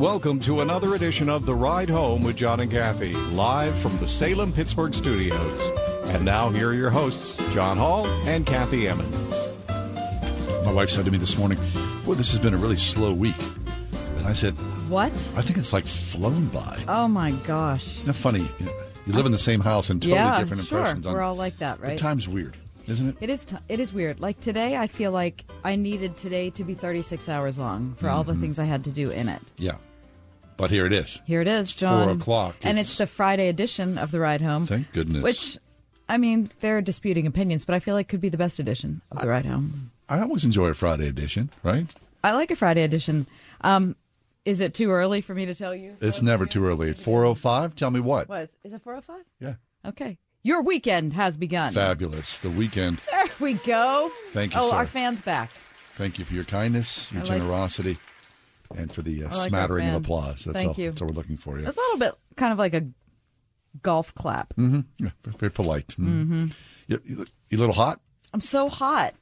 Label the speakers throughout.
Speaker 1: Welcome to another edition of The Ride Home with John and Kathy, live from the Salem Pittsburgh studios. And now, here are your hosts, John Hall and Kathy Emmons.
Speaker 2: My wife said to me this morning, Boy, this has been a really slow week. And I said,
Speaker 3: What?
Speaker 2: I think it's like flown by.
Speaker 3: Oh my gosh.
Speaker 2: Isn't that funny? You, live in the same house and totally
Speaker 3: yeah,
Speaker 2: different
Speaker 3: sure.
Speaker 2: impressions.
Speaker 3: We're all like that,
Speaker 2: but
Speaker 3: right?
Speaker 2: time's weird, isn't it?
Speaker 3: It is. T- it is weird. Like today, I feel like I needed today to be 36 hours long for all the
Speaker 2: Mm-hmm.
Speaker 3: things I had to do in it.
Speaker 2: Yeah. But here it is.
Speaker 3: Here it is, John.
Speaker 2: four o'clock.
Speaker 3: and
Speaker 2: It's-
Speaker 3: it's the Friday edition of the ride home.
Speaker 2: Thank goodness.
Speaker 3: Which, I mean, there are disputing opinions, but I feel like could be the best edition of the ride home.
Speaker 2: I always enjoy a Friday edition, right?
Speaker 3: I like a Friday edition. Um, is it too early for me to tell you?
Speaker 2: It's never too early. At 4.05, tell me what.
Speaker 3: What is it? 405?
Speaker 2: Yeah.
Speaker 3: Okay. Your weekend has begun.
Speaker 2: Fabulous. The weekend.
Speaker 3: There we go.
Speaker 2: Thank you,
Speaker 3: Oh,
Speaker 2: sir.
Speaker 3: our fans back.
Speaker 2: Thank you for your kindness, your
Speaker 3: I like-
Speaker 2: generosity, and for the uh,
Speaker 3: like
Speaker 2: smattering of applause. That's
Speaker 3: Thank
Speaker 2: all.
Speaker 3: you.
Speaker 2: That's all we're looking for. Yeah.
Speaker 3: It's a little bit kind of like a golf clap.
Speaker 2: yeah very, polite. Mm. You, you, you a little hot?
Speaker 3: I'm so hot.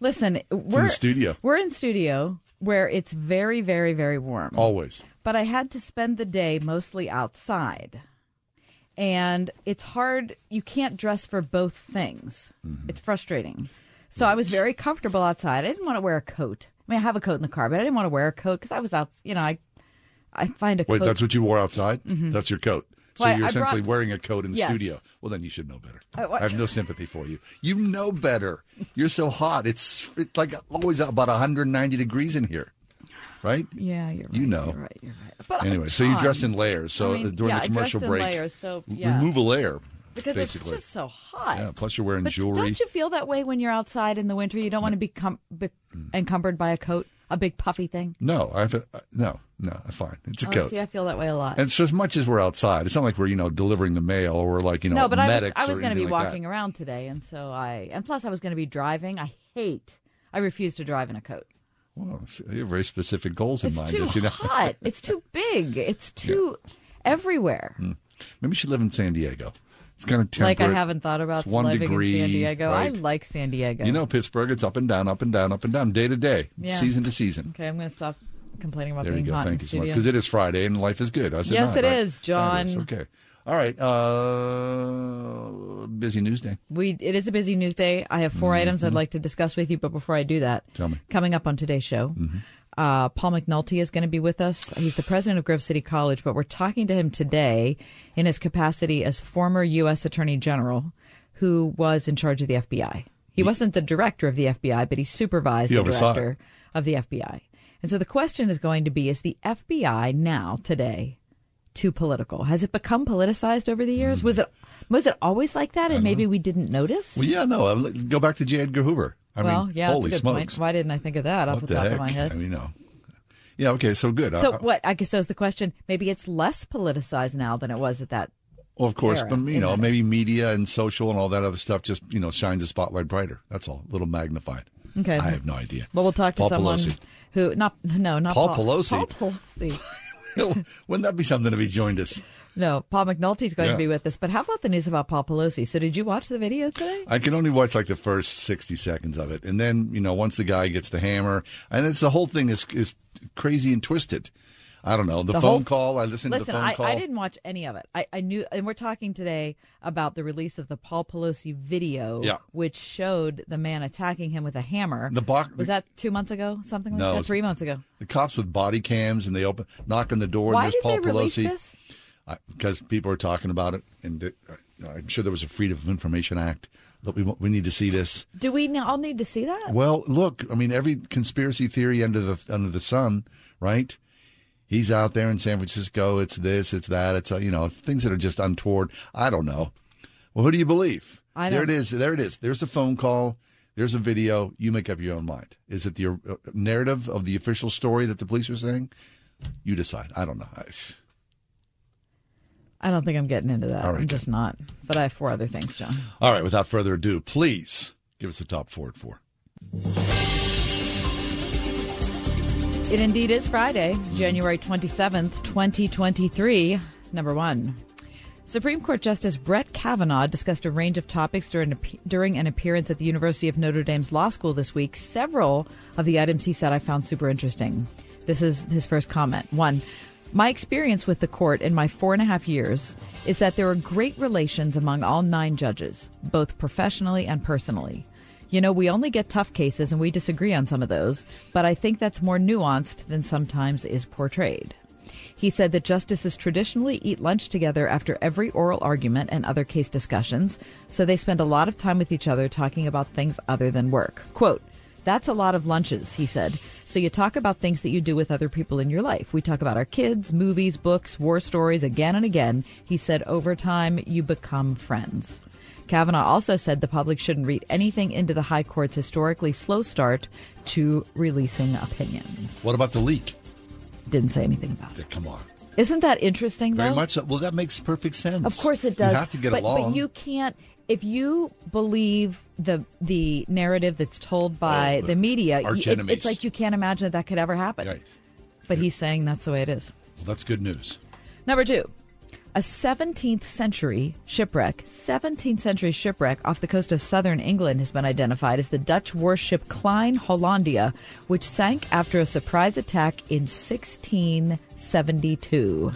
Speaker 3: Listen, we're
Speaker 2: in studio.
Speaker 3: We're in studio where it's very, very, very warm.
Speaker 2: Always.
Speaker 3: But I had to spend the day mostly outside. And it's hard. You can't dress for both things.
Speaker 2: Mm-hmm.
Speaker 3: It's frustrating. So I was very comfortable outside. I didn't want to wear a coat. I mean, I have a coat in the car, but I didn't want to wear a coat because I was out. You know, I I find a
Speaker 2: Wait,
Speaker 3: coat.
Speaker 2: that's what you wore outside? Mm-hmm. That's your coat. So
Speaker 3: Well,
Speaker 2: you're
Speaker 3: I
Speaker 2: essentially
Speaker 3: brought-
Speaker 2: wearing a coat in the
Speaker 3: Yes.
Speaker 2: studio. Well, then you should know better.
Speaker 3: I-
Speaker 2: I have no sympathy for you. You know better. You're so hot. It's, it's like always about 190 degrees in here, right?
Speaker 3: yeah, you're right.
Speaker 2: You know.
Speaker 3: You're right. You're right. But
Speaker 2: Anyway, so you dress in layers. So
Speaker 3: I mean,
Speaker 2: during
Speaker 3: yeah,
Speaker 2: the
Speaker 3: I
Speaker 2: commercial
Speaker 3: in
Speaker 2: break,
Speaker 3: layers, so, yeah.
Speaker 2: remove a layer.
Speaker 3: Because
Speaker 2: basically.
Speaker 3: it's just so hot.
Speaker 2: Yeah, plus you're wearing
Speaker 3: But
Speaker 2: jewelry.
Speaker 3: don't you feel that way when you're outside in the winter? You don't want to be, com- be encumbered by a coat, a big puffy thing.
Speaker 2: No, I have, uh, no, no, fine. It's a
Speaker 3: Oh,
Speaker 2: coat.
Speaker 3: see, I feel that way a lot.
Speaker 2: And so as much as we're outside, it's not like we're, you know, delivering the mail or we're like, you know,
Speaker 3: no, but I was, I was going to be
Speaker 2: like that.
Speaker 3: walking around today, and so I, and plus I was going to be driving. I hate, I refuse to drive in a coat.
Speaker 2: Well, you have very specific goals in
Speaker 3: It's
Speaker 2: mind.
Speaker 3: too
Speaker 2: yes, you know.
Speaker 3: hot. It's too big. It's too everywhere.
Speaker 2: Maybe you should live in San Diego. It's kind of
Speaker 3: terrible.
Speaker 2: Like.
Speaker 3: I haven't thought about
Speaker 2: It's one
Speaker 3: living
Speaker 2: degree,
Speaker 3: in San Diego. I like San Diego.
Speaker 2: You know, Pittsburgh, it's up and down, up and down, up and down, day to day,
Speaker 3: Yeah.
Speaker 2: season to season.
Speaker 3: Okay, I'm going to stop complaining about
Speaker 2: There you
Speaker 3: being
Speaker 2: go.
Speaker 3: hot
Speaker 2: Thank
Speaker 3: the
Speaker 2: you so much. Because it is Friday and life is good. I said
Speaker 3: Yes,
Speaker 2: not,
Speaker 3: it
Speaker 2: right?
Speaker 3: is, John.
Speaker 2: Okay. All right. Uh, busy news day.
Speaker 3: We it is a busy news day. I have 4 items I'd like to discuss with you, but before I do that,
Speaker 2: Mm-hmm. Tell me. Mm-hmm.
Speaker 3: coming up on today's show, uh, Paul McNulty is going to be with us. He's the president of Grove City College, but we're talking to him today in his capacity as former U.S. Attorney General, who was in charge of the FBI. He wasn't the director of the FBI, but he supervised
Speaker 2: He
Speaker 3: the
Speaker 2: it.
Speaker 3: director of the FBI. And so the question is going to be: Is the FBI now today? Too political? Has it become politicized over the years? Was it was it always like that, and maybe we didn't notice?
Speaker 2: Well, yeah, no. Go back to J. Edgar Hoover. I
Speaker 3: well,
Speaker 2: mean,
Speaker 3: yeah,
Speaker 2: holy
Speaker 3: that's a good
Speaker 2: smokes.
Speaker 3: point. Why didn't I think of that off
Speaker 2: what
Speaker 3: the, top
Speaker 2: heck?
Speaker 3: of my head?
Speaker 2: I mean, no. Yeah. Okay. So good.
Speaker 3: so
Speaker 2: I-
Speaker 3: what? I guess so is the question. Maybe it's less politicized now than it was at that.
Speaker 2: Well, of course,
Speaker 3: era,
Speaker 2: but you know, maybe media and social and all that other stuff just you know shines a spotlight brighter. That's all, a little magnified.
Speaker 3: Okay.
Speaker 2: I have no idea.
Speaker 3: Well, we'll talk to
Speaker 2: Paul
Speaker 3: someone
Speaker 2: Pelosi.
Speaker 3: who not no not
Speaker 2: Paul
Speaker 3: Paul,
Speaker 2: Pelosi?
Speaker 3: Paul Pelosi.
Speaker 2: Wouldn't that be something if he joined us?
Speaker 3: No, Paul McNulty's going
Speaker 2: Yeah.
Speaker 3: to be with us. But how about the news about Paul Pelosi? So, did you watch the video today?
Speaker 2: I can only watch like the first sixty seconds of it, and then you know once the guy gets the hammer, and it's the whole thing is is crazy and twisted. I don't know the,
Speaker 3: The
Speaker 2: phone
Speaker 3: whole-
Speaker 2: call. I listened to the
Speaker 3: Listen,
Speaker 2: phone
Speaker 3: I,
Speaker 2: call.
Speaker 3: I didn't watch any of it. I, I knew, and we're talking today about the release of the Paul Pelosi video,
Speaker 2: Yeah.
Speaker 3: which showed the man attacking him with a hammer.
Speaker 2: The bo-
Speaker 3: was that two months ago? Something like
Speaker 2: No,
Speaker 3: that? Three months ago.
Speaker 2: The cops with body cams, and they open knock on the door,
Speaker 3: Why
Speaker 2: and there's
Speaker 3: did
Speaker 2: Paul
Speaker 3: they release
Speaker 2: Pelosi.
Speaker 3: this?
Speaker 2: Because people are talking about it, and uh, I'm sure there was a Freedom of Information Act that we we need to see this.
Speaker 3: Do we all need to see that?
Speaker 2: Well, look, I mean, every conspiracy theory under the under the sun, right? He's out there in San Francisco. It's this, it's that, it's uh, you know things that are just untoward. I don't know.
Speaker 4: Well, who do you believe?
Speaker 3: I
Speaker 4: there it
Speaker 3: don't-
Speaker 4: is. There it is. There's a phone call. There's a video. You make up your own mind. Is it the uh, narrative of the official story that the police are saying? You decide. I don't know. I,
Speaker 3: I don't think I'm getting into that.
Speaker 4: All right,
Speaker 3: I'm just not. But I have four other things, John.
Speaker 4: all right. Without further ado, please give us the top four at four.
Speaker 3: It indeed is Friday, January 27th, 2023. Number one. Supreme Court Justice Brett Kavanaugh discussed a range of topics during, during an appearance at the University of Notre Dame's law school this week. Several of the items he said I found super interesting. This is his first comment. One, my experience with the court in my four and a half years is that there are great relations among all nine judges, both professionally and personally. You know, we only get tough cases and we disagree on some of those, but I think that's more nuanced than sometimes is portrayed. He said that justices traditionally eat lunch together after every oral argument and other case discussions, so they spend a lot of time with each other talking about things other than work. Quote, that's a lot of lunches, he said. So you talk about things that you do with other people in your life. We talk about our kids, movies, books, war stories again and again. He said, over time, you become friends. Kavanaugh also said the public shouldn't read anything into the High Court's historically slow start to releasing opinions.
Speaker 4: What about the leak?
Speaker 3: Didn't say anything about it.
Speaker 4: Come on.
Speaker 3: Isn't that interesting, though?
Speaker 4: Very much so. Well, that makes perfect sense.
Speaker 3: Of course it does.
Speaker 4: You have to get
Speaker 3: but,
Speaker 4: along.
Speaker 3: But you can't if you believe the the narrative that's told by
Speaker 4: Oh, the
Speaker 3: the media. it- it's like you can't imagine that that could ever happen.
Speaker 4: Right.
Speaker 3: But he's saying that's the way it is.
Speaker 4: Well, that's good news.
Speaker 3: Number two, a 17th century shipwreck, 17th century shipwreck off the coast of southern England has been identified as the Dutch warship Klein Hollandia, which sank after a surprise attack in 1672.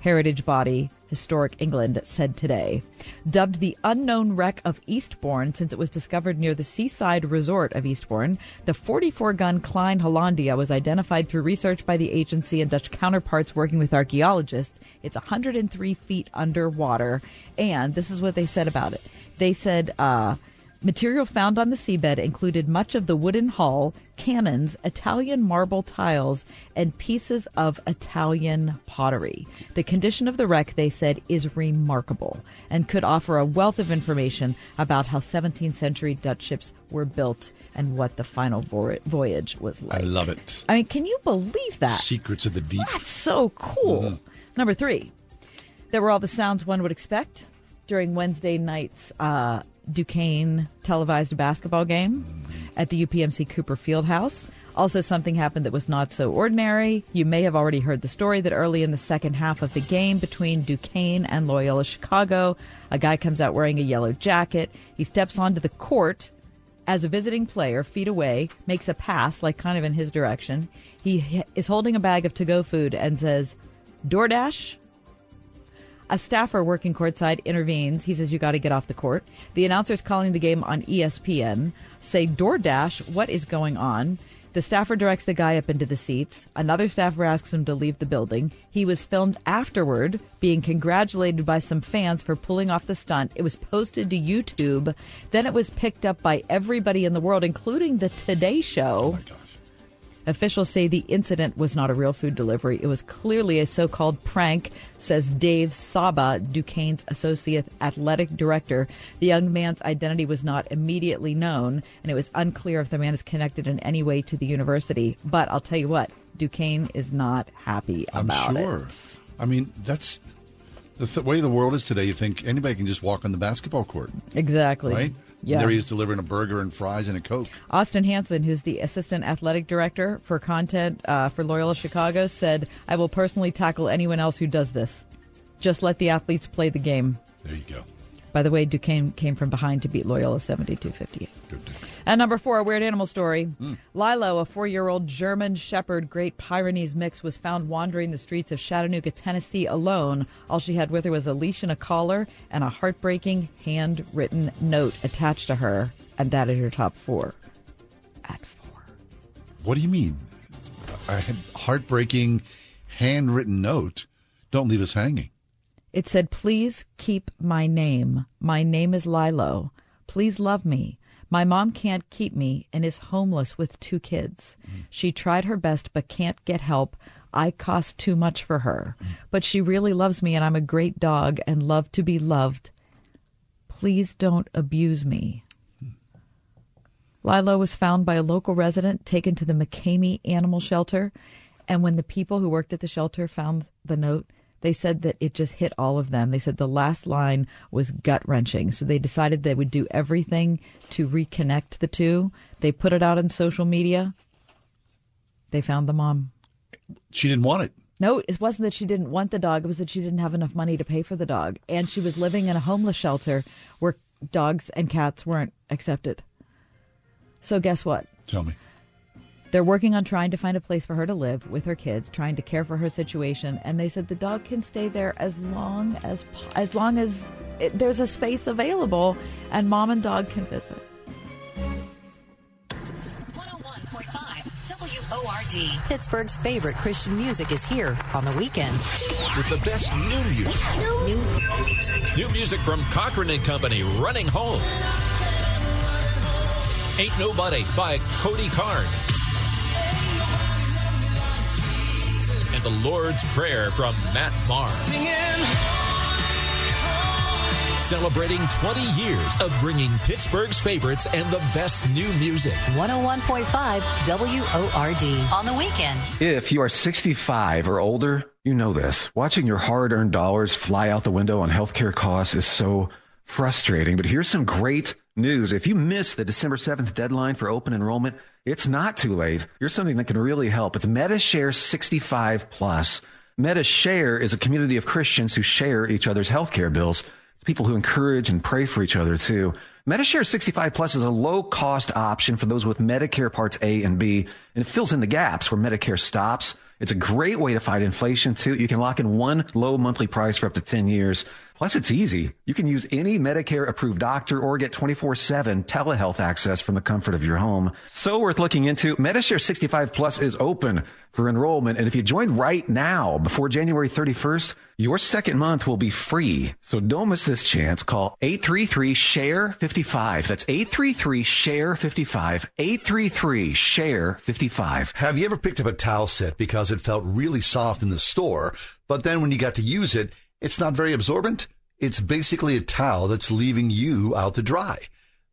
Speaker 3: Heritage Body Historic England said today. Dubbed the unknown wreck of Eastbourne since it was discovered near the seaside resort of Eastbourne, the 44 gun Klein Hollandia was identified through research by the agency and Dutch counterparts working with archaeologists. It's 103 feet underwater, and this is what they said about it. They said, uh, Material found on the seabed included much of the wooden hull, cannons, Italian marble tiles, and pieces of Italian pottery. The condition of the wreck, they said, is remarkable and could offer a wealth of information about how 17th century Dutch ships were built and what the final voyage was like.
Speaker 4: I love it.
Speaker 3: I mean, can you believe that?
Speaker 4: Secrets of the deep.
Speaker 3: That's so cool.
Speaker 4: Mm-hmm.
Speaker 3: Number three, there were all the sounds one would expect during Wednesday night's uh, Duquesne televised basketball game at the UPMC Cooper Fieldhouse. Also, something happened that was not so ordinary. You may have already heard the story that early in the second half of the game between Duquesne and Loyola Chicago, a guy comes out wearing a yellow jacket. He steps onto the court as a visiting player, feet away, makes a pass, like kind of in his direction. He is holding a bag of to go food and says, DoorDash? A staffer working courtside intervenes. He says, You got to get off the court. The announcers calling the game on ESPN say, DoorDash, what is going on? The staffer directs the guy up into the seats. Another staffer asks him to leave the building. He was filmed afterward, being congratulated by some fans for pulling off the stunt. It was posted to YouTube. Then it was picked up by everybody in the world, including the Today Show. Oh Officials say the incident was not a real food delivery. It was clearly a so called prank, says Dave Saba, Duquesne's associate athletic director. The young man's identity was not immediately known, and it was unclear if the man is connected in any way to the university. But I'll tell you what, Duquesne is not happy about I'm
Speaker 4: sure.
Speaker 3: it.
Speaker 4: I mean, that's the th- way the world is today. You think anybody can just walk on the basketball court,
Speaker 3: Exactly.
Speaker 4: right?
Speaker 3: Yeah.
Speaker 4: There he is delivering a burger and fries and a Coke.
Speaker 3: Austin Hanson, who's the assistant athletic director for content uh, for Loyola Chicago, said, I will personally tackle anyone else who does this. Just let the athletes play the game.
Speaker 4: There you go.
Speaker 3: By the way, Duquesne came from behind to beat Loyola 72 58. And number four, a weird animal story. Hmm. Lilo, a four year old German Shepherd Great Pyrenees mix, was found wandering the streets of Chattanooga, Tennessee alone. All she had with her was a leash and a collar and a heartbreaking handwritten note attached to her. And that is your top four. At four.
Speaker 4: What do you mean? A heartbreaking handwritten note. Don't leave us hanging.
Speaker 3: It said, Please keep my name. My name is Lilo. Please love me. My mom can't keep me and is homeless with two kids. She tried her best but can't get help. I cost too much for her. But she really loves me and I'm a great dog and love to be loved. Please don't abuse me. Lilo was found by a local resident, taken to the McKamey Animal Shelter. And when the people who worked at the shelter found the note, they said that it just hit all of them. They said the last line was gut wrenching. So they decided they would do everything to reconnect the two. They put it out on social media. They found the mom.
Speaker 2: She didn't want it.
Speaker 3: No, it wasn't that she didn't want the dog. It was that she didn't have enough money to pay for the dog. And she was living in a homeless shelter where dogs and cats weren't accepted. So guess what?
Speaker 2: Tell me.
Speaker 3: They're working on trying to find a place for her to live with her kids, trying to care for her situation, and they said the dog can stay there as long as as long as it, there's a space available and mom and dog can visit.
Speaker 5: 101.5 WORD. Pittsburgh's favorite Christian music is here on the weekend.
Speaker 6: with the best new music.
Speaker 5: New
Speaker 6: New music from Cochren and Company, Running Home. Ain't Nobody by Cody Carnes. The Lord's Prayer from Matt Maher. Celebrating 20 years of bringing Pittsburgh's favorites and the best new music.
Speaker 5: 101.5 WORD on the weekend.
Speaker 7: If you are 65 or older, you know this. Watching your hard earned dollars fly out the window on healthcare costs is so frustrating. But here's some great news. If you miss the December 7th deadline for open enrollment, it's not too late. Here's something that can really help. It's Medi-Share 65 Plus. Medi-Share is a community of Christians who share each other's healthcare bills. It's people who encourage and pray for each other too. Medi-Share 65 Plus is a low cost option for those with Medicare Parts A and B, and it fills in the gaps where Medicare stops. It's a great way to fight inflation too. You can lock in one low monthly price for up to 10 years. Plus, it's easy. You can use any Medicare approved doctor or get 24 7 telehealth access from the comfort of your home. So worth looking into. Medi-Share 65 Plus is open for enrollment. And if you join right now before January 31st, your second month will be free. So don't miss this chance. Call 833 SHARE 55. That's 833 SHARE 55. 833 SHARE 55.
Speaker 2: Have you ever picked up a towel set because it felt really soft in the store, but then when you got to use it, it's not very absorbent? It's basically a towel that's leaving you out to dry.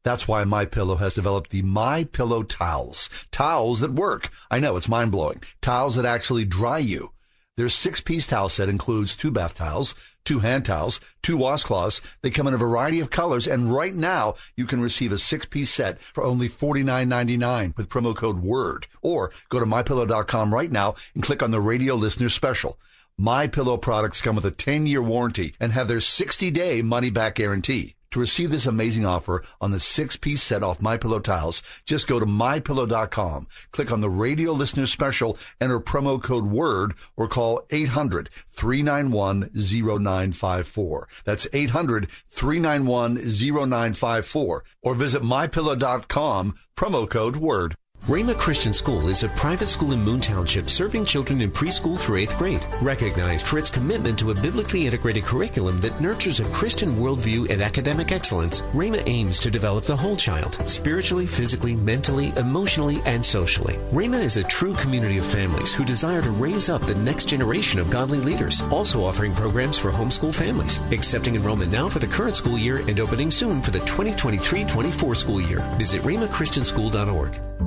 Speaker 2: That's why My Pillow has developed the My Pillow towels. Towels that work. I know it's mind blowing. Towels that actually dry you. Their six piece towel set includes two bath towels, two hand towels, two washcloths. They come in a variety of colors, and right now you can receive a six piece set for only $49.99 with promo code WORD. Or go to mypillow.com right now and click on the radio listener special. My Pillow products come with a 10 year warranty and have their 60 day money back guarantee. To receive this amazing offer on the six piece set off My Pillow tiles, just go to mypillow.com, click on the radio listener special, enter promo code WORD, or call 800 391 0954. That's 800 391 0954, or visit mypillow.com, promo code WORD.
Speaker 8: Rhema Christian School is a private school in Moon Township serving children in preschool through eighth grade, recognized for its commitment to a biblically integrated curriculum that nurtures a Christian worldview and academic excellence. Rhema aims to develop the whole child, spiritually, physically, mentally, emotionally, and socially. Rhema is a true community of families who desire to raise up the next generation of godly leaders, also offering programs for homeschool families, accepting enrollment now for the current school year and opening soon for the 2023-24 school year. Visit rhemachristianschool.org.
Speaker 2: I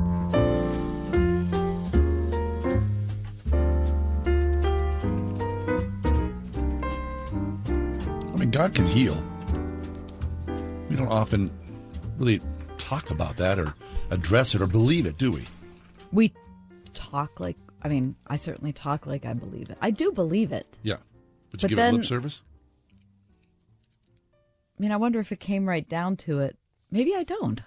Speaker 2: mean, God can heal. We don't often really talk about that or address it or believe it, do we?
Speaker 3: We talk like, I mean, I certainly talk like I believe it. I do believe it.
Speaker 2: Yeah. But you
Speaker 3: But
Speaker 2: give it lip service?
Speaker 3: I mean, I wonder if it came right down to it. Maybe I don't.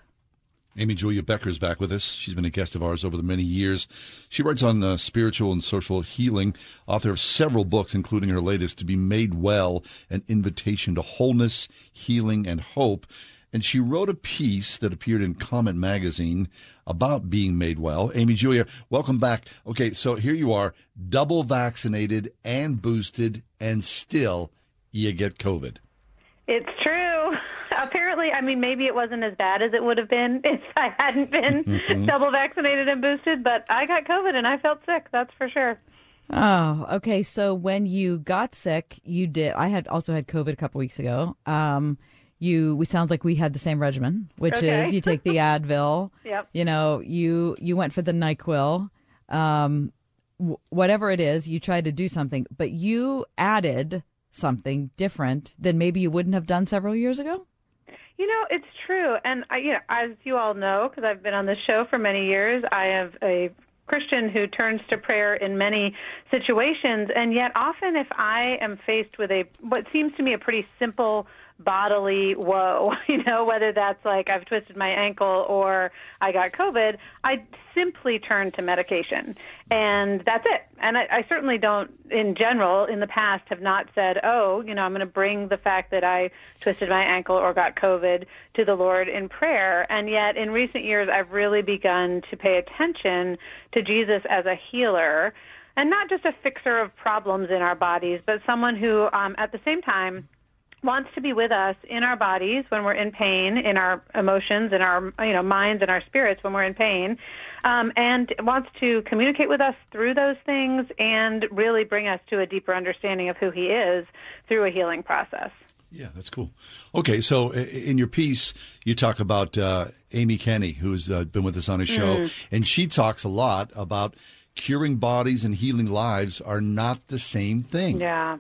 Speaker 2: Amy Julia Becker is back with us. She's been a guest of ours over the many years. She writes on uh, spiritual and social healing, author of several books, including her latest, To Be Made Well, An Invitation to Wholeness, Healing, and Hope. And she wrote a piece that appeared in Comment Magazine about being made well. Amy Julia, welcome back. Okay, so here you are, double vaccinated and boosted, and still you get COVID.
Speaker 9: It's true. Apparently, I mean, maybe it wasn't as bad as it would have been if I hadn't been double vaccinated and boosted, but I got COVID and I felt sick, that's for sure.
Speaker 3: Oh, okay. So when you got sick, you did. I had also had COVID a couple weeks ago. Um, you we sounds like we had the same regimen, which
Speaker 9: Okay.
Speaker 3: is you take the Advil.
Speaker 9: Yep.
Speaker 3: You know, you you went for the Nyquil. Um, w- whatever it is, you tried to do something, but you added something different than maybe you wouldn't have done several years ago.
Speaker 9: You know, it's true, and I, you know, as you all know, because I've been on this show for many years, I am a Christian who turns to prayer in many situations, and yet often, if I am faced with a what seems to me a pretty simple bodily woe, you know, whether that's like I've twisted my ankle or I got COVID, I simply turn to medication. And that's it. And I, I certainly don't, in general, in the past, have not said, oh, you know, I'm going to bring the fact that I twisted my ankle or got COVID to the Lord in prayer. And yet, in recent years, I've really begun to pay attention to Jesus as a healer and not just a fixer of problems in our bodies, but someone who, um, at the same time, wants to be with us in our bodies when we're in pain, in our emotions, in our you know minds and our spirits when we're in pain, um, and wants to communicate with us through those things and really bring us to a deeper understanding of who He is through a healing process.
Speaker 4: Yeah, that's cool. Okay, so in your piece, you talk about uh, Amy Kenny, who's uh, been with us on a show,
Speaker 9: Mm.
Speaker 4: and she talks a lot about curing bodies and healing lives are not the same thing.
Speaker 9: Yeah.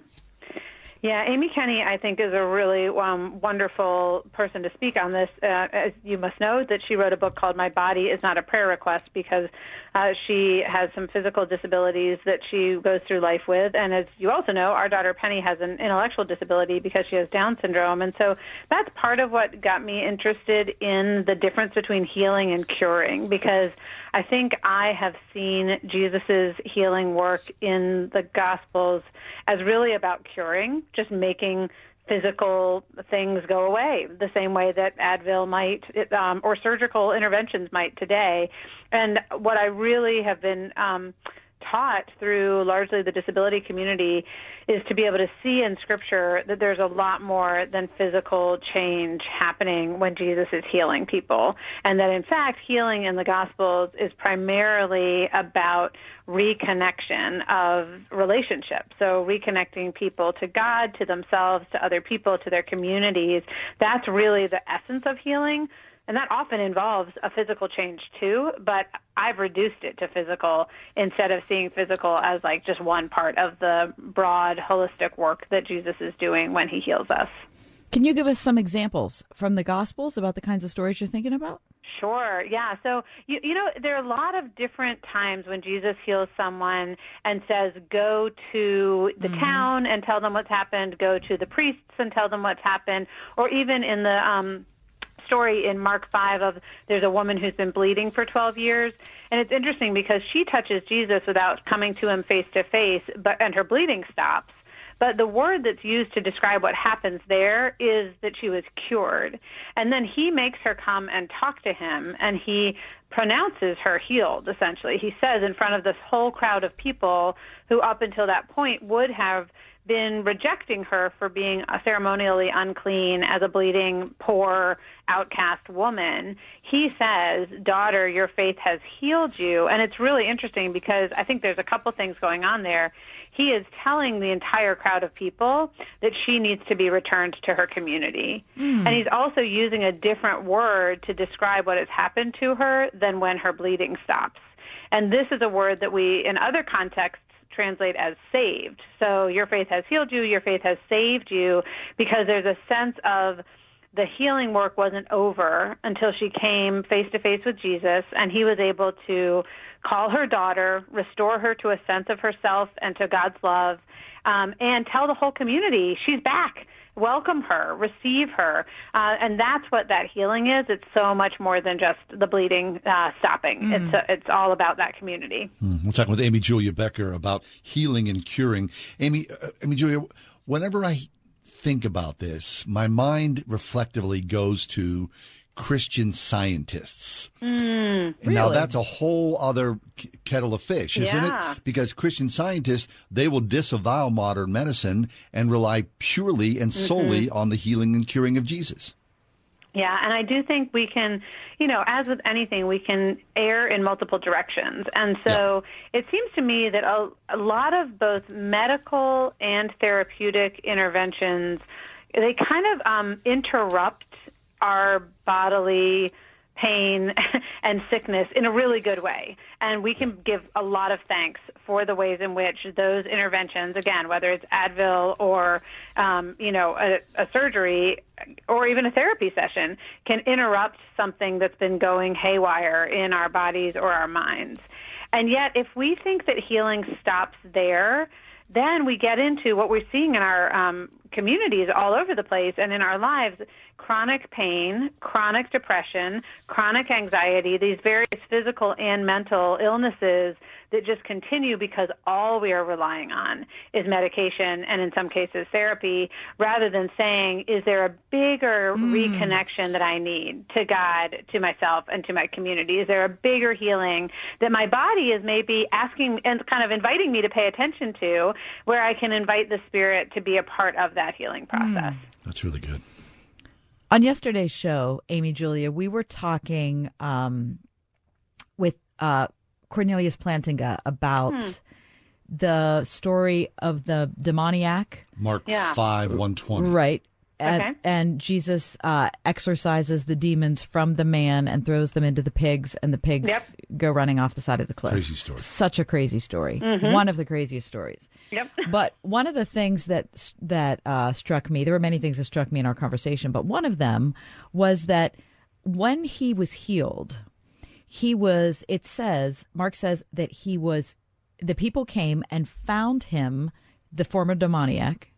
Speaker 9: Yeah, Amy Kenny, I think, is a really um, wonderful person to speak on this. Uh, as you must know, that she wrote a book called "My Body Is Not a Prayer Request" because uh, she has some physical disabilities that she goes through life with, and as you also know, our daughter Penny has an intellectual disability because she has Down syndrome, and so that's part of what got me interested in the difference between healing and curing. Because I think I have seen Jesus' healing work in the Gospels as really about curing, just making physical things go away, the same way that Advil might, um, or surgical interventions might today. And what I really have been um, taught through largely the disability community is to be able to see in Scripture that there's a lot more than physical change happening when Jesus is healing people. And that in fact, healing in the Gospels is primarily about reconnection of relationships. So reconnecting people to God, to themselves, to other people, to their communities. That's really the essence of healing. And that often involves a physical change too, but I've reduced it to physical instead of seeing physical as like just one part of the broad holistic work that Jesus is doing when he heals us.
Speaker 3: Can you give us some examples from the Gospels about the kinds of stories you're thinking about?
Speaker 9: Sure. Yeah. So you you know there are a lot of different times when Jesus heals someone and says, "Go to the town and tell them what's happened. Go to the priests and tell them what's happened." Or even in the um, story in Mark 5 of there's a woman who's been bleeding for 12 years. And it's interesting because she touches Jesus without coming to him face to face but and her bleeding stops. But the word that's used to describe what happens there is that she was cured. And then he makes her come and talk to him and he pronounces her healed essentially. He says in front of this whole crowd of people who up until that point would have been rejecting her for being ceremonially unclean as a bleeding, poor, outcast woman. He says, Daughter, your faith has healed you. And it's really interesting because I think there's a couple things going on there. He is telling the entire crowd of people that she needs to be returned to her community.
Speaker 10: Mm.
Speaker 9: And he's also using a different word to describe what has happened to her than when her bleeding stops. And this is a word that we, in other contexts, translate as saved. So your faith has healed you, your faith has saved you, because there's a sense of the healing work wasn't over until she came face to face with Jesus and he was able to call her daughter, restore her to a sense of herself and to God's love, um, and tell the whole community she's back. Welcome her, receive her, uh, and that's what that healing is. It's so much more than just the bleeding uh, stopping.
Speaker 4: Mm.
Speaker 9: It's uh, it's all about that community.
Speaker 4: Hmm. We're talking with Amy Julia Becker about healing and curing. Amy, uh, Amy Julia, whenever I think about this, my mind reflectively goes to Christian scientists.
Speaker 9: Mm,
Speaker 4: And Now that's a whole other k- kettle of fish, isn't
Speaker 9: Yeah.
Speaker 4: it? Because Christian scientists, they will disavow modern medicine and rely purely and solely
Speaker 9: Mhm.
Speaker 4: on the healing and curing of Jesus.
Speaker 9: Yeah, and I do think we can, you know, as with anything, we can err in multiple directions. And so it seems to me that a, a lot of both medical and therapeutic interventions they kind of um, interrupt our bodily pain and sickness in a really good way. And we can give a lot of thanks for the ways in which those interventions, again, whether it's Advil or, um, you know, a, a surgery or even a therapy session, can interrupt something that's been going haywire in our bodies or our minds. And yet, if we think that healing stops there, then we get into what we're seeing in our um, communities all over the place and in our lives. Chronic pain, chronic depression, chronic anxiety, these various physical and mental illnesses that just continue because all we are relying on is medication and in some cases therapy rather than saying, is there a bigger mm. reconnection that I need to God, to myself, and to my community? Is there a bigger healing that my body is maybe asking and kind of inviting me to pay attention to where I can invite the spirit to be a part of that healing process? Mm.
Speaker 4: That's really good.
Speaker 3: On yesterday's show, Amy Julia, we were talking um, with uh, Cornelius Plantinga about hmm. the story of the demoniac.
Speaker 4: Mark yeah. 5 120.
Speaker 3: Right. And, okay. and Jesus uh, exorcises the demons from the man and throws them into the pigs, and the pigs yep. go running off the side of the cliff.
Speaker 4: Crazy story.
Speaker 3: Such a crazy story.
Speaker 9: Mm-hmm.
Speaker 3: One of the craziest stories.
Speaker 9: Yep.
Speaker 3: but one of the things that that uh, struck me, there were many things that struck me in our conversation, but one of them was that when he was healed, he was. It says Mark says that he was. The people came and found him, the former demoniac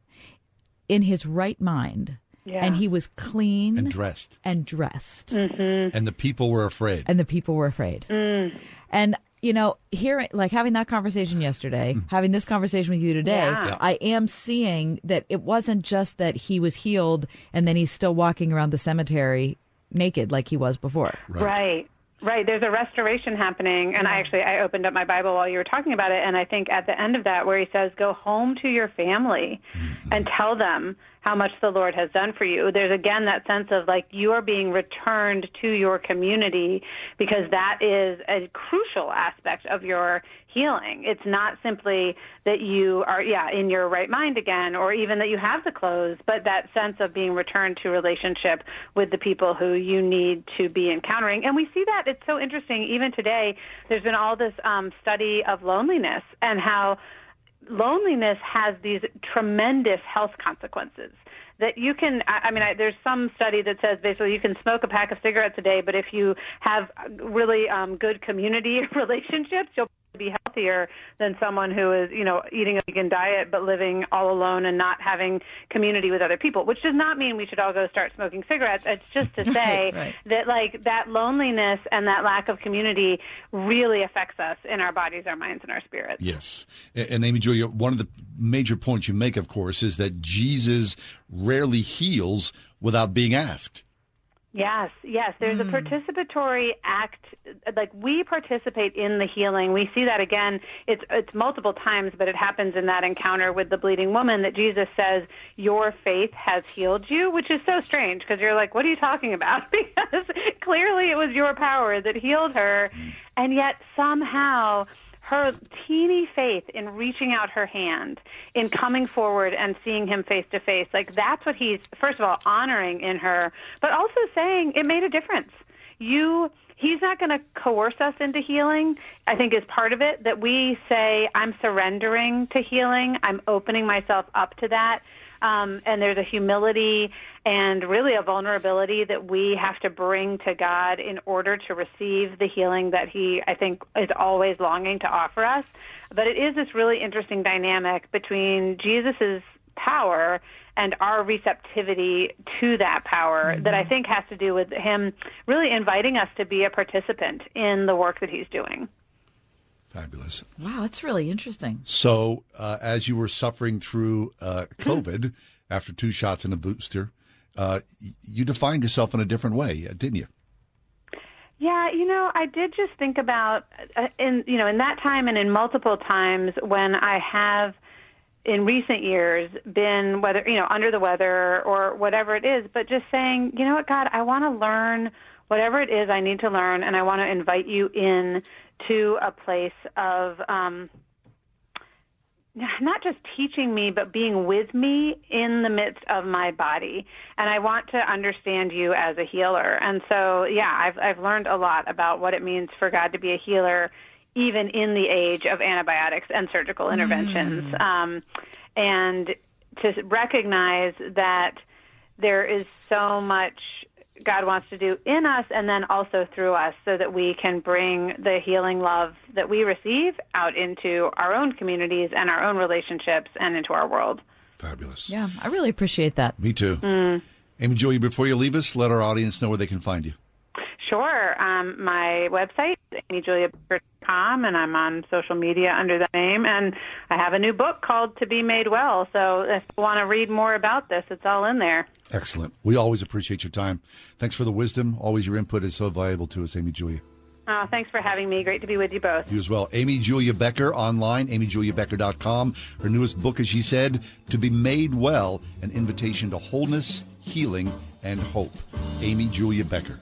Speaker 3: in his right mind.
Speaker 9: Yeah.
Speaker 3: And he was clean
Speaker 4: and dressed.
Speaker 3: And dressed.
Speaker 9: Mm-hmm.
Speaker 4: And the people were afraid.
Speaker 3: And the people were afraid.
Speaker 9: Mm.
Speaker 3: And you know, hearing like having that conversation yesterday, mm. having this conversation with you today,
Speaker 9: yeah.
Speaker 3: I am seeing that it wasn't just that he was healed and then he's still walking around the cemetery naked like he was before.
Speaker 9: Right. right. Right, there's a restoration happening, and I actually I opened up my Bible while you were talking about it, and I think at the end of that where he says, "Go home to your family mm-hmm. and tell them how much the Lord has done for you. There's again that sense of like you are being returned to your community because that is a crucial aspect of your healing. It's not simply that you are, yeah, in your right mind again, or even that you have the clothes, but that sense of being returned to relationship with the people who you need to be encountering. And we see that it's so interesting. Even today, there's been all this um, study of loneliness and how loneliness has these tremendous health consequences that you can i mean I, there's some study that says basically you can smoke a pack of cigarettes a day but if you have really um, good community relationships you'll be healthier than someone who is, you know, eating a vegan diet but living all alone and not having community with other people, which does not mean we should all go start smoking cigarettes. It's just to say
Speaker 3: right.
Speaker 9: that like that loneliness and that lack of community really affects us in our bodies, our minds, and our spirits.
Speaker 4: Yes. And Amy Julia, one of the major points you make, of course, is that Jesus rarely heals without being asked.
Speaker 9: Yes, yes. There's mm. a hmm. participatory act. Like we participate in the healing. We see that again. It's it's multiple times, but it happens in that encounter with the bleeding woman that Jesus says, "Your faith has healed you," which is so strange because you're like, "What are you talking about?" because clearly it was your power that healed her, mm. and yet somehow her teeny faith in reaching out her hand, in coming forward and seeing him face to face, like that's what he's, first of all, honoring in her, but also saying it made a difference. You, he's not going to coerce us into healing, I think is part of it, that we say, I'm surrendering to healing, I'm opening myself up to that. Um, and there's a humility and really a vulnerability that we have to bring to God in order to receive the healing that He, I think, is always longing to offer us. But it is this really interesting dynamic between Jesus's power and our receptivity to that power mm-hmm. that I think has to do with Him really inviting us to be a participant in the work that He's doing.
Speaker 4: Fabulous.
Speaker 3: Wow, that's really interesting.
Speaker 4: So, uh, as you were suffering through uh, COVID after two shots and a booster, uh, you defined yourself in a different way, uh, didn't you?
Speaker 9: Yeah, you know, I did just think about uh, in you know in that time and in multiple times when I have in recent years been whether you know under the weather or whatever it is, but just saying, you know what, God, I want to learn whatever it is I need to learn, and I want to invite you in to a place of um, not just teaching me, but being with me in the midst of my body. And I want to understand you as a healer. And so, yeah, I've I've learned a lot about what it means for God to be a healer, even in the age of antibiotics and surgical interventions. Mm. Um, and to recognize that there is so much God wants to do in us and then also through us so that we can bring the healing love that we receive out into our own communities and our own relationships and into our world.
Speaker 2: Fabulous.
Speaker 3: Yeah, I really appreciate that.
Speaker 2: Me too. Mm. Amy Julia, before you leave us, let our audience know where they can find you.
Speaker 9: My website amyjuliabecker.com, and I'm on social media under that name. And I have a new book called To Be Made Well. So if you want to read more about this, it's all in there.
Speaker 2: Excellent. We always appreciate your time. Thanks for the wisdom. Always your input is so valuable to us, Amy Julia.
Speaker 9: Oh, thanks for having me. Great to be with you both.
Speaker 2: You as well. Amy Julia Becker online, amyjuliabecker.com. Her newest book, as she said, To Be Made Well, an invitation to wholeness, healing, and hope. Amy Julia Becker.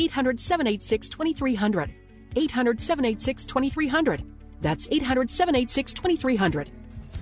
Speaker 10: 800 786 2300. 800 786 2300. That's 800 786 2300.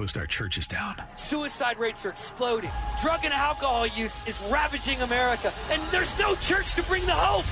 Speaker 11: our churches down.
Speaker 12: Suicide rates are exploding. Drug and alcohol use is ravaging America, and there's no church to bring the hope.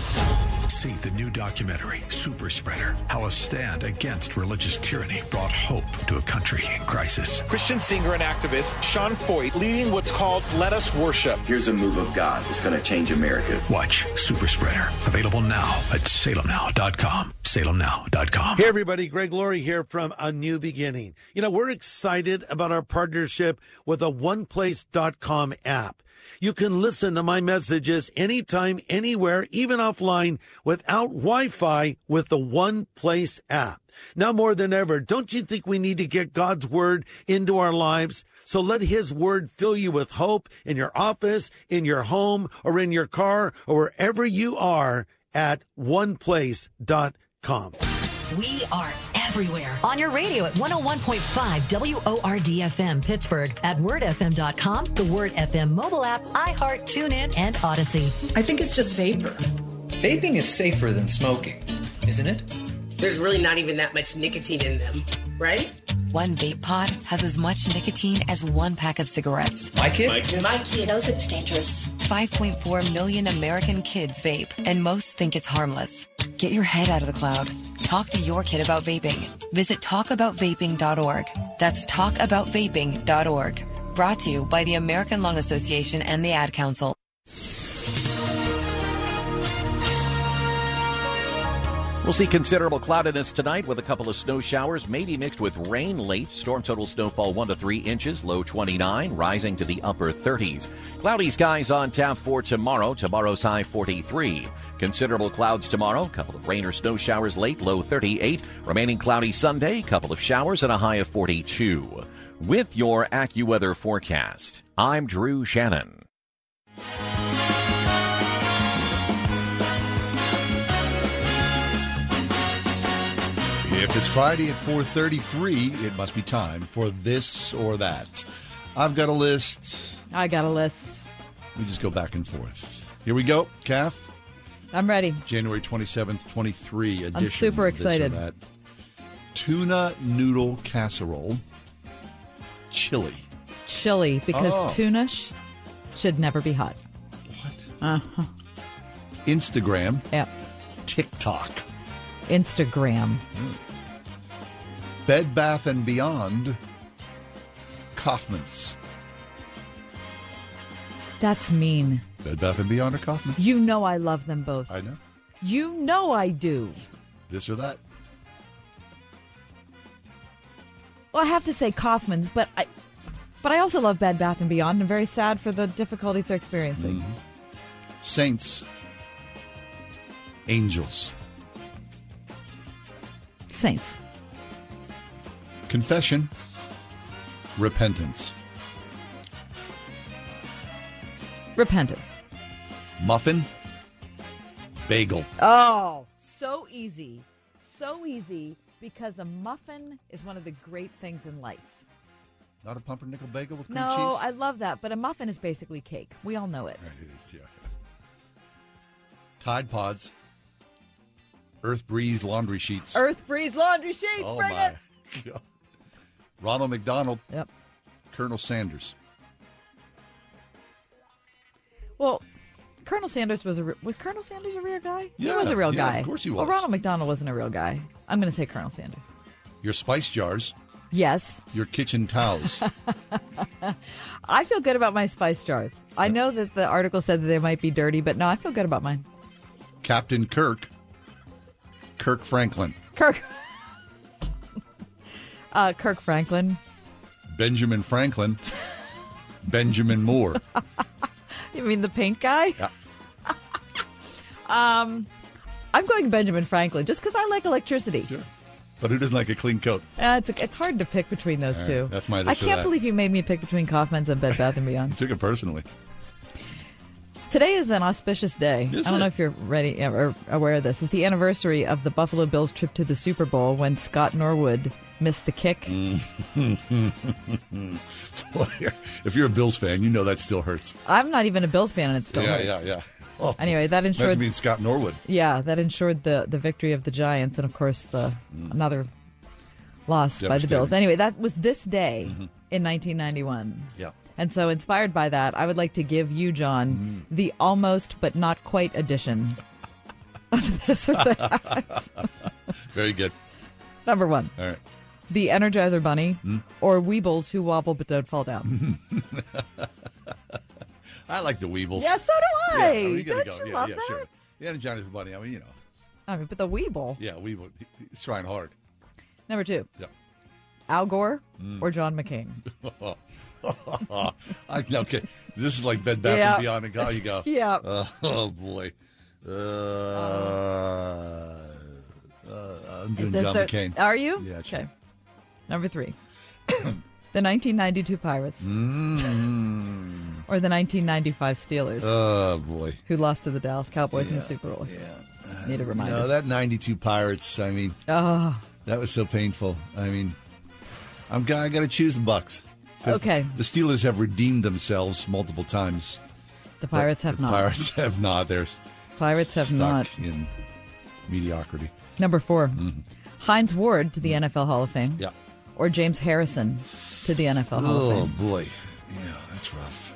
Speaker 11: See the new documentary, Super Spreader How a Stand Against Religious Tyranny Brought Hope to a Country in Crisis.
Speaker 13: Christian singer and activist Sean Feucht leading what's called Let Us Worship.
Speaker 14: Here's a move of God that's going to change America.
Speaker 11: Watch Super Spreader, available now at salemnow.com. Salemnow.com.
Speaker 15: Hey, everybody. Greg Laurie here from A New Beginning. You know, we're excited about our partnership with a OnePlace.com app. You can listen to my messages anytime, anywhere, even offline without Wi-Fi with the One Place app. Now more than ever, don't you think we need to get God's word into our lives? So let his word fill you with hope in your office, in your home, or in your car, or wherever you are at oneplace.com.
Speaker 5: We are everywhere. On your radio at 101.5 WORD FM Pittsburgh, at wordfm.com, the Word FM mobile app, iHeart, TuneIn, and Odyssey.
Speaker 16: I think it's just vapor. Vaping is safer than smoking, isn't it?
Speaker 17: There's really not even that much nicotine in them, right?
Speaker 18: One vape pod has as much nicotine as one pack of cigarettes.
Speaker 16: My kid? My kid,
Speaker 17: My kid knows it's dangerous.
Speaker 18: 5.4 million American kids vape, and most think it's harmless. Get your head out of the cloud. Talk to your kid about vaping. Visit talkaboutvaping.org. That's talkaboutvaping.org. Brought to you by the American Lung Association and the Ad Council.
Speaker 6: We'll see considerable cloudiness tonight with a couple of snow showers, maybe mixed with rain late. Storm total snowfall 1 to 3 inches, low 29, rising to the upper 30s. Cloudy skies on tap for tomorrow. Tomorrow's high 43. Considerable clouds tomorrow, couple of rain or snow showers late, low 38. Remaining cloudy Sunday, couple of showers and a high of 42. With your AccuWeather forecast, I'm Drew Shannon.
Speaker 2: If it's Friday at 4:33, it must be time for this or that. I've got a list.
Speaker 3: I got a list.
Speaker 2: We just go back and forth. Here we go, Kath.
Speaker 3: I'm ready.
Speaker 2: January 27th, 23 edition.
Speaker 3: I'm super
Speaker 2: this or
Speaker 3: excited.
Speaker 2: that. Tuna noodle casserole. Chili.
Speaker 3: Chili, because
Speaker 2: Oh.
Speaker 3: tuna sh- should never be hot.
Speaker 2: What?
Speaker 3: Uh-huh.
Speaker 2: Instagram.
Speaker 3: Yep.
Speaker 2: TikTok.
Speaker 3: Instagram.
Speaker 2: Bed Bath and Beyond. Kaufmann's.
Speaker 3: That's mean.
Speaker 2: Bed Bath and Beyond or Kaufmann's?
Speaker 3: You know I love them both.
Speaker 2: I know.
Speaker 3: You know I do.
Speaker 2: This or that.
Speaker 3: Well, I have to say Kaufmann's, but I, but I also love Bed Bath and Beyond. I'm very sad for the difficulties they're experiencing. Mm-hmm.
Speaker 2: Saints. Angels.
Speaker 3: Saints.
Speaker 2: Confession. Repentance.
Speaker 3: Repentance.
Speaker 2: Muffin. Bagel.
Speaker 3: Oh, so easy, so easy because a muffin is one of the great things in life.
Speaker 2: Not a pumpernickel bagel with cream
Speaker 3: No,
Speaker 2: cheese?
Speaker 3: I love that, but a muffin is basically cake. We all know it.
Speaker 2: Right, it is, yeah. Tide Pods. Earth Breeze laundry sheets.
Speaker 3: Earth Breeze laundry sheets.
Speaker 2: oh
Speaker 3: bring
Speaker 2: my
Speaker 3: it.
Speaker 2: God. Ronald McDonald.
Speaker 3: Yep.
Speaker 2: Colonel Sanders.
Speaker 3: Well, Colonel Sanders was a re- was Colonel Sanders a real guy? he was a real
Speaker 2: yeah,
Speaker 3: guy.
Speaker 2: of course he was. Well.
Speaker 3: Ronald McDonald wasn't a real guy. I'm going to say Colonel Sanders.
Speaker 2: Your spice jars.
Speaker 3: Yes,
Speaker 2: Your kitchen towels.
Speaker 3: I feel good about my spice jars. I know that the article said that they might be dirty, but no, I feel good about mine.
Speaker 2: Captain Kirk. Kirk Franklin.
Speaker 3: Kirk. uh, Kirk Franklin.
Speaker 2: Benjamin Franklin. Benjamin Moore.
Speaker 3: You mean the paint guy?
Speaker 2: Yeah.
Speaker 3: Um, I'm going Benjamin Franklin just because I like electricity.
Speaker 2: Sure. But who doesn't like a clean coat?
Speaker 3: Uh, it's it's hard to pick between those
Speaker 2: All
Speaker 3: two.
Speaker 2: that's my
Speaker 3: I can't believe you made me pick between Kaufmann's and Bed Bath and Beyond.
Speaker 2: took it personally.
Speaker 3: Today is an auspicious day.
Speaker 2: Is
Speaker 3: I don't
Speaker 2: it?
Speaker 3: know if you're ready uh, or aware of this. It's the anniversary of the Buffalo Bills trip to the Super Bowl when Scott Norwood missed the kick.
Speaker 2: Mm. If you're a Bills fan, you know that still hurts.
Speaker 3: I'm not even a Bills fan, and it still
Speaker 2: yeah,
Speaker 3: hurts.
Speaker 2: yeah, yeah. Oh,
Speaker 3: Anyway, that ensured
Speaker 2: Imagine being Scott Norwood.
Speaker 3: Yeah, that ensured the the victory of the Giants, and of course the another loss by the Bills. Anyway, that was this day
Speaker 2: Mhm.
Speaker 3: in 1991.
Speaker 2: Yeah.
Speaker 3: And so, inspired by that, I would like to give you, John, the almost but not quite edition of this or that.
Speaker 2: Very good.
Speaker 3: Number one,
Speaker 2: All right.
Speaker 3: The Energizer Bunny, or Weebles who wobble but don't fall down.
Speaker 2: I like the Weebles.
Speaker 3: yeah, so do I.
Speaker 2: Yeah, we gotta
Speaker 3: don't
Speaker 2: go.
Speaker 3: you
Speaker 2: yeah,
Speaker 3: love
Speaker 2: yeah,
Speaker 3: that?
Speaker 2: sure. And Johnny's Bunny. I mean, you know.
Speaker 3: I mean, but the Weeble.
Speaker 2: Yeah, Weeble. he- He's trying hard.
Speaker 3: Number two,
Speaker 2: Yeah.
Speaker 3: Al Gore
Speaker 2: Mm.
Speaker 3: or John McCain.
Speaker 2: I, okay, this is like Bed Bath
Speaker 3: Yeah.
Speaker 2: and Beyond. And go, you go.
Speaker 3: Yeah.
Speaker 2: Uh, oh boy. Uh, uh, I'm doing John
Speaker 3: a-
Speaker 2: McCain.
Speaker 3: Are you?
Speaker 2: Yeah. Sure.
Speaker 3: Okay. Number three. the 1992 Pirates
Speaker 2: Mm.
Speaker 3: or the 1995 Steelers,
Speaker 2: Oh boy.
Speaker 3: who lost to the Dallas Cowboys in the Super Bowl. Yeah. Need a reminder.
Speaker 2: No, that '92 Pirates. I mean,
Speaker 3: oh,
Speaker 2: that was so painful. I mean, I'm g- I got to choose the Bucks. 'Cause
Speaker 3: Okay.
Speaker 2: The Steelers have redeemed themselves multiple times.
Speaker 3: the Pirates have
Speaker 2: the
Speaker 3: not.
Speaker 2: Pirates have not. They're
Speaker 3: Pirates have
Speaker 2: stuck
Speaker 3: not.
Speaker 2: in mediocrity.
Speaker 3: Number 4 Hines Ward to the NFL Hall of Fame.
Speaker 2: Mm-hmm. Yeah.
Speaker 3: Or James Harrison to the NFL Hall
Speaker 2: Oh
Speaker 3: of Fame.
Speaker 2: boy, yeah, that's rough.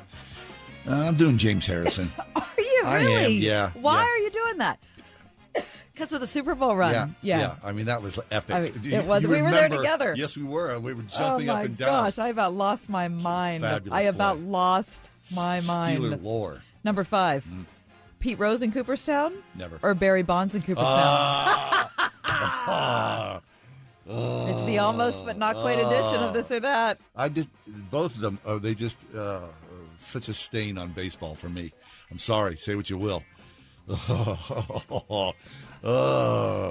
Speaker 2: Uh, I'm doing James Harrison.
Speaker 3: Are you
Speaker 2: I am,
Speaker 3: really?
Speaker 2: yeah,
Speaker 3: Why
Speaker 2: yeah.
Speaker 3: are you doing that? Because of the Super Bowl run.
Speaker 2: yeah, Yeah. I mean, that was epic.
Speaker 3: I mean,
Speaker 2: Do
Speaker 3: it was- we were there together.
Speaker 2: Yes, we were. We were
Speaker 3: Oh
Speaker 2: jumping
Speaker 3: my
Speaker 2: up and down.
Speaker 3: Oh gosh, I about lost my mind.
Speaker 2: Fabulous
Speaker 3: I about
Speaker 2: play.
Speaker 3: lost my mind.
Speaker 2: Steeler lore.
Speaker 3: Number five, mm. Pete Rose in Cooperstown?
Speaker 2: Never.
Speaker 3: Or Barry Bonds in Cooperstown?
Speaker 2: Ah. Ah. Ah.
Speaker 3: it's the almost but not quite edition of this or that.
Speaker 2: I just both of them. are they just uh, such a stain on baseball for me. I'm sorry. Say what you will. oh,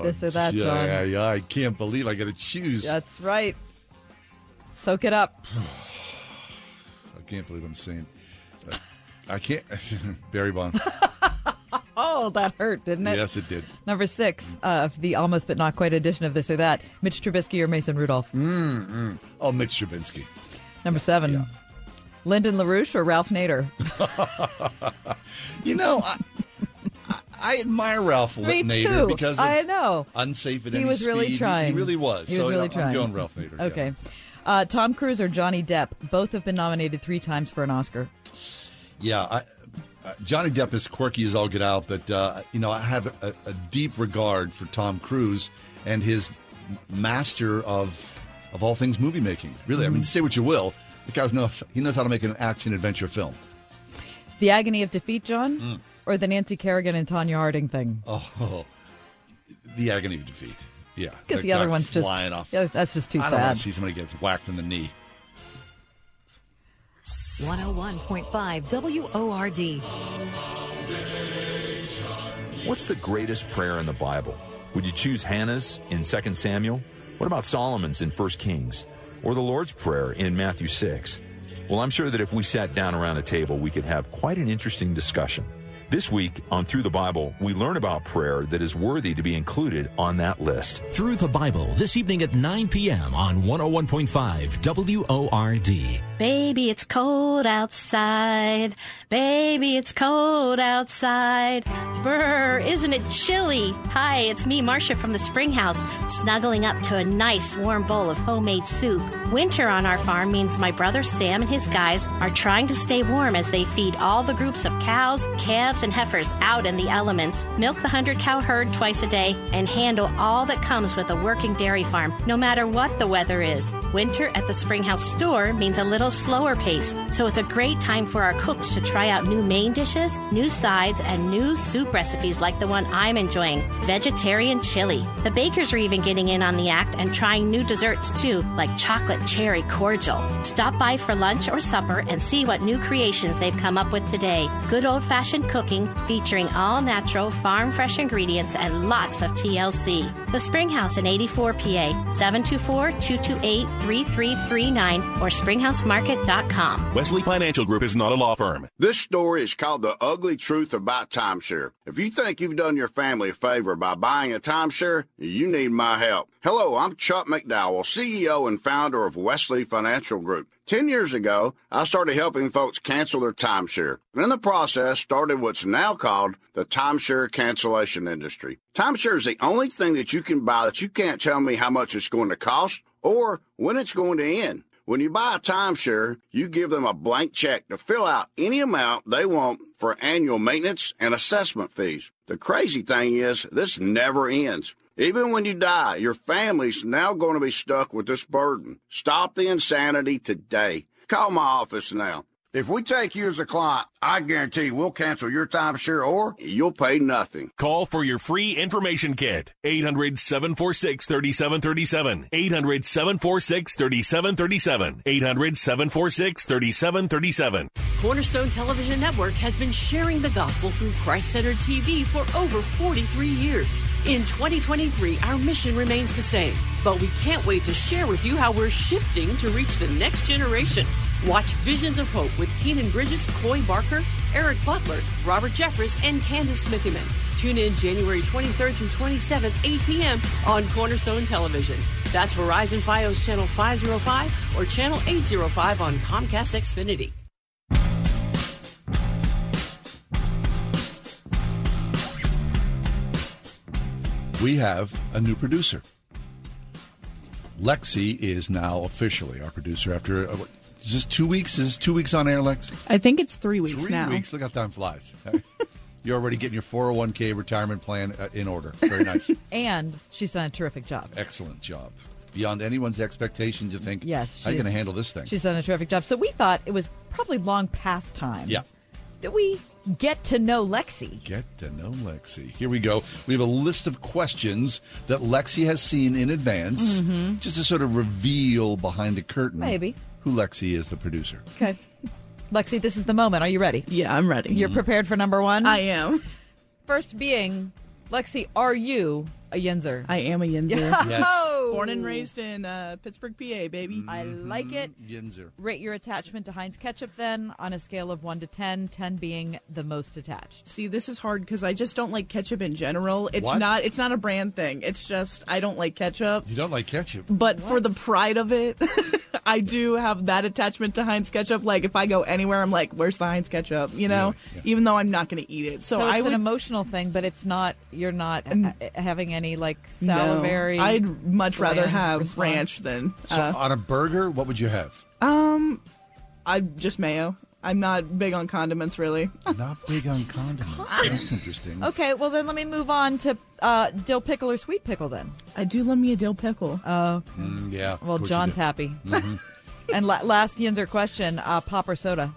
Speaker 3: This or that, John.
Speaker 2: Yeah, yeah, I can't believe I got to choose.
Speaker 3: That's right. Soak it up.
Speaker 2: I can't believe I'm saying. uh, I can't. Barry Bonds.
Speaker 3: Oh, that hurt, didn't it?
Speaker 2: yes, it did.
Speaker 3: Number six, uh, the almost but not quite edition of this or that. Mitch Trubisky or Mason Rudolph.
Speaker 2: Mm-mm. Oh, Mitch Stravinsky.
Speaker 3: Number seven, Lyndon LaRouche or Ralph Nader.
Speaker 2: You know, I, I admire Ralph
Speaker 3: Me
Speaker 2: Nader
Speaker 3: too.
Speaker 2: because
Speaker 3: I know.
Speaker 2: unsafe at
Speaker 3: He
Speaker 2: any
Speaker 3: was really
Speaker 2: speed. He-
Speaker 3: trying.
Speaker 2: He, really was.
Speaker 3: He
Speaker 2: so
Speaker 3: was really
Speaker 2: I'm
Speaker 3: trying.
Speaker 2: going Ralph Nader. yeah.
Speaker 3: Okay. Uh, Tom Cruise or Johnny Depp both have been nominated three times for an Oscar.
Speaker 2: Yeah, I, uh, Johnny Depp is quirky as all get out, but uh, you know I have a, a deep regard for Tom Cruise and his master of of all things movie making. Really, I mean,
Speaker 3: Mhm.
Speaker 2: say what you will, the guy knows he knows how to make an action adventure film.
Speaker 3: The Agony of Defeat, John,
Speaker 2: Mm.
Speaker 3: or the Nancy Kerrigan and Tonya Harding thing?
Speaker 2: Oh, the agony of defeat. Yeah,
Speaker 3: Because the other one's just
Speaker 2: flying off.
Speaker 3: yeah, that's just too sad.
Speaker 2: I don't want to see somebody gets whacked in the knee.
Speaker 5: 101.5 WORD.
Speaker 17: What's the greatest prayer in the Bible? Would you choose Hannah's in 2 Samuel? What about Solomon's in 1 Kings? Or the Lord's Prayer in Matthew 6? Well, I'm sure that if we sat down around a table, we could have quite an interesting discussion. This week on Through the Bible, we learn about prayer that is worthy to be included on that list.
Speaker 19: Through the Bible this evening at 9 p.m. on 101.5 WORD.
Speaker 20: Baby, it's cold outside. Baby, it's cold outside. Brr, isn't it chilly? Hi, it's me, Marcia from the Spring House, snuggling up to a nice warm bowl of homemade soup. Winter on our farm means my brother Sam and his guys are trying to stay warm as they feed all the groups of cows, calves, and heifers out in the elements, milk the 100 cow herd twice a day, and handle all that comes with a working dairy farm, no matter what the weather is. Winter at the Springhouse store means a little slower pace, so it's a great time for our cooks to try out new main dishes, new sides, and new soup recipes like the one I'm enjoying vegetarian chili. The bakers are even getting in on the act and trying new desserts too, like chocolate cherry cordial. Stop by for lunch or supper and see what new creations they've come up with today. Good old fashioned cooking featuring all natural, farm fresh ingredients and lots of TLC. The Springhouse in Eighty Four PA, 724 228 3339 or springhousemarket.com.
Speaker 15: Wesley Financial Group is not a law firm.
Speaker 21: This story is called The Ugly Truth About Timeshare. If you think you've done your family a favor by buying a timeshare, you need my help. Hello, I'm Chuck McDowell, CEO and founder of Wesley Financial Group. Ten years ago, I started helping folks cancel their timeshare. And in the process, started what's now called the timeshare cancellation industry. Timeshare is the only thing that you can buy that you can't tell me how much it's going to cost or when it's going to end. When you buy a timeshare, you give them a blank check to fill out any amount they want for annual maintenance and assessment fees. The crazy thing is, this never ends. Even when you die, your family's now going to be stuck with this burden. Stop the insanity today. Call my office now. If we take you as a client, I guarantee we'll cancel your timeshare or you'll pay nothing.
Speaker 15: Call for your free information kit. 800 746 3737. 800 746 3737. 800 746 3737.
Speaker 22: Cornerstone Television Network has been sharing the gospel through Christ centered TV for over 43 years. In 2023, our mission remains the same, but we can't wait to share with you how we're shifting to reach the next generation. Watch Visions of Hope with Keenan Bridges, Coy Barker, Eric Butler, Robert Jeffress, and Candace Smithyman. Tune in January 23rd through 27th, 8 p.m. on Cornerstone Television. That's Verizon Fios Channel 505 or Channel 805 on Comcast Xfinity.
Speaker 2: We have a new producer. Lexi is now officially our producer after. Uh, Is this two weeks? Is this two weeks on air, Lex?
Speaker 23: I think it's three weeks
Speaker 2: Three
Speaker 23: now.
Speaker 2: weeks. Look how time flies. You're already getting your 401k retirement plan uh, in order. Very nice.
Speaker 3: And she's done a terrific job.
Speaker 2: Excellent job. Beyond anyone's expectation to think,
Speaker 3: Yes,
Speaker 2: how are you going to handle this thing?
Speaker 3: She's done a terrific job. So we thought it was probably long past time
Speaker 2: Yeah.
Speaker 3: that we get to know Lexi.
Speaker 2: Get to know Lexi. Here we go. We have a list of questions that Lexi has seen in advance,
Speaker 3: Mhm.
Speaker 2: just to sort of reveal behind the curtain
Speaker 3: Maybe.
Speaker 2: Who Lexi is, the producer.
Speaker 3: Okay. Lexi, this is the moment. Are you ready?
Speaker 23: Yeah, I'm ready.
Speaker 3: You're prepared for number one?
Speaker 23: I am.
Speaker 3: First being, Lexi, are you a Yinzer.
Speaker 23: I am a Yinzer.
Speaker 2: Yes.
Speaker 3: Whoa!
Speaker 23: Born and raised in uh, Pittsburgh, PA, baby.
Speaker 3: I like it.
Speaker 4: Yinzer.
Speaker 3: Rate your attachment to Heinz ketchup then on a scale of 1 to 10, 10 being the most attached.
Speaker 23: See, this is hard because I just don't like ketchup in general. It's
Speaker 4: What?
Speaker 23: not. It's not a brand thing. It's just I don't like ketchup.
Speaker 4: You don't like ketchup.
Speaker 23: But for the pride of it, I do have that attachment to Heinz ketchup. Like if I go anywhere, I'm like, "Where's the Heinz ketchup?" You know, even though I'm not going to eat it. So,
Speaker 3: So, it's
Speaker 23: I would
Speaker 3: an emotional thing, but it's not, you're not ha- having any like salivary.
Speaker 23: No, I'd much rather have
Speaker 3: response.
Speaker 23: ranch than.
Speaker 4: So
Speaker 23: uh,
Speaker 4: on a burger, what would you have?
Speaker 23: um, I just mayo. I'm not big on condiments, really.
Speaker 4: Not big on condiments. That's interesting.
Speaker 3: Okay, well then let me move on to uh, dill pickle or sweet pickle then.
Speaker 23: I do love me a dill pickle.
Speaker 3: Oh,
Speaker 4: Mm, yeah.
Speaker 3: well, John's
Speaker 4: do.
Speaker 3: happy.
Speaker 4: Mhm.
Speaker 3: and la- last Yinzer question: uh, pop or soda?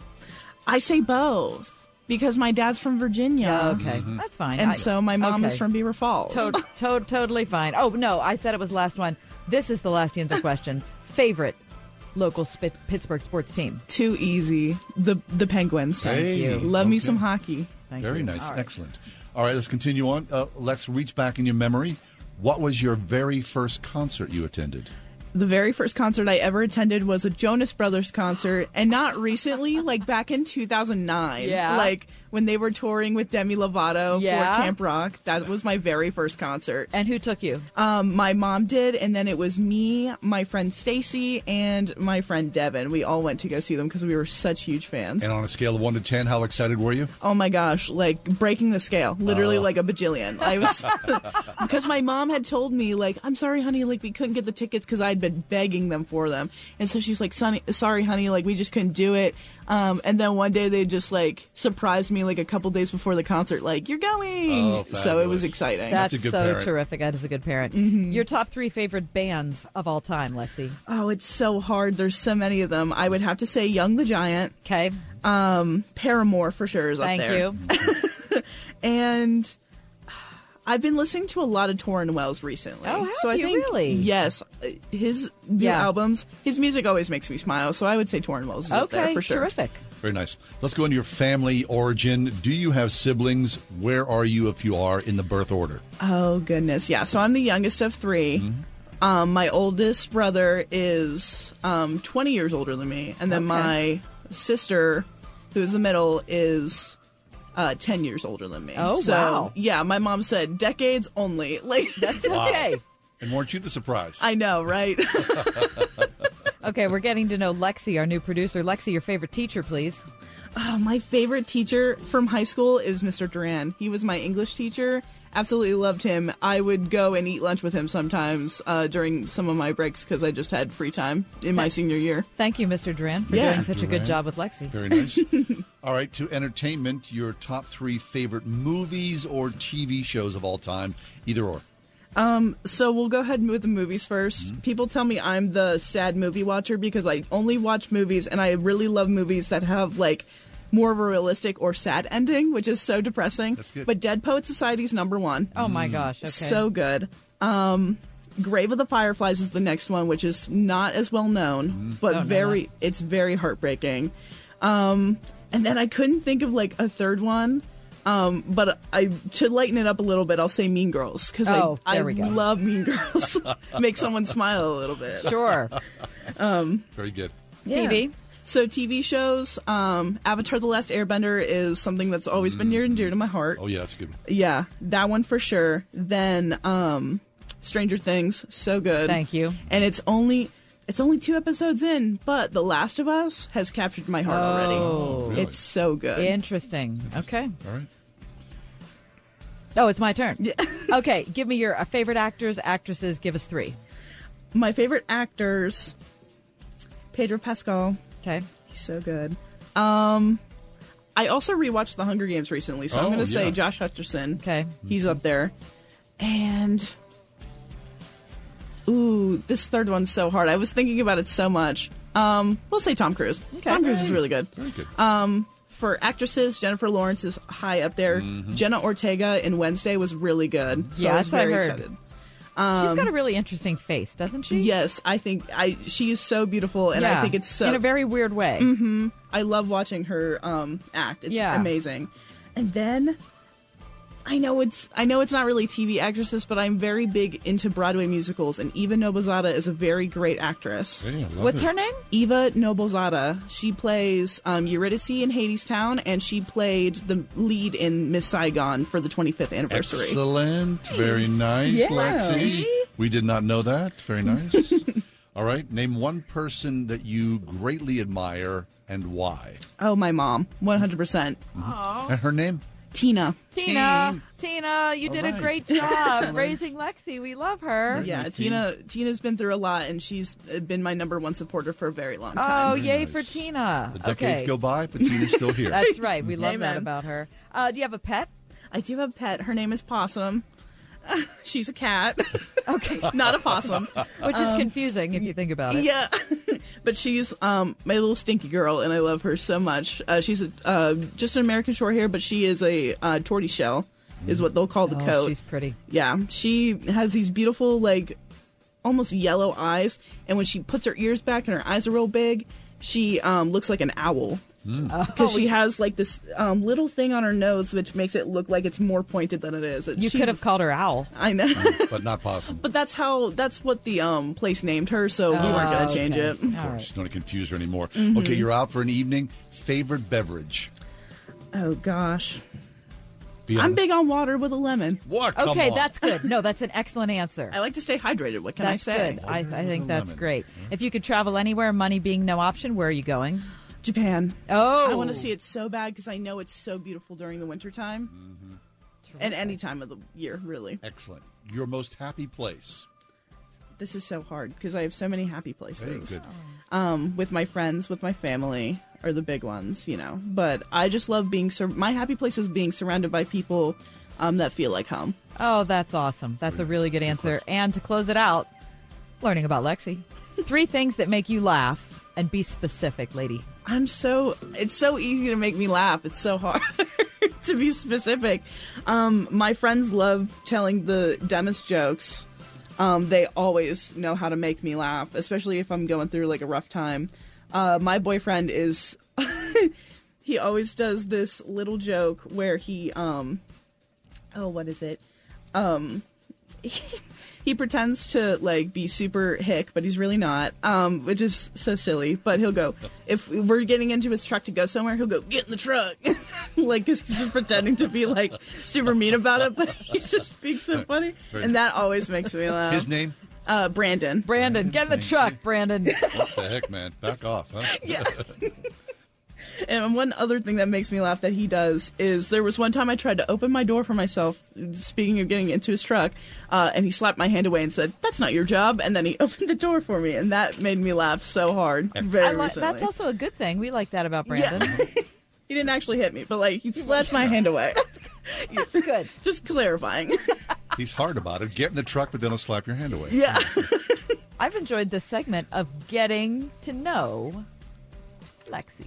Speaker 23: I say both because my dad's from Virginia.
Speaker 3: Yeah, okay,
Speaker 4: Mm-hmm.
Speaker 3: that's fine.
Speaker 23: And
Speaker 3: I-
Speaker 23: so my mom is from Beaver Falls.
Speaker 3: To- to- totally fine. Oh no, I said it was last one. This is the last Yinzer question. Favorite local Spit- Pittsburgh sports team?
Speaker 23: Too easy. The the Penguins.
Speaker 4: Thank Hey, you.
Speaker 23: Love me some hockey.
Speaker 4: Very nice.
Speaker 3: All right.
Speaker 4: Excellent. All right, let's continue on. Uh, let's reach back in your memory. What was your very first concert you attended?
Speaker 23: The very first concert I ever attended was a Jonas Brothers concert, and not recently, like back in 2009.
Speaker 3: Yeah.
Speaker 23: Like when they were touring with Demi Lovato
Speaker 3: Yeah.
Speaker 23: for Camp Rock. That was my very first concert.
Speaker 3: And who took you?
Speaker 23: Um, my mom did, and then it was me, my friend Stacy, and my friend Devin. We all went to go see them because we were such huge fans.
Speaker 4: And on a scale of 1 to 10, how excited were you?
Speaker 23: Oh my gosh, like breaking the scale, literally
Speaker 4: Oh.
Speaker 23: like a bajillion. I was because my mom had told me like, "I'm sorry, honey, like we couldn't get the tickets because I'd been begging them for them." And so she's like, "Sonny, sorry, honey, like we just couldn't do it." Um, and then one day they just like surprised me like a couple days before the concert, like, "You're going."
Speaker 4: Oh,
Speaker 23: so it was exciting.
Speaker 3: That's, so terrific. That is a good parent. Your top three favorite bands of all time, Lexi?
Speaker 23: Oh, it's so hard. There's so many of them. I would have to say Young the Giant.
Speaker 3: Okay.
Speaker 23: Um, Paramore for sure is
Speaker 3: Thank
Speaker 23: up there.
Speaker 3: Thank you.
Speaker 23: and I've been listening to a lot of Tauren Wells recently.
Speaker 3: Oh, have
Speaker 23: so I
Speaker 3: you
Speaker 23: think
Speaker 3: really?
Speaker 23: yes, his new
Speaker 3: Yeah.
Speaker 23: albums, his music always makes me smile. So I would say Tauren Wells is up there for sure.
Speaker 3: terrific.
Speaker 4: Very nice. Let's go into your family origin. Do you have siblings? Where are you if you are in the birth order?
Speaker 23: Oh goodness, yeah. So I'm the youngest of 3
Speaker 4: Mm-hmm.
Speaker 23: Um, my oldest brother is um, 20 years older than me, and then
Speaker 3: Okay.
Speaker 23: my sister, who is the middle, is uh, 10 years older than me.
Speaker 3: Oh,
Speaker 23: so,
Speaker 3: wow.
Speaker 23: Yeah, my mom said decades only. Like
Speaker 3: That's
Speaker 4: Wow.
Speaker 3: okay.
Speaker 4: And weren't you the surprise?
Speaker 23: I know, right?
Speaker 3: Okay, we're getting to know Lexi, our new producer. Lexi, your favorite teacher, please.
Speaker 23: Oh, my favorite teacher from high school is Mr. Duran. He was my English teacher. Absolutely loved him. I would go and eat lunch with him sometimes uh, during some of my breaks because I just had free time in my senior year.
Speaker 3: Thank you, Mr. Duran, for
Speaker 23: Yeah.
Speaker 3: doing such a good
Speaker 4: Duran.
Speaker 3: job with Lexi.
Speaker 4: Very nice. all right, to entertainment, your top three favorite movies or TV shows of all time, either or.
Speaker 23: Um, so we'll go ahead with the movies 1st People tell me I'm the sad movie watcher because I only watch movies and I really love movies that have like more of a realistic or sad ending, which is so depressing. That's
Speaker 4: good.
Speaker 23: But Dead Poet Society's number one.
Speaker 3: Oh my gosh. Okay.
Speaker 23: So good. Um, Grave of the Fireflies is the next one, which is not as well known, but
Speaker 3: Don't know
Speaker 23: very it's very heartbreaking. Um, and then I couldn't think of like a third one. Um, but I to lighten it up a little bit, I'll say Mean Girls because
Speaker 3: Oh,
Speaker 23: I, I
Speaker 3: there we go.
Speaker 23: love Mean Girls. Make someone smile a little bit.
Speaker 3: Sure.
Speaker 23: Um,
Speaker 4: Very good.
Speaker 23: yeah.
Speaker 3: TV?
Speaker 23: So TV shows, um, Avatar: The Last Airbender is something that's always been near and dear to my heart.
Speaker 4: Oh, yeah, that's good. one.
Speaker 23: Yeah, that one for sure. Then um Stranger Things, so good.
Speaker 3: Thank you.
Speaker 23: And it's only it's only two episodes in, but The Last of Us has captured my heart
Speaker 3: Oh.
Speaker 23: already.
Speaker 4: really?
Speaker 23: It's so good.
Speaker 3: Interesting. Okay.
Speaker 4: All right.
Speaker 3: Oh, it's my turn. okay, give me your uh, favorite actors, actresses. Give us three.
Speaker 23: My favorite actors Pedro Pascal.
Speaker 3: Okay.
Speaker 23: He's so good. Um I also rewatched The Hunger Games recently, so I'm
Speaker 4: Oh,
Speaker 23: going to say. Josh Hutcherson.
Speaker 3: Okay.
Speaker 23: He's up there. And ooh, this third one's so hard. I was thinking about it so much. Um, we'll say Tom Cruise. Tom Cruise is really good.
Speaker 4: Very good.
Speaker 23: Um, for actresses, Jennifer Lawrence is high up there.
Speaker 4: Mm-hmm.
Speaker 23: Jenna Ortega in Wednesday was really good. So
Speaker 3: Yeah,
Speaker 23: I was
Speaker 3: that's what I
Speaker 23: very
Speaker 3: heard.
Speaker 23: excited.
Speaker 3: She's
Speaker 23: Um,
Speaker 3: got a really interesting face, doesn't she?
Speaker 23: Yes, I think I she is so beautiful, and I think it's so
Speaker 3: in a very weird way.
Speaker 23: hmm I love watching her um, act. It's
Speaker 3: Yeah.
Speaker 23: amazing. And then I know it's I know it's not really TV actresses, but I'm very big into Broadway musicals, and Eva Noblezada is a very great actress.
Speaker 3: What's her name?
Speaker 23: Eva Noblezada. She plays um, Eurydice in Hadestown, and she played the lead in Miss Saigon for the 25th anniversary.
Speaker 2: Excellent. Very nice,
Speaker 23: Yeah.
Speaker 2: Lexi. We did not know that. Very nice. All right. Name one person that you greatly admire and why.
Speaker 23: Oh, my mom, 100%.
Speaker 2: And her name?
Speaker 23: Tina.
Speaker 3: Tina, Tina, you
Speaker 2: All
Speaker 3: did a great job raising Lexi. We love her.
Speaker 23: Yeah, Tina. Tina's been through a lot, and she's been my number one supporter for a very long time.
Speaker 3: Oh,
Speaker 23: time.
Speaker 3: yay for Tina.
Speaker 2: The decades
Speaker 3: okay.
Speaker 2: go by, but Tina's still here.
Speaker 3: That's right. We love that about her. Uh, do you have a pet?
Speaker 23: I do have a pet. Her name is Possum. She's a cat. okay, not a possum,
Speaker 3: Which is
Speaker 23: Um,
Speaker 3: confusing if you think about it.
Speaker 23: Yeah, but she's um, my little stinky girl, and I love her so much. Uh, she's a, uh, just an American short hair, but she is a uh, tortie shell, is what they'll call the
Speaker 3: Oh,
Speaker 23: coat.
Speaker 3: she's pretty.
Speaker 23: Yeah, she has these beautiful, like, almost yellow eyes, and when she puts her ears back and her eyes are real big, she um, looks like an owl.
Speaker 3: Oh,
Speaker 23: Because she has like this um, little thing on her nose, which makes it look like it's more pointed than it is.
Speaker 3: You
Speaker 23: She's-
Speaker 3: could have called her Owl.
Speaker 23: I know.
Speaker 2: but not possum.
Speaker 23: But that's how that's what the um place named her, so we weren't
Speaker 3: Oh,
Speaker 23: gonna change it.
Speaker 2: Of course, She's not going to confuse her anymore.
Speaker 23: Mhm.
Speaker 2: Okay, you're out for an evening. Favorite beverage?
Speaker 23: Oh gosh. I'm big on water with a lemon.
Speaker 2: What?
Speaker 3: Okay, that's good. No, that's an excellent answer.
Speaker 23: I like to stay hydrated. What can
Speaker 3: that's
Speaker 23: I say?
Speaker 3: Good. I, I think that's great. If you could travel anywhere, money being no option, where are you going?
Speaker 23: Japan.
Speaker 3: Oh,
Speaker 23: I want to see it so bad because I know it's so beautiful during the wintertime.
Speaker 2: Mm-hmm.
Speaker 23: And any time of the year, really.
Speaker 2: Excellent. Your most happy place?
Speaker 23: This is so hard because I have so many happy places.
Speaker 2: good.
Speaker 23: Um, with my friends, with my family, are the big ones, you know. But I just love being. Sur- my happy place is being surrounded by people um, that feel like home.
Speaker 3: Oh, that's awesome. That's a really good answer. And to close it out, learning about Lexi. Three things that make you laugh and be specific, lady.
Speaker 23: I'm so it's so easy to make me laugh. It's so hard to be specific. Um, my friends love telling the dumbest jokes. Um, they always know how to make me laugh, especially if I'm going through like a rough time. Uh, my boyfriend is he always does this little joke where he um oh what is it um he pretends to like be super hick but he's really not um which is so silly but he'll go if we're getting into his truck to go somewhere he'll go get in the truck like 'cause he's just pretending to be like super mean about it but he just speaks so funny and that always makes me laugh
Speaker 2: His name?
Speaker 23: uh brandon
Speaker 3: Brandon, get in the truck, Brandon.
Speaker 2: What the heck, man? Back off, huh?
Speaker 23: Yeah. And one other thing that makes me laugh that he does is there was one time I tried to open my door for myself, speaking of getting into his truck, uh, and he slapped my hand away and said, "That's not your job." And then he opened the door for me, and that made me laugh so hard. Very
Speaker 3: li- that's also a good thing. We like that about Brandon.
Speaker 23: he didn't actually hit me, but like he slapped my hand away.
Speaker 3: That's good.
Speaker 23: Just clarifying.
Speaker 2: He's hard about it. Get in the truck, but then he'll slap your hand away.
Speaker 23: yeah.
Speaker 3: I've enjoyed this segment of getting to know Lexi.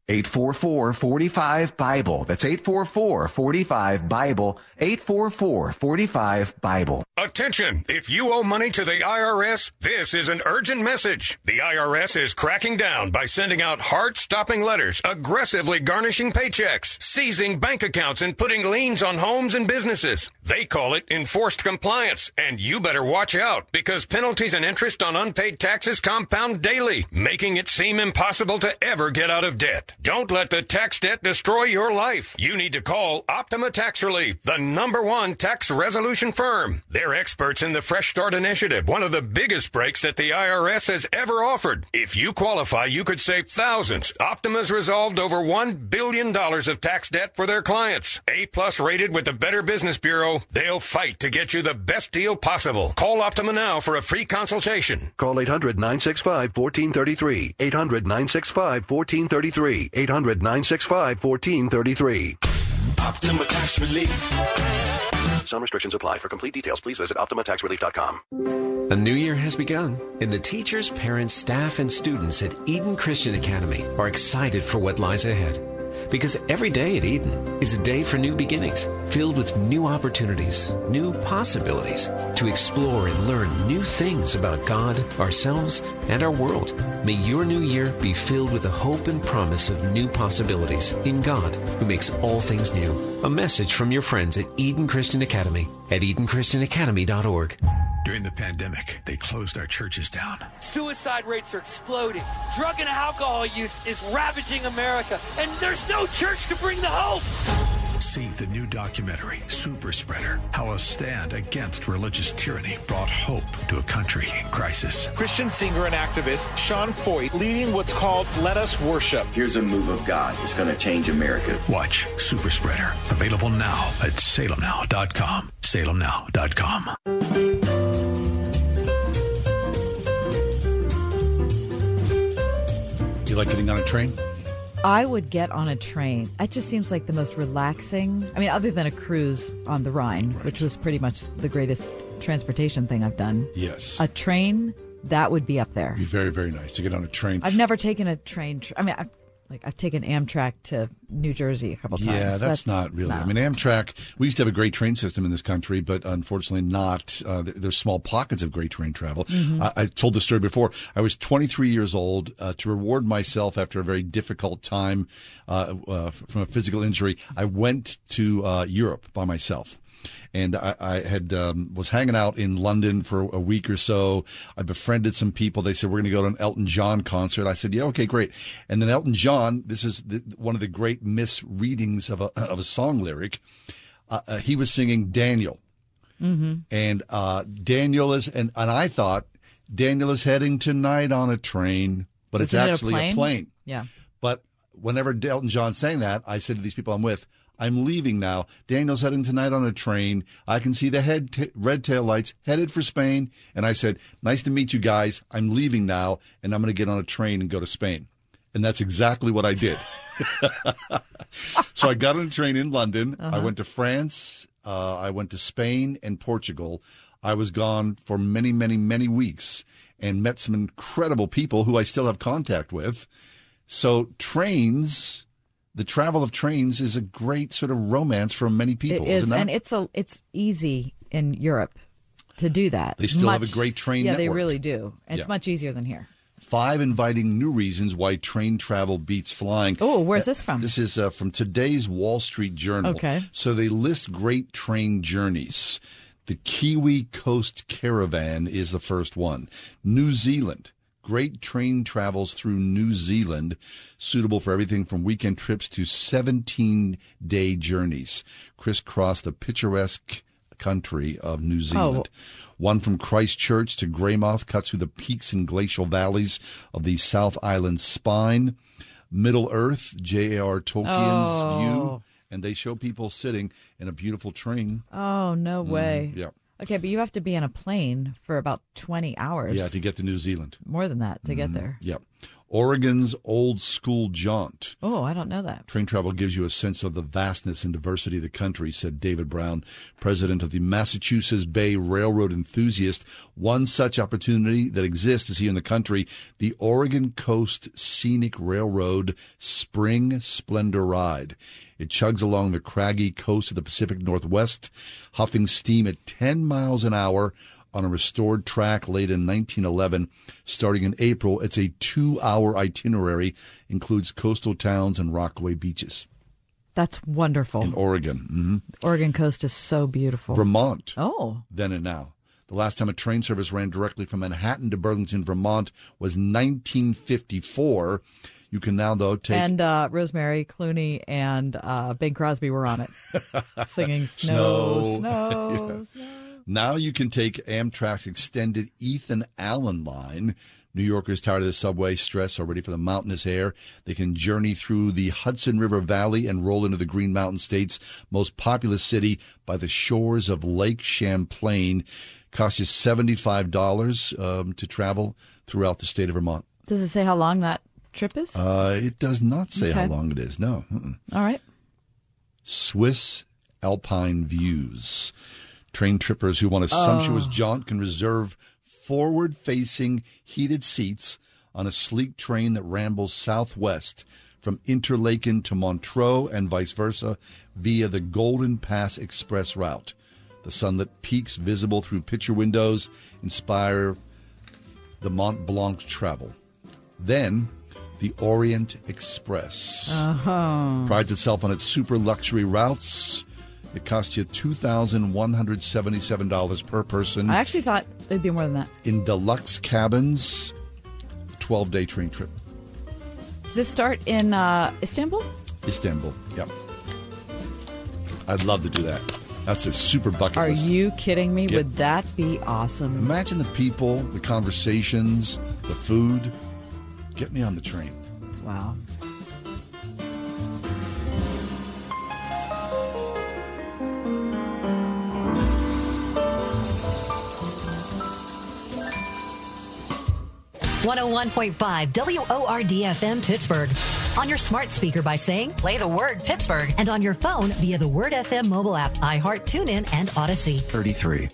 Speaker 7: 844 45 Bible. That's 844 45 Bible. 844 45 Bible.
Speaker 24: Attention! If you owe money to the IRS, this is an urgent message. The IRS is cracking down by sending out heart stopping letters, aggressively garnishing paychecks, seizing bank accounts, and putting liens on homes and businesses. They call it enforced compliance, and you better watch out because penalties and interest on unpaid taxes compound daily, making it seem impossible to ever get out of debt. Don't let the tax debt destroy your life. You need to call Optima Tax Relief, the number one tax resolution firm. They're experts in the Fresh Start Initiative, one of the biggest breaks that the IRS has ever offered. If you qualify, you could save thousands. Optima's resolved over $1 billion of tax debt for their clients. A plus rated with the Better Business Bureau, they'll fight to get you the best deal possible. Call Optima now for a free consultation.
Speaker 25: Call 800 965 1433. 800 965 1433. 800 965 1433.
Speaker 26: Optima Tax Relief.
Speaker 25: Some restrictions apply. For complete details, please visit OptimaTaxRelief.com.
Speaker 27: A new year has begun, and the teachers, parents, staff, and students at Eden Christian Academy are excited for what lies ahead. Because every day at Eden is a day for new beginnings, filled with new opportunities, new possibilities to explore and learn new things about God, ourselves, and our world. May your new year be filled with the hope and promise of new possibilities in God, who makes all things new. A message from your friends at Eden Christian Academy at EdenChristianAcademy.org.
Speaker 11: During the pandemic, they closed our churches down.
Speaker 28: Suicide rates are exploding. Drug and alcohol use is ravaging America, and there's no church to bring the hope.
Speaker 11: See the new documentary, Super Spreader How a Stand Against Religious Tyranny Brought Hope to a Country in Crisis.
Speaker 29: Christian singer and activist Sean Feucht leading what's called Let Us Worship.
Speaker 14: Here's a move of God that's going to change America.
Speaker 11: Watch Super Spreader. Available now at salemnow.com. Salemnow.com.
Speaker 2: You like getting on a train?
Speaker 3: I would get on a train. That just seems like the most relaxing. I mean, other than a cruise on the Rhine, which was pretty much the greatest transportation thing I've done.
Speaker 2: Yes.
Speaker 3: A train, that would be up there.
Speaker 2: Be very, very nice to get on a train.
Speaker 3: I've never taken a train. Tr- I mean, I've, like I've taken Amtrak to New Jersey a couple times.
Speaker 2: Yeah, that's, not really.
Speaker 3: no.
Speaker 2: I mean, Amtrak. We used to have a great train system in this country, but unfortunately, not. Uh, there's small pockets of great train travel.
Speaker 3: Mhm.
Speaker 2: I, I told the story before. I was 23 years old. Uh, to reward myself after a very difficult time uh, uh, from a physical injury, I went to uh, Europe by myself. And I, I had um, was hanging out in London for a week or so. I befriended some people. They said we're going to go to an Elton John concert. I said, yeah, okay, great. And then Elton John, this is the, one of the great misreadings of a of a song lyric. Uh, uh, he was singing Daniel,
Speaker 3: Mm-hmm.
Speaker 2: and uh, Daniel is and and I thought Daniel is heading tonight on a train, but it's
Speaker 3: Isn't it a
Speaker 2: actually
Speaker 3: plane?
Speaker 2: a plane.
Speaker 3: Yeah.
Speaker 2: But whenever Elton John sang that, I said to these people I'm with, I'm leaving now. Daniel's heading tonight on a train. I can see the head t- red tail lights headed for Spain. And I said, nice to meet you guys. I'm leaving now and I'm going to get on a train and go to Spain. And that's exactly what I did. so I got on a train in London. I
Speaker 3: Uh-huh.
Speaker 2: went to France. Uh, I went to Spain and Portugal. I was gone for many, many, many weeks and met some incredible people who I still have contact with. So trains, the travel of trains is a great sort of romance for many people.
Speaker 3: It is, and it's a it's easy in Europe to do that.
Speaker 2: They still have a great train
Speaker 3: Yeah, they really do. It's
Speaker 2: Yeah.
Speaker 3: much easier than here.
Speaker 2: Five inviting new reasons why train travel beats flying.
Speaker 3: Oh, where's
Speaker 2: Uh,
Speaker 3: this from?
Speaker 2: This is uh, from today's Wall Street Journal.
Speaker 3: Okay.
Speaker 2: So they list great train journeys. The Kiwi Coast Caravan is the first one. New Zealand. Great train travels through New Zealand, suitable for everything from weekend trips to 17 day journeys. Crisscross the picturesque country of New Zealand. One from Christchurch to Greymouth cuts through the peaks and glacial valleys of the South Island spine. Middle Earth, J.R. Tolkien's
Speaker 3: Oh.
Speaker 2: view, and they show people sitting in a beautiful train.
Speaker 3: Oh no way.
Speaker 2: Mm, yeah.
Speaker 3: Okay, but you have to be on a plane for about twenty hours.
Speaker 2: Yeah, to get to New Zealand.
Speaker 3: more than that to
Speaker 2: Mm-hmm.
Speaker 3: get there.
Speaker 2: Yep. Oregon's old school jaunt.
Speaker 3: Oh, I don't know that.
Speaker 2: Train travel gives you a sense of the vastness and diversity of the country, said David Brown, president of the Massachusetts Bay Railroad enthusiast. One such opportunity that exists is here in the country, the Oregon Coast Scenic Railroad Spring Splendor Ride. It chugs along the craggy coast of the Pacific Northwest, huffing steam at 10 miles an hour on a restored track late in 1911. Starting in April, it's a two-hour itinerary, includes coastal towns and rockaway beaches
Speaker 3: That's wonderful.
Speaker 2: in Oregon. hmm
Speaker 3: Oregon coast is so beautiful.
Speaker 2: Vermont,
Speaker 3: Oh,
Speaker 2: then and now. The last time a train service ran directly from Manhattan to Burlington, Vermont was 1954. You can now, though, take.
Speaker 3: And uh, Rosemary Clooney and uh, Bing Crosby were on it, singing Snow,
Speaker 2: Snow.
Speaker 3: Snow.
Speaker 2: Yeah. Now you can take Amtrak's extended Ethan Allen line. New Yorkers tired of the subway stress are ready for the mountainous air. They can journey through the Hudson River Valley and roll into the Green Mountain State's most populous city by the shores of Lake Champlain. Costs you $75 um, to travel throughout the state of Vermont.
Speaker 3: Does it say how long that trip is?
Speaker 2: Uh, it does not say how long it is. No. Mm-mm.
Speaker 3: All right.
Speaker 2: Swiss Alpine Views. Train trippers who want a sumptuous
Speaker 3: Oh.
Speaker 2: jaunt can reserve forward facing heated seats on a sleek train that rambles southwest from Interlaken to Montreux and vice versa via the Golden Pass Express route. The sunlit peaks visible through picture windows inspire the Mont Blanc travel. Then, the Orient Express
Speaker 3: Uh-huh.
Speaker 2: prides itself on its super luxury routes. It costs you two thousand one hundred seventy-seven dollars per person
Speaker 3: I actually thought it'd be more than that.
Speaker 2: in deluxe cabins. Twelve-day train trip,
Speaker 3: Does this start in uh, Istanbul?
Speaker 2: Istanbul. Yep. I'd love to do that. That's a super bucket
Speaker 3: Are
Speaker 2: list.
Speaker 3: you kidding me?
Speaker 2: Yep.
Speaker 3: Would that be awesome?
Speaker 2: Imagine the people, the conversations, the food. Get me on the train.
Speaker 3: Wow.
Speaker 5: One hundred one point five WORD Pittsburgh. On your smart speaker by saying, play the word Pittsburgh. And on your phone via the Word FM mobile app, iHeart, TuneIn, and Audacy.
Speaker 30: 33.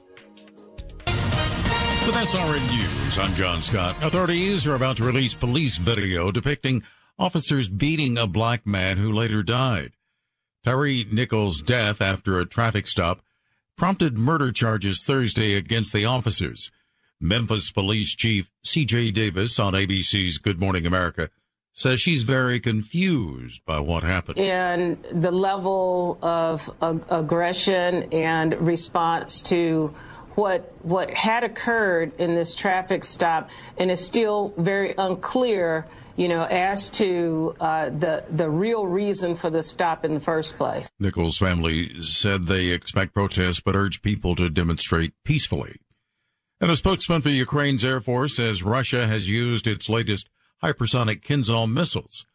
Speaker 1: With SRN News, I'm John Scott. Authorities are about to release police video depicting officers beating a black man who later died. Tyre Nichols' death after a traffic stop prompted murder charges Thursday against the officers. Memphis Police Chief C.J. Davis on ABC's Good Morning America says she's very confused by what happened.
Speaker 31: and the level of ag- aggression and response to what what had occurred in this traffic stop, and it's still very unclear, you know, as to uh, the the real reason for the stop in the first place.
Speaker 1: Nichols' family said they expect protests but urge people to demonstrate peacefully. And a spokesman for Ukraine's Air Force says Russia has used its latest hypersonic Kinzhal missiles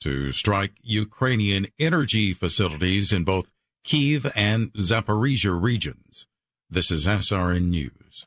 Speaker 1: to strike Ukrainian energy facilities in both Kiev and Zaporizhia regions. This is SRN News.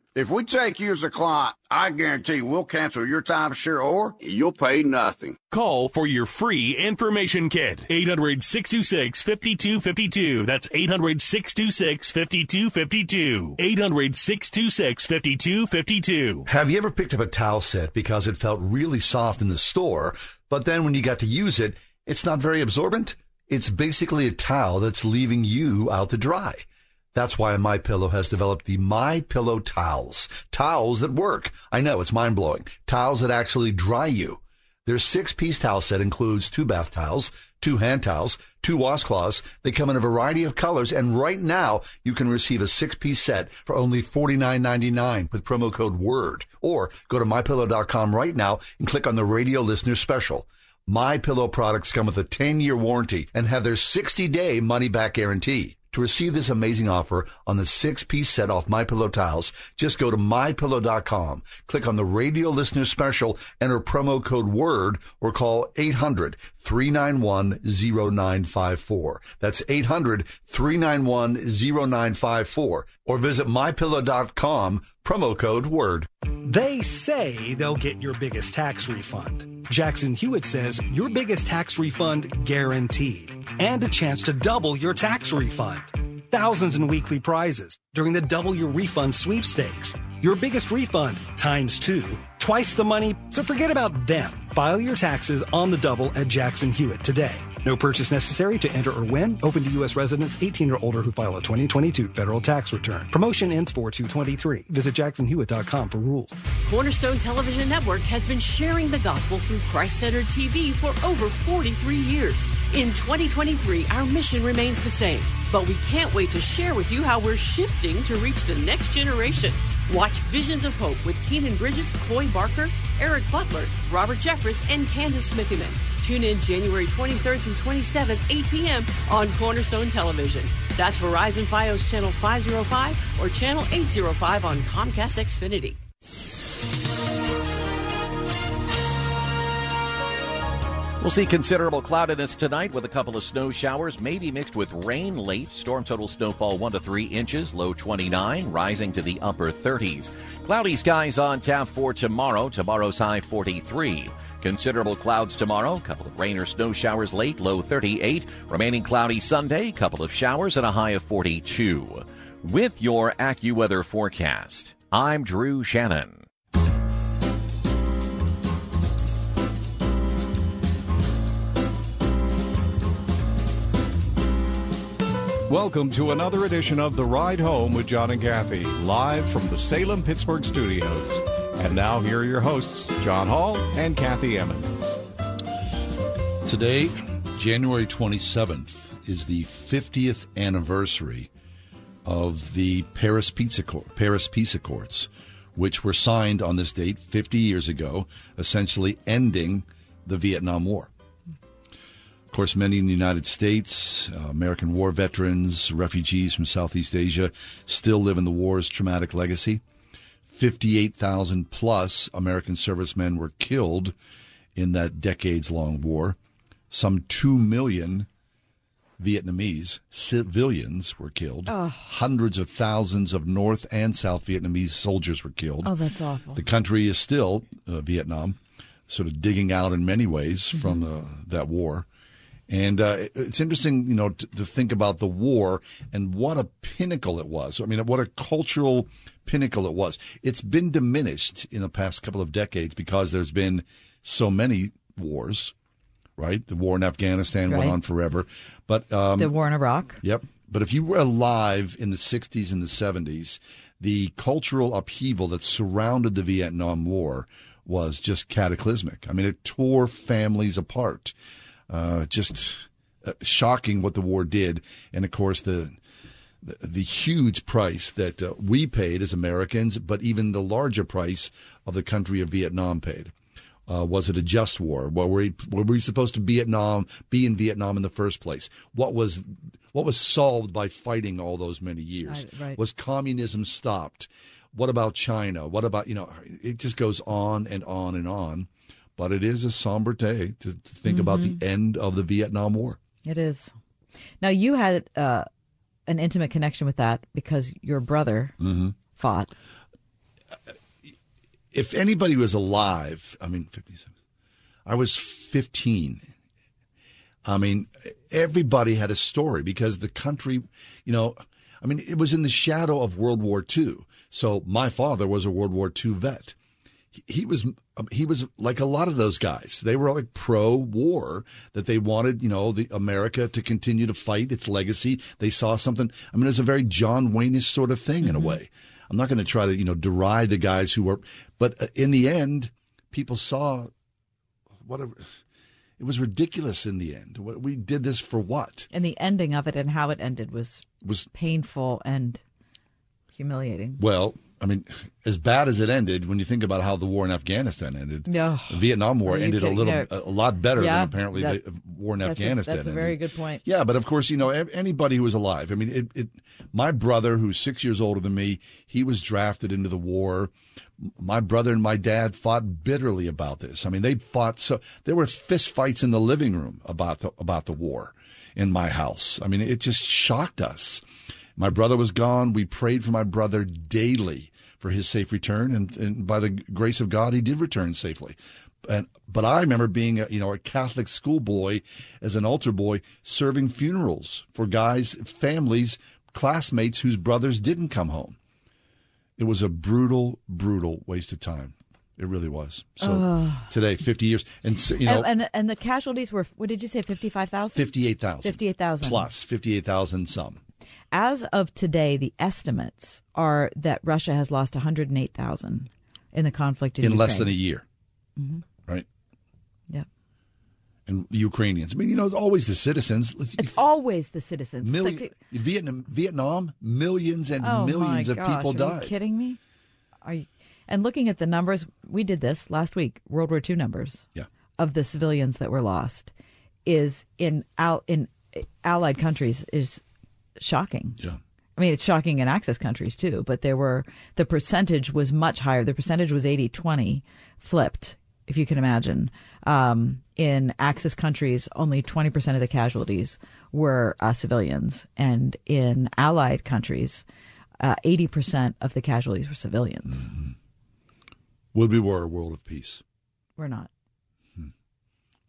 Speaker 21: If we take you as a client, I guarantee we'll cancel your timeshare or you'll pay nothing.
Speaker 32: Call for your free information kit. 800 626 5252. That's 800 626 5252. 800 626 5252.
Speaker 4: Have you ever picked up a towel set because it felt really soft in the store, but then when you got to use it, it's not very absorbent? It's basically a towel that's leaving you out to dry. That's why My Pillow has developed the My Pillow towels. Towels that work. I know it's mind blowing. Towels that actually dry you. Their six piece towel set includes two bath towels, two hand towels, two washcloths. They come in a variety of colors, and right now you can receive a six piece set for only $49.99 with promo code WORD. Or go to mypillow.com right now and click on the radio listener special. My Pillow products come with a 10 year warranty and have their 60 day money back guarantee. To receive this amazing offer on the six-piece set off My Pillow tiles, just go to mypillow.com, click on the radio listener special, enter promo code WORD, or call 800-391-0954. That's 800-391-0954, or visit mypillow.com, promo code WORD.
Speaker 33: They say they'll get your biggest tax refund. Jackson Hewitt says your biggest tax refund guaranteed, and a chance to double your tax refund. Thousands in weekly prizes during the Double Your Refund sweepstakes. Your biggest refund times two, twice the money, so forget about them. File your taxes on the double at Jackson Hewitt today. No purchase necessary to enter or win. Open to U.S. residents 18 or older who file a 2022 federal tax return. Promotion ends 4 223. Visit jacksonhewitt.com for rules.
Speaker 22: Cornerstone Television Network has been sharing the gospel through Christ centered TV for over 43 years. In 2023, our mission remains the same, but we can't wait to share with you how we're shifting to reach the next generation. Watch Visions of Hope with Keenan Bridges, Coy Barker, Eric Butler, Robert Jeffress, and Candace Smithyman. Tune in January 23rd through 27th, 8 p.m. on Cornerstone Television. That's Verizon Fios Channel 505 or Channel 805 on Comcast Xfinity.
Speaker 6: We'll see considerable cloudiness tonight with a couple of snow showers, maybe mixed with rain late. Storm total snowfall 1 to 3 inches, low 29, rising to the upper 30s. Cloudy skies on tap for tomorrow. Tomorrow's high 43. Considerable clouds tomorrow, couple of rain or snow showers late, low 38. Remaining cloudy Sunday, couple of showers and a high of 42. With your AccuWeather forecast, I'm Drew Shannon.
Speaker 30: Welcome to another edition of The Ride Home with John and Kathy, live from the Salem Pittsburgh studios. And now, here are your hosts, John Hall and Kathy Emmons.
Speaker 2: Today, January 27th, is the 50th anniversary of the Paris Peace, Paris Peace Accords, which were signed on this date 50 years ago, essentially ending the Vietnam War. Of course, many in the United States, uh, American war veterans, refugees from Southeast Asia still live in the war's traumatic legacy. 58,000 plus American servicemen were killed in that decades long war. Some 2 million Vietnamese civilians were killed.
Speaker 3: Oh.
Speaker 2: Hundreds of thousands of North and South Vietnamese soldiers were killed.
Speaker 3: Oh, that's awful.
Speaker 2: The country is still, uh, Vietnam, sort of digging out in many ways
Speaker 3: Mm-hmm.
Speaker 2: from uh, that war. And uh, it's interesting, you know, to, to think about the war and what a pinnacle it was. I mean, what a cultural pinnacle it was. It's been diminished in the past couple of decades because there's been so many wars, right? The war in Afghanistan
Speaker 3: Right.
Speaker 2: went on forever, but um,
Speaker 3: the war in Iraq.
Speaker 2: Yep. But if you were alive in the 60s and the 70s, the cultural upheaval that surrounded the Vietnam War was just cataclysmic. I mean, it tore families apart. Uh, just uh, shocking what the war did. And of course, the the, the huge price that uh, we paid as Americans, but even the larger price of the country of Vietnam paid. Uh, was it a just war? Were we, were we supposed to Vietnam be in Vietnam in the first place? What was what was solved by fighting all those many years?
Speaker 3: Right, right.
Speaker 2: Was communism stopped? What about China? What about you know? It just goes on and on and on. But it is a somber day to, to think about the end of the Vietnam War.
Speaker 3: It is. Now you had uh, an intimate connection with that because your brother
Speaker 2: Mhm.
Speaker 3: fought.
Speaker 2: if anybody was alive, I mean, 57, I was 15. I mean, everybody had a story because the country, you know, I mean, it was in the shadow of World War II. So my father was a World War II vet. He- was he was like a lot of those guys. They were like pro-war that they wanted, you know, the America to continue to fight its legacy. They saw something. I mean, it was a very John Wayne-ish sort of thing in a way. I'm not going to try to, you know, deride the guys who were, but uh, in the end, people saw whatever. It was ridiculous in the end. What- We did this for what?
Speaker 3: And the ending of it and how it ended was
Speaker 2: Was
Speaker 3: painful and humiliating.
Speaker 2: Well, I mean, as bad as it ended, when you think about how the war in Afghanistan ended,
Speaker 3: No.
Speaker 2: the Vietnam War
Speaker 3: you
Speaker 2: ended a little,
Speaker 3: No.
Speaker 2: a lot better
Speaker 3: Yeah,
Speaker 2: than apparently
Speaker 3: that-
Speaker 2: the war in
Speaker 3: that's a-
Speaker 2: Afghanistan.
Speaker 3: that's a very good point.
Speaker 2: Yeah, but of course, you know, anybody who was alive. I mean, it, it. My brother, who's six years older than me, he was drafted into the war. My brother and my dad fought bitterly about this. I mean, they fought so there were fist fights in the living room about the about the war in my house. I mean, it just shocked us. My brother was gone. We prayed for my brother daily for his safe return, and, and by the grace of God, he did return safely. And, but I remember being, a, you know, a Catholic schoolboy as an altar boy, serving funerals for guys, families, classmates whose brothers didn't come home. It was a brutal, brutal waste of time. It really was. So
Speaker 3: Ugh.
Speaker 2: today, 50 years, and you know,
Speaker 3: and, and the, and the casualties were what did you say? Fifty five thousand.
Speaker 2: 58,000.
Speaker 3: 58,000.
Speaker 2: Plus 58,000 some.
Speaker 3: As of today, the estimates are that Russia has lost 108,000 in the conflict in,
Speaker 2: in less than a
Speaker 3: Ukraine.
Speaker 2: year,
Speaker 3: Mhm.
Speaker 2: right?
Speaker 3: Yep.
Speaker 2: And the Ukrainians. I mean, you know, it's always the citizens.
Speaker 3: It's always the citizens.
Speaker 2: Million,
Speaker 3: like-
Speaker 2: Vietnam, Vietnam, millions and
Speaker 3: oh
Speaker 2: millions of
Speaker 3: gosh,
Speaker 2: people
Speaker 3: are
Speaker 2: died.
Speaker 3: you kidding me? Are you, and looking at the numbers, we did this last week. World War II numbers.
Speaker 2: Yeah.
Speaker 3: Of the civilians that were lost, is in al, in allied countries is shocking.
Speaker 2: Yeah.
Speaker 3: I mean, it's shocking in Axis countries too, but there were the percentage was much higher. The percentage was 80-20 flipped, if you can imagine. Um, in Axis countries, only 20% of the casualties were uh, civilians, and in allied countries, uh, 80% of the casualties were civilians.
Speaker 2: Would we were a world of peace?
Speaker 3: We're not.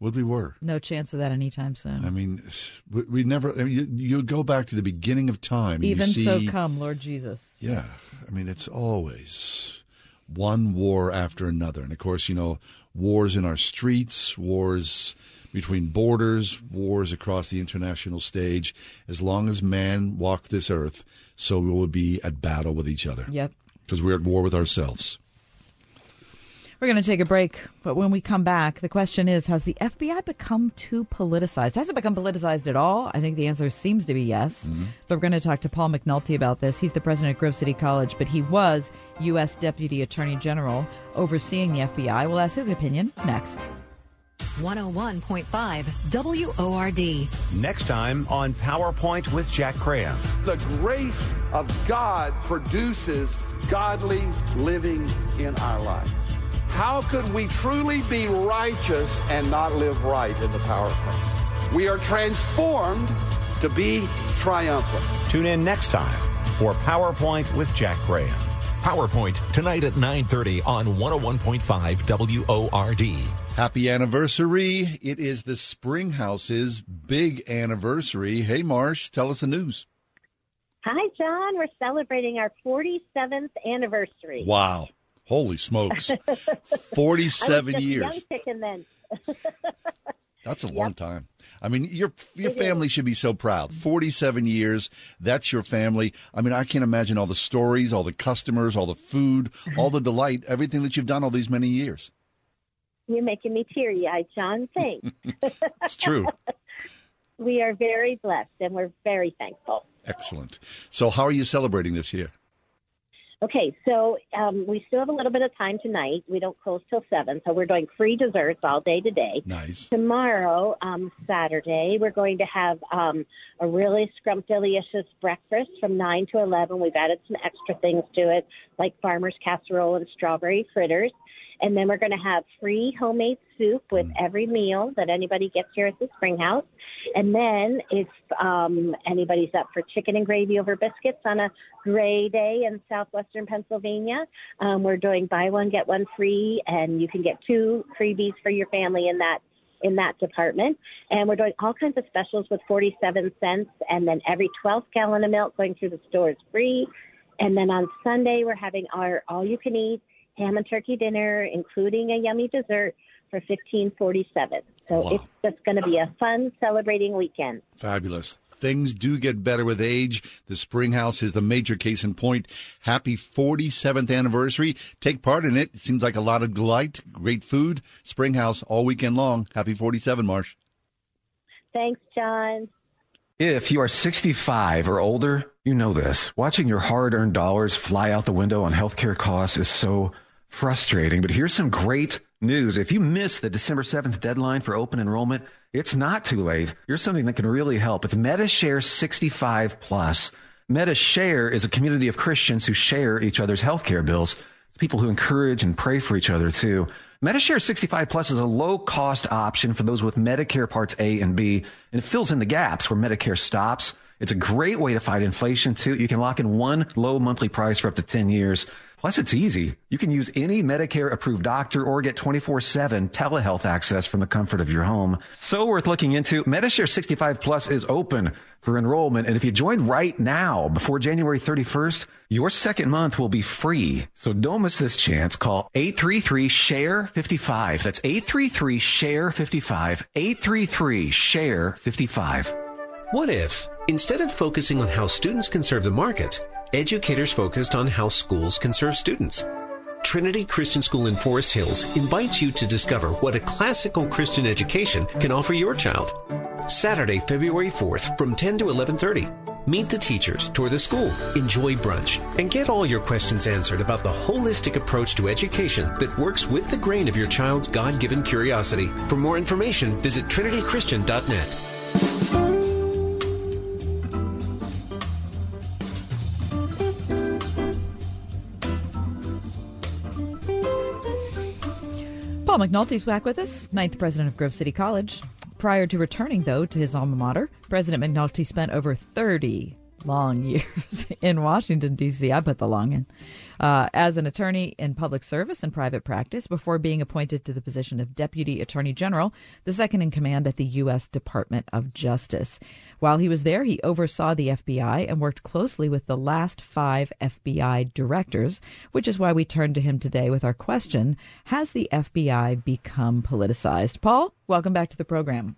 Speaker 2: Would we were?
Speaker 3: No chance of that anytime soon.
Speaker 2: I mean, we, never. I mean, you, you go back to the beginning of time. and
Speaker 3: Even
Speaker 2: you see,
Speaker 3: so, come Lord Jesus.
Speaker 2: Yeah, I mean, it's always one war after another, and of course, you know, wars in our streets, wars between borders, wars across the international stage. As long as man walks this earth, so we will be at battle with each other.
Speaker 3: Yep.
Speaker 2: Because we're at war with ourselves.
Speaker 3: We're going to take a break, but when we come back, the question is Has the FBI become too politicized? Has it become politicized at all? I think the answer seems to be yes. Mm-hmm. But we're going to talk to Paul McNulty about this. He's the president of Grove City College, but he was U.S. Deputy Attorney General overseeing the FBI. We'll ask his opinion next.
Speaker 5: 101.5 WORD.
Speaker 34: Next time on PowerPoint with Jack Graham.
Speaker 35: The grace of God produces godly living in our lives. How could we truly be righteous and not live right in the power of Christ? We are transformed to be triumphant.
Speaker 34: Tune in next time for PowerPoint with Jack Graham.
Speaker 36: PowerPoint tonight at 9:30 on 101.5 WORD.
Speaker 2: Happy anniversary. It is the Springhouse's big anniversary. Hey, Marsh, tell us the news.
Speaker 37: Hi, John. We're celebrating our 47th anniversary.
Speaker 2: Wow. Holy smokes.
Speaker 37: I was
Speaker 2: 47
Speaker 37: just
Speaker 2: years. That's a long time. I mean, your your
Speaker 37: It
Speaker 2: family
Speaker 37: is.
Speaker 2: should be so proud. 47 years. That's your family. I mean, I can't imagine all the stories, all the customers, all the food, all the delight, everything that you've done all these many years.
Speaker 37: You're making me teary eyed, John. Thanks.
Speaker 2: It's true.
Speaker 37: we are very blessed and we're very thankful.
Speaker 2: Excellent. So, how are you celebrating this year?
Speaker 37: Okay, so um, we still have a little bit of time tonight. We don't close till 7, so we're doing free desserts all day today.
Speaker 2: Nice.
Speaker 37: Tomorrow, um, Saturday, we're going to have um, a really scrumptious breakfast from 9 to 11. We've added some extra things to it, like farmer's casserole and strawberry fritters. And then we're going to have free homemade soup with every meal that anybody gets here at the Spring House. And then if um, anybody's up for chicken and gravy over biscuits on a gray day in southwestern Pennsylvania, um, we're doing buy one get one free, and you can get two freebies for your family in that in that department. And we're doing all kinds of specials with 47 cents, and then every 12th gallon of milk going through the store is free. And then on Sunday, we're having our all you can eat ham and turkey dinner, including a yummy dessert for 1547. So
Speaker 2: Wow.
Speaker 37: it's just going to be a fun celebrating weekend.
Speaker 2: Fabulous. Things do get better with age. The Springhouse is the major case in point. Happy 47th anniversary. Take part in it. It seems like a lot of delight, great food. Springhouse all weekend long. Happy 47, Marsh.
Speaker 37: Thanks, John.
Speaker 7: If you are 65 or older, you know this. Watching your hard earned dollars fly out the window on healthcare costs is so frustrating. But here's some great news. If you miss the December 7th deadline for open enrollment, it's not too late. Here's something that can really help. It's Medi-Share 65 Plus. Medi-Share is a community of Christians who share each other's healthcare bills. It's people who encourage and pray for each other too. Medi-Share 65 Plus is a low cost option for those with Medicare Parts A and B, and it fills in the gaps where Medicare stops. It's a great way to fight inflation too. You can lock in one low monthly price for up to 10 years. Plus, it's easy. You can use any Medicare approved doctor or get 24 7 telehealth access from the comfort of your home. So worth looking into. Medi-Share 65 Plus is open for enrollment. And if you join right now before January 31st, your second month will be free. So don't miss this chance. Call 833 SHARE 55. That's 833 SHARE 55. 833 SHARE 55.
Speaker 8: What if, instead of focusing on how students can serve the market, educators focused on how schools can serve students. Trinity Christian School in Forest Hills invites you to discover what a classical Christian education can offer your child. Saturday, February 4th from 10 to 11:30. Meet the teachers, tour the school, enjoy brunch, and get all your questions answered about the holistic approach to education that works with the grain of your child's God-given curiosity. For more information, visit trinitychristian.net.
Speaker 3: Paul McNulty's back with us, ninth president of Grove City College. Prior to returning, though, to his alma mater, President McNulty spent over 30 long years in Washington, D.C. I put the long in. Uh, as an attorney in public service and private practice before being appointed to the position of Deputy Attorney General, the second in command at the U.S. Department of Justice. While he was there, he oversaw the FBI and worked closely with the last five FBI directors, which is why we turned to him today with our question Has the FBI become politicized? Paul, welcome back to the program.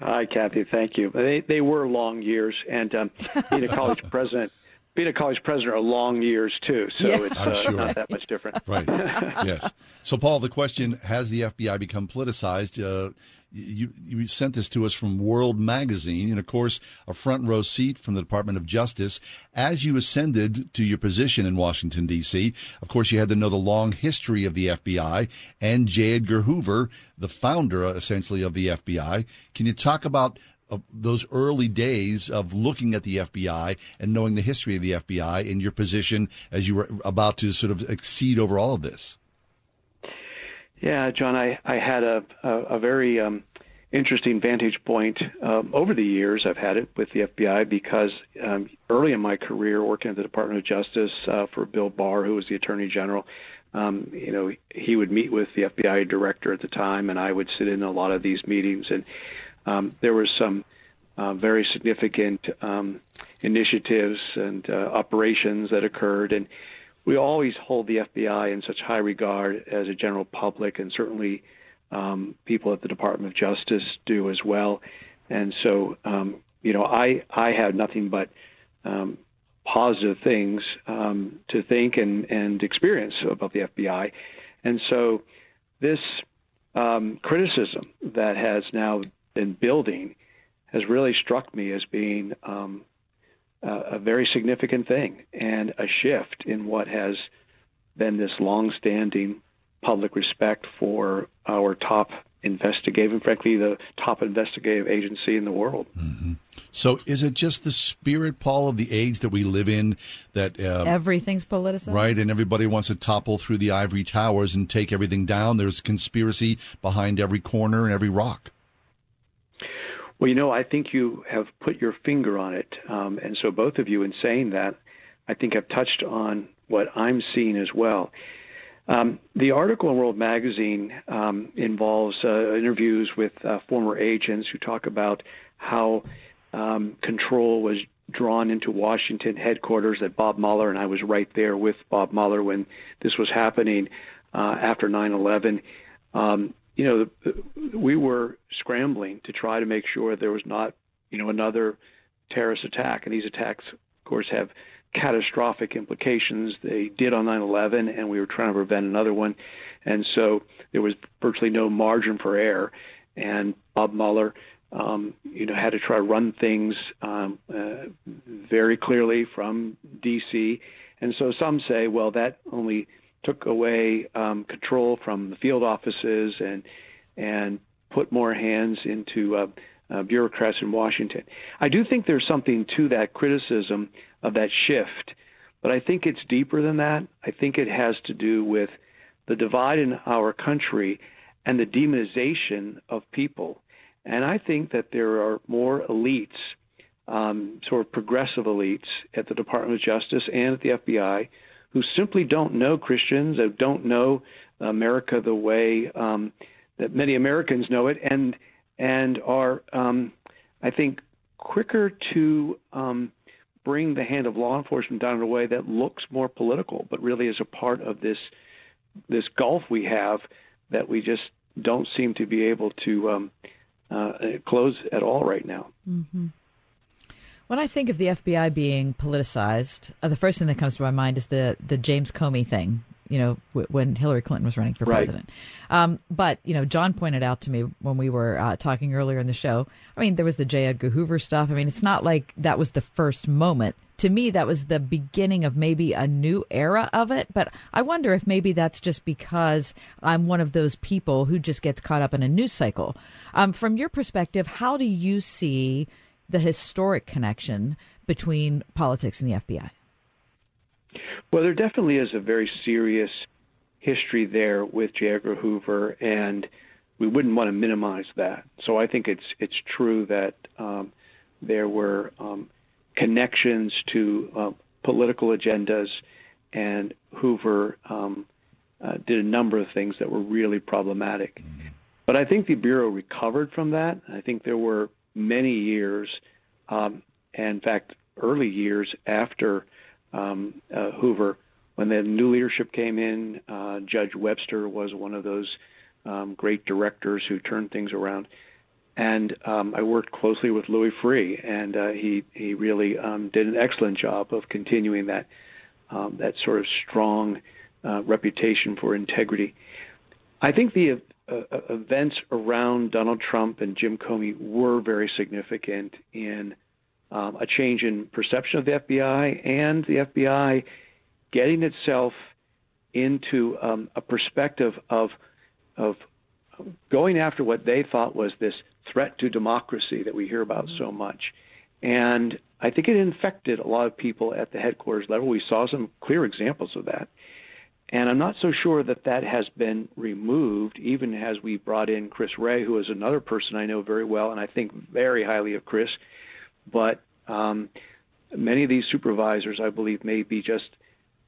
Speaker 38: Hi, Kathy. Thank you. They they were long years, and um, being a college president, being a college president are long years too. So yeah. it's uh, sure. not that much different.
Speaker 2: Right. yes. So, Paul, the question: Has the FBI become politicized? Uh, you, you sent this to us from World Magazine, and of course, a front row seat from the Department of Justice. As you ascended to your position in Washington, D.C., of course, you had to know the long history of the FBI and J. Edgar Hoover, the founder, essentially, of the FBI. Can you talk about uh, those early days of looking at the FBI and knowing the history of the FBI in your position as you were about to sort of exceed over all of this?
Speaker 38: Yeah, John, I, I had a, a, a very um, interesting vantage point um, over the years. I've had it with the FBI because um, early in my career, working at the Department of Justice uh, for Bill Barr, who was the Attorney General, um, you know, he would meet with the FBI director at the time, and I would sit in a lot of these meetings. And um, there was some uh, very significant um, initiatives and uh, operations that occurred, and we always hold the FBI in such high regard as a general public, and certainly um, people at the Department of Justice do as well. And so, um, you know, I I have nothing but um, positive things um, to think and and experience about the FBI. And so, this um, criticism that has now been building has really struck me as being um, a very significant thing and a shift in what has been this long-standing public respect for our top investigative, and frankly, the top investigative agency in the world.
Speaker 2: Mm-hmm. So, is it just the spirit, Paul, of the age that we live in that uh,
Speaker 3: everything's politicized,
Speaker 2: right? And everybody wants to topple through the ivory towers and take everything down. There's conspiracy behind every corner and every rock.
Speaker 38: Well, you know, I think you have put your finger on it. Um, and so, both of you, in saying that, I think have touched on what I'm seeing as well. Um, the article in World Magazine um, involves uh, interviews with uh, former agents who talk about how um, control was drawn into Washington headquarters at Bob Mueller, and I was right there with Bob Mueller when this was happening uh, after 9 11. Um, you know, the, we were scrambling to try to make sure there was not, you know, another terrorist attack. And these attacks, of course, have catastrophic implications. They did on 9/11, and we were trying to prevent another one. And so there was virtually no margin for error. And Bob Mueller um, you know, had to try to run things um, uh, very clearly from D.C. And so some say, well, that only took away um, control from the field offices and and put more hands into uh, uh, bureaucrats in Washington. I do think there's something to that criticism of that shift, but I think it's deeper than that. I think it has to do with the divide in our country and the demonization of people. And I think that there are more elites, um, sort of progressive elites at the Department of Justice and at the FBI who simply don't know Christians, that don't know America the way um, that many Americans know it, and and are, um, I think, quicker to um, bring the hand of law enforcement down in a way that looks more political, but really is a part of this this gulf we have that we just don't seem to be able to um, uh, close at all right now.
Speaker 3: Mm-hmm. When I think of the FBI being politicized, uh, the first thing that comes to my mind is the the James Comey thing. You know, w- when Hillary Clinton was running for
Speaker 38: Right.
Speaker 3: president. Um, but you know, John pointed out to me when we were uh, talking earlier in the show. I mean, there was the J. Edgar Hoover stuff. I mean, it's not like that was the first moment. To me, that was the beginning of maybe a new era of it. But I wonder if maybe that's just because I'm one of those people who just gets caught up in a news cycle. Um, from your perspective, how do you see the historic connection between politics and the FBI?
Speaker 38: Well, there definitely is a very serious history there with J. Edgar Hoover, and we wouldn't want to minimize that. So I think it's it's true that um, there were um, connections to uh, political agendas, and Hoover um, uh, did a number of things that were really problematic. But I think the bureau recovered from that. I think there were many years, um, and in fact, early years after um, uh, Hoover, when the new leadership came in, uh, Judge Webster was one of those um, great directors who turned things around. And um, I worked closely with Louis Freeh, and uh, he he really um, did an excellent job of continuing that um, that sort of strong uh, reputation for integrity. I think the uh, uh, events around Donald Trump and Jim Comey were very significant in um, a change in perception of the FBI and the FBI getting itself into um, a perspective of of going after what they thought was this threat to democracy that we hear about so much. And I think it infected a lot of people at the headquarters level. We saw some clear examples of that. And I'm not so sure that that has been removed, even as we brought in Chris Wray, who is another person I know very well, and I think very highly of Chris. But um, many of these supervisors, I believe, may be just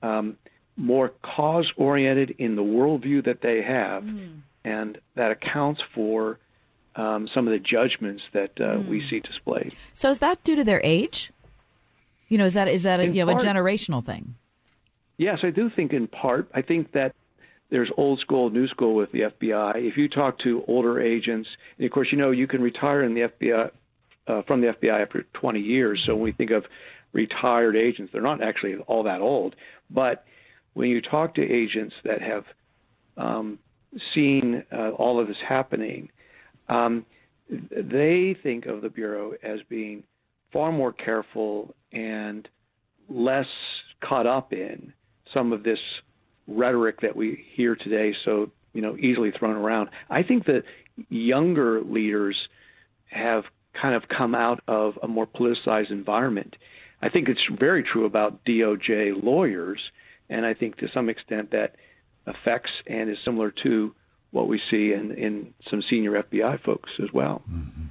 Speaker 38: um, more cause oriented in the worldview that they have, and that accounts for um, some of the judgments that uh, we see displayed.
Speaker 3: So is that due to their age? You know, is that is that a, you know
Speaker 38: part-
Speaker 3: a generational thing?
Speaker 38: Yes, I do think in part. I think that there's old school, new school with the FBI. If you talk to older agents, and of course, you know, you can retire in the FBI uh, from the FBI after 20 years. So when we think of retired agents, they're not actually all that old. But when you talk to agents that have um, seen uh, all of this happening, um, they think of the bureau as being far more careful and less caught up in some of this rhetoric that we hear today so you know easily thrown around. I think that younger leaders have kind of come out of a more politicized environment. I think it's very true about doj lawyers and i think to some extent that affects and is similar to what we see in, in some senior fbi folks as well mm-hmm.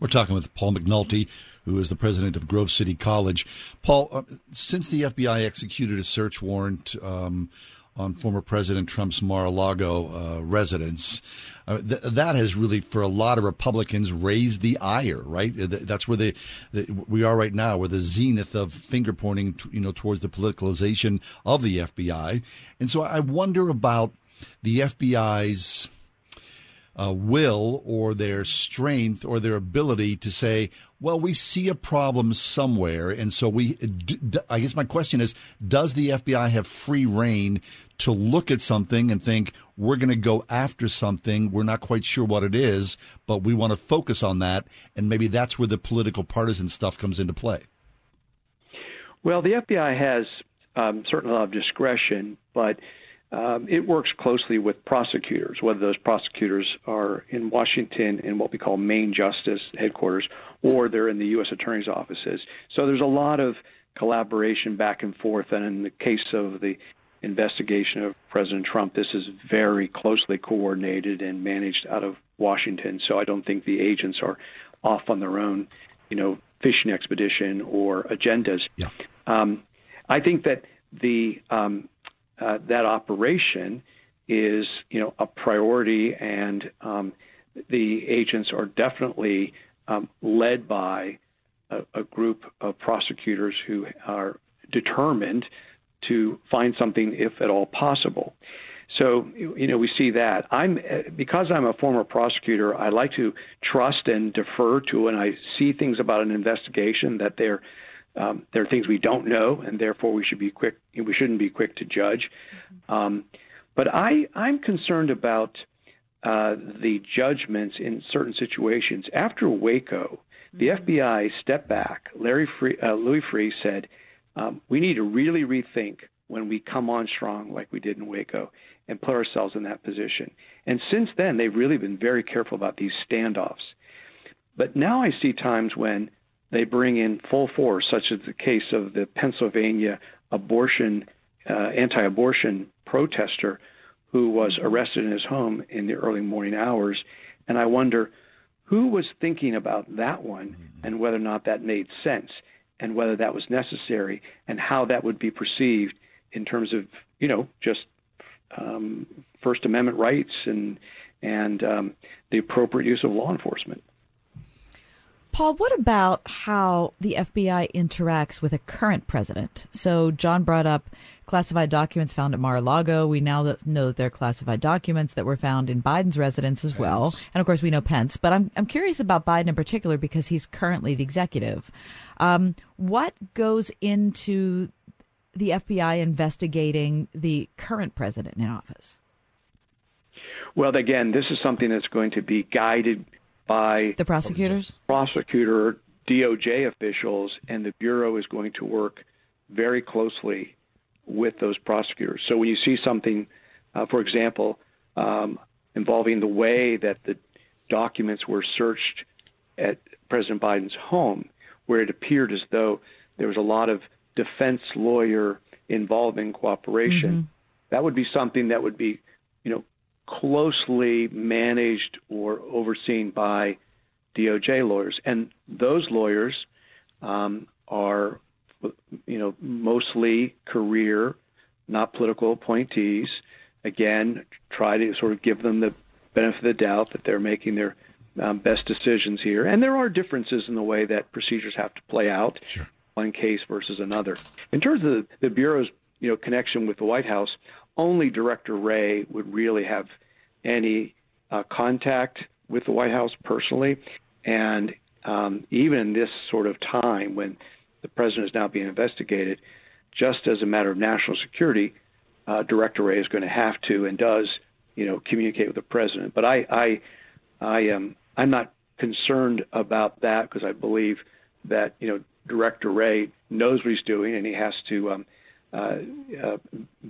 Speaker 2: We're talking with Paul McNulty, who is the president of Grove City College. Paul, uh, since the FBI executed a search warrant um, on former President Trump's Mar-a-Lago uh, residence, uh, th- that has really, for a lot of Republicans, raised the ire. Right? That's where the, we are right now. We're the zenith of finger pointing, t- you know, towards the politicalization of the FBI. And so I wonder about the FBI's uh, will or their strength or their ability to say, well, we see a problem somewhere. And so we, I guess my question is, does the FBI have free reign to look at something and think, we're going to go after something. We're not quite sure what it is, but we want to focus on that. And maybe that's where the political partisan stuff comes into play.
Speaker 38: Well, the FBI has um, certainly a lot of discretion, but um, it works closely with prosecutors, whether those prosecutors are in Washington in what we call main justice headquarters or they're in the U.S. attorney's offices. So there's a lot of collaboration back and forth. And in the case of the investigation of President Trump, this is very closely coordinated and managed out of Washington. So I don't think the agents are off on their own, you know, fishing expedition or agendas.
Speaker 2: Yeah.
Speaker 38: Um, I think that the um, uh, that operation is you know a priority, and um, the agents are definitely um, led by a, a, group of prosecutors who are determined to find something, if at all possible. So you know we see that. I'm because I'm a former prosecutor. I like to trust and defer to, and I see things about an investigation that they're um, there are things we don't know, and therefore we should be quick. We shouldn't be quick to judge. Um, but I, I'm concerned about uh, the judgments in certain situations. After Waco, the mm-hmm. FBI stepped back. Larry Freeh, uh, Louis Freeh said, um, "We need to really rethink when we come on strong, like we did in Waco, and put ourselves in that position." And since then, they've really been very careful about these standoffs. But now I see times when they bring in full force, such as the case of the Pennsylvania abortion uh, anti-abortion protester who was arrested in his home in the early morning hours, and I wonder who was thinking about that one and whether or not that made sense and whether that was necessary and how that would be perceived in terms of you know just um, First Amendment rights and and um, the appropriate use of law enforcement.
Speaker 3: Paul, what about how the FBI interacts with a current president? So, John brought up classified documents found at Mar a Lago. We now know that there are classified documents that were found in Biden's residence as Pence. well. And of course, we know Pence. But I'm, I'm curious about Biden in particular because he's currently the executive. Um, what goes into the FBI investigating the current president in office?
Speaker 38: Well, again, this is something that's going to be guided by
Speaker 3: the prosecutors,
Speaker 38: prosecutor, DOJ officials, and the bureau is going to work very closely with those prosecutors. So when you see something, uh, for example, um, involving the way that the documents were searched at President Biden's home, where it appeared as though there was a lot of defense lawyer involvement cooperation, mm-hmm. that would be something that would be, you know, closely managed or overseen by DOJ lawyers, and those lawyers um, are, you know, mostly career, not political appointees. Again, try to sort of give them the benefit of the doubt that they're making their um, best decisions here. And there are differences in the way that procedures have to play out,
Speaker 2: sure.
Speaker 38: one case versus another. In terms of the, the bureau's, you know, connection with the White House, only Director Wray would really have any uh, contact with the White House personally. And um, even in this sort of time when the president is now being investigated, just as a matter of national security, uh, Director Wray is going to have to and does, you know, communicate with the president. But I, I, I am, I'm not concerned about that because I believe that you know Director Wray knows what he's doing and he has to um, uh, uh,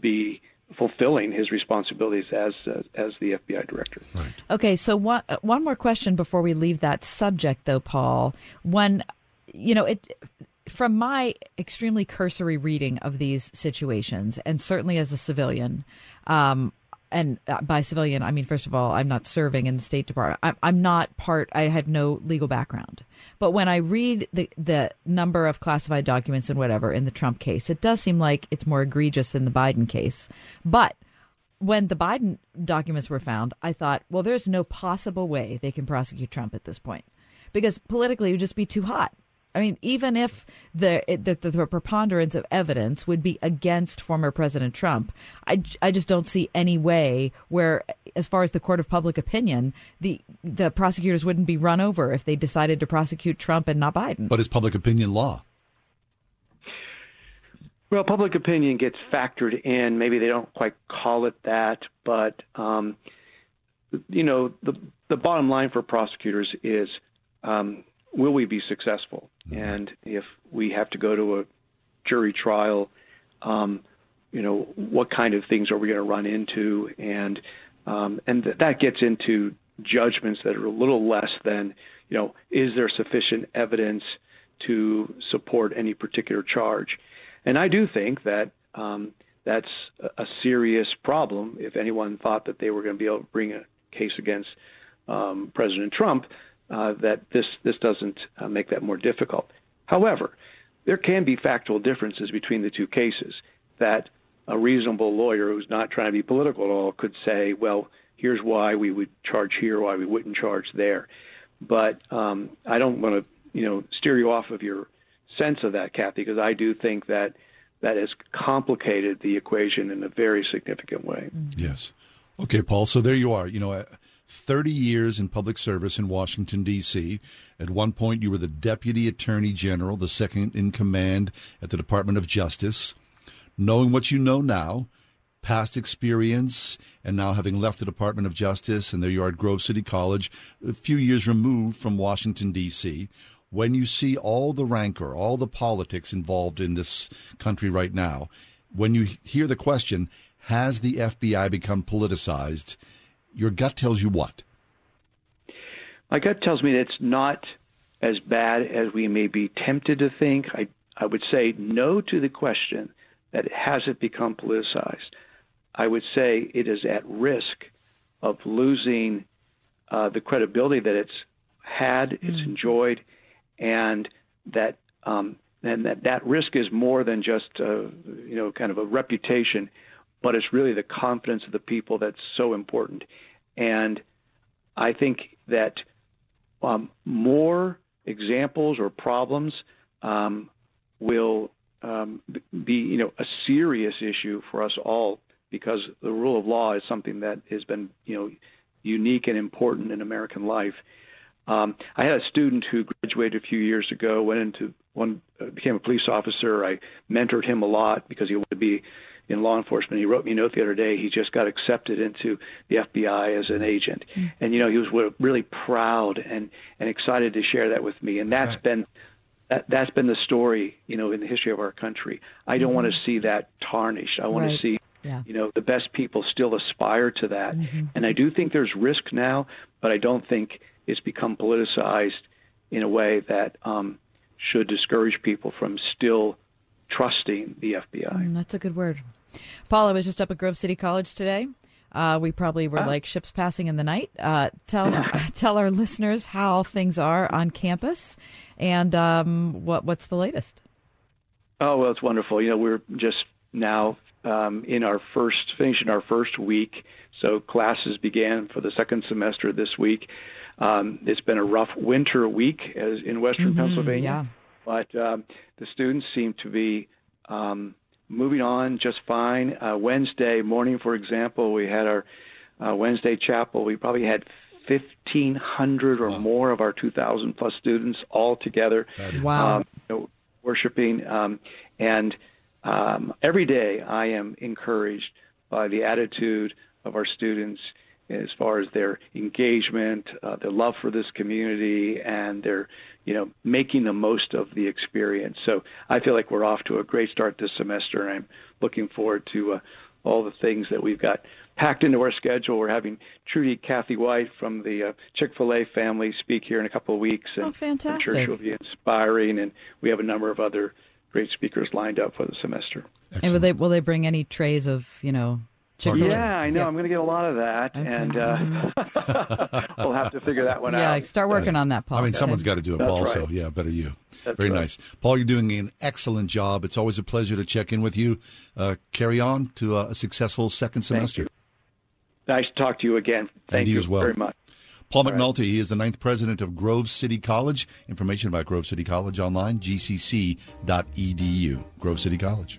Speaker 38: be fulfilling his responsibilities as uh, as the FBI director.
Speaker 2: Right.
Speaker 3: Okay, so one one more question before we leave that subject, though, Paul. When you know it. From my extremely cursory reading of these situations, and certainly as a civilian, um, and uh, by civilian, I mean, first of all, I'm not serving in the State Department. I'm, I'm not part, I have no legal background. But when I read the, the number of classified documents and whatever in the Trump case, it does seem like it's more egregious than the Biden case. But when the Biden documents were found, I thought, well, there's no possible way they can prosecute Trump at this point because politically it would just be too hot. I mean, even if the, the, the preponderance of evidence would be against former President Trump, I, I just don't see any way where, as far as the court of public opinion, the the prosecutors wouldn't be run over if they decided to prosecute Trump and not Biden.
Speaker 2: But it's public opinion law.
Speaker 38: Well, public opinion gets factored in. Maybe they don't quite call it that, but um, you know, the the bottom line for prosecutors is um, will we be successful? Mm-hmm. And if we have to go to a jury trial, um, you know, what kind of things are we going to run into? And um, and th- that gets into judgments that are a little less than, you know, is there sufficient evidence to support any particular charge? And I do think that um, that's a serious problem. If anyone thought that they were going to be able to bring a case against um, President Trump, uh, that this this doesn't uh, make that more difficult. However, there can be factual differences between the two cases that a reasonable lawyer who's not trying to be political at all could say, well, here's why we would charge here, why we wouldn't charge there. But um, I don't want to, you know, steer you off of your sense of that, Kathy, because I do think that that has complicated the equation in a very significant way.
Speaker 2: Yes. Okay, Paul. So there you are. You know, 30 years in public service in Washington, D.C. At one point, you were the Deputy Attorney General, the second in command at the Department of Justice. Knowing what you know now, past experience, and now having left the Department of Justice, and there you are at Grove City College, a few years removed from Washington, D.C., when you see all the rancor, all the politics involved in this country right now, when you hear the question, has the FBI become politicized? Your gut tells you what?
Speaker 38: My gut tells me that it's not as bad as we may be tempted to think. I, I would say no to the question that has it become politicized. I would say it is at risk of losing uh, the credibility that it's had, it's mm. enjoyed, and that um, and that that risk is more than just uh, you know kind of a reputation but it's really the confidence of the people that's so important. And I think that um, more examples or problems um, will um, be, you know, a serious issue for us all because the rule of law is something that has been, you know, unique and important in American life. Um, I had a student who graduated a few years ago, went into one, uh, became a police officer. I mentored him a lot because he wanted to be in law enforcement. He wrote me a note the other day. He just got accepted into the FBI as an agent, mm-hmm. and you know he was really proud and and excited to share that with me. And that's right. been that that's been the story, you know, in the history of our country. I don't mm-hmm. want to see that tarnished. I want right. to see. Yeah. You know, the best people still aspire to that. Mm-hmm. And I do think there's risk now, but I don't think it's become politicized in a way that um, should discourage people from still trusting the FBI.
Speaker 3: Mm, that's a good word. Paul, I was just up at Grove City College today. Uh, we probably were like ships passing in the night. Uh, tell tell our listeners how things are on campus, and um, what what's the latest.
Speaker 38: Oh well, it's wonderful. You know, we're just now um, in our first finishing our first week, so classes began for the second semester this week. Um, it's been a rough winter week as in Western mm-hmm, Pennsylvania,
Speaker 3: yeah.
Speaker 38: but um, the students seem to be um, moving on just fine. Uh, Wednesday morning, for example, we had our uh, Wednesday chapel. We probably had 1,500 or wow. more of our 2,000 plus students all together.
Speaker 3: Wow. Um,
Speaker 38: you know, worshiping. Um, and um, every day I am encouraged by the attitude of our students as far as their engagement, uh, their love for this community, and their you know, making the most of the experience. So I feel like we're off to a great start this semester, and I'm looking forward to uh, all the things that we've got packed into our schedule. We're having Trudy Cathy White from the uh, Chick Fil A family speak here in a couple of weeks, and
Speaker 3: oh, fantastic!
Speaker 38: I'm sure she'll be inspiring, and we have a number of other great speakers lined up for the semester.
Speaker 3: Excellent. And will they will they bring any trays of you know Chick-fil-A.
Speaker 38: Yeah, I know. I'm going to get a lot of that, okay. and uh, we'll have to figure that one
Speaker 3: yeah,
Speaker 38: out.
Speaker 3: Yeah, start working on that, Paul.
Speaker 2: I mean, someone's got to do it, Paul. Right. So yeah, better you. That's Very right. nice, Paul. You're doing an excellent job. It's always a pleasure to check in with you. Uh, carry on to a successful second semester.
Speaker 38: Nice to talk to you again. Thank
Speaker 2: and you,
Speaker 38: you
Speaker 2: as well.
Speaker 38: very much.
Speaker 2: Paul McNulty he is the ninth president of Grove City College. Information about Grove City College online, gcc.edu. Grove City College.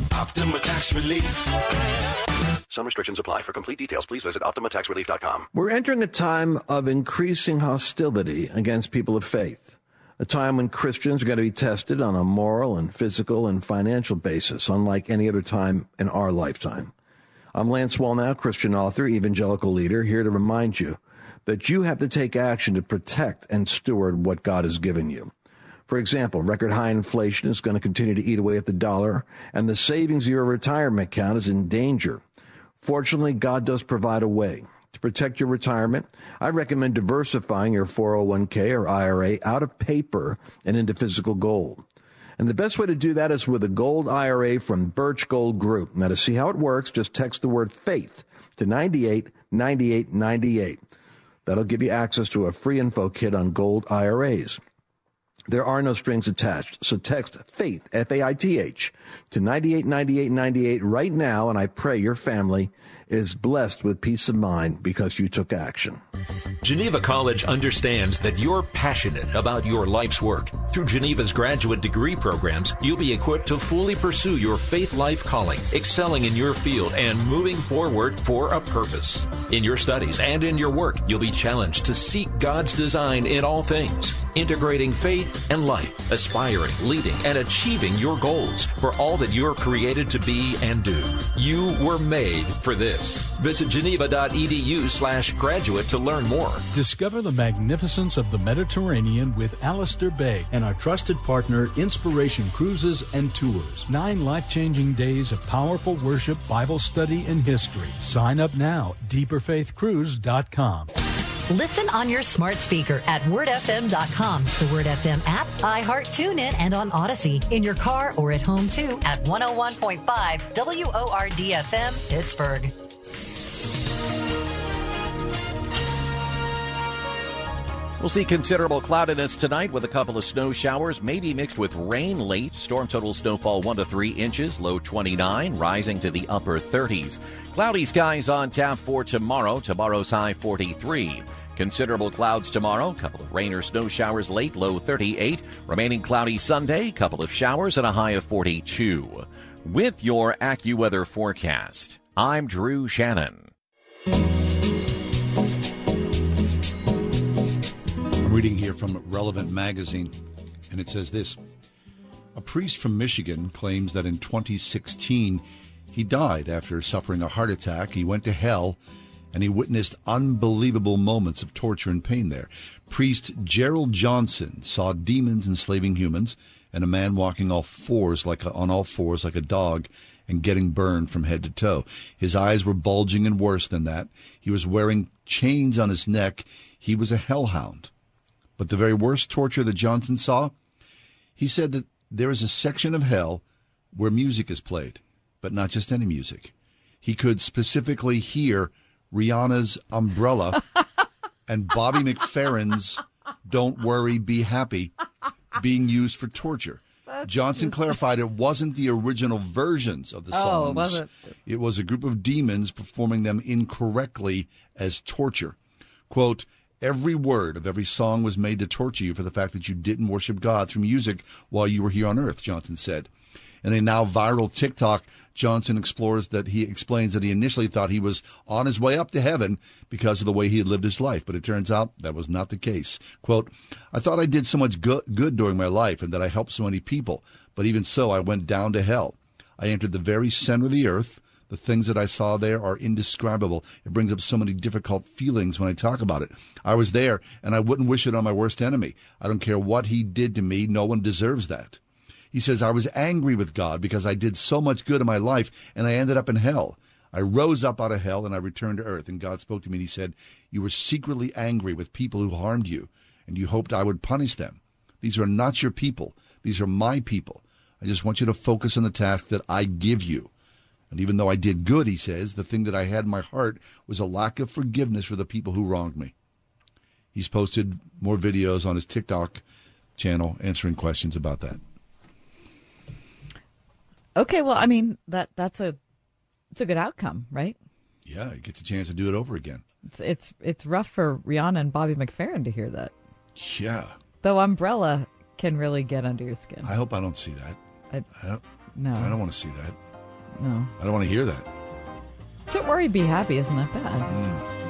Speaker 39: 800 965 1433. 800 965 1433. Optima Tax Relief. Some restrictions apply. For complete details, please visit OptimaTaxRelief.com.
Speaker 7: We're entering a time of increasing hostility against people of faith. A time when Christians are going to be tested on a moral and physical and financial basis, unlike any other time in our lifetime. I'm Lance Wallnau, Christian author, evangelical leader, here to remind you that you have to take action to protect and steward what God has given you. For example, record high inflation is going to continue to eat away at the dollar, and the savings of your retirement account is in danger. Fortunately, God does provide a way. To protect your retirement, I recommend diversifying your 401k or IRA out of paper and into physical gold. And the best way to do that is with a gold IRA from Birch Gold Group. Now, to see how it works, just text the word faith to 98 98 98. That'll give you access to a free info kit on gold IRAs. There are no strings attached. So text faith, F-A-I-T-H, to 989898 right now, and I pray your family is blessed with peace of mind because you took action.
Speaker 36: Geneva College understands that you're passionate about your life's work. Through Geneva's graduate degree programs, you'll be equipped to fully pursue your faith life calling, excelling in your field, and moving forward for a purpose. In your studies and in your work, you'll be challenged to seek God's design in all things, integrating faith and life, aspiring, leading, and achieving your goals for all that you're created to be and do. You were made for this. Visit geneva.edu slash graduate to learn more.
Speaker 40: Discover the magnificence of the Mediterranean with Alistair Begg and our trusted partner, Inspiration Cruises and Tours. Nine life changing days of powerful worship, Bible study, and history. Sign up now, deeperfaithcruise.com.
Speaker 5: Listen on your smart speaker at wordfm.com, the Word FM app, iHeart, TuneIn, and on Audacy. In your car or at home too at 101.5 WORDFM Pittsburgh.
Speaker 6: We'll see considerable cloudiness tonight with a couple of snow showers, maybe mixed with rain late. Storm total snowfall 1 to 3 inches, low 29, rising to the upper 30s. Cloudy skies on tap for tomorrow. Tomorrow's high 43. Considerable clouds tomorrow, couple of rain or snow showers late, low 38. Remaining cloudy Sunday, couple of showers and a high of 42. With your AccuWeather forecast, I'm Drew Shannon.
Speaker 2: Reading here from Relevant Magazine, and it says this A priest from Michigan claims that in 2016 he died after suffering a heart attack. He went to hell and he witnessed unbelievable moments of torture and pain there. Priest Gerald Johnson saw demons enslaving humans and a man walking all fours like a, on all fours like a dog and getting burned from head to toe. His eyes were bulging and worse than that. He was wearing chains on his neck. He was a hellhound. But the very worst torture that Johnson saw, he said that there is a section of hell where music is played, but not just any music. He could specifically hear Rihanna's Umbrella and Bobby McFerrin's Don't Worry, Be Happy being used for torture. Johnson clarified it wasn't the original versions of the
Speaker 3: Oh,
Speaker 2: songs.
Speaker 3: was it?
Speaker 2: It was a group of demons performing them incorrectly as torture. Quote, Every word of every song was made to torture you for the fact that you didn't worship God through music while you were here on earth, Johnson said. In a now viral TikTok, Johnson explores that he explains that he initially thought he was on his way up to heaven because of the way he had lived his life, but it turns out that was not the case. Quote, I thought I did so much good, good during my life and that I helped so many people, but even so, I went down to hell. I entered the very center of the earth. The things that I saw there are indescribable. It brings up so many difficult feelings when I talk about it. I was there, and I wouldn't wish it on my worst enemy. I don't care what he did to me. No one deserves that. He says, I was angry with God because I did so much good in my life, and I ended up in hell. I rose up out of hell and I returned to earth. And God spoke to me and he said, You were secretly angry with people who harmed you, and you hoped I would punish them. These are not your people. These are my people. I just want you to focus on the task that I give you. And even though I did good, he says, the thing that I had in my heart was a lack of forgiveness for the people who wronged me. He's posted more videos on his TikTok channel answering questions about that.
Speaker 3: Okay, well, I mean that that's a it's a good outcome, right?
Speaker 2: Yeah, he gets a chance to do it over again.
Speaker 3: It's it's it's rough for Rihanna and Bobby McFerrin to hear that.
Speaker 2: Yeah.
Speaker 3: Though Umbrella can really get under your skin.
Speaker 2: I hope I don't see that.
Speaker 3: I,
Speaker 2: I don't,
Speaker 3: no.
Speaker 2: I don't want to see that.
Speaker 3: No.
Speaker 2: I don't want to hear that.
Speaker 3: Don't worry, be happy isn't that bad.
Speaker 2: Mm.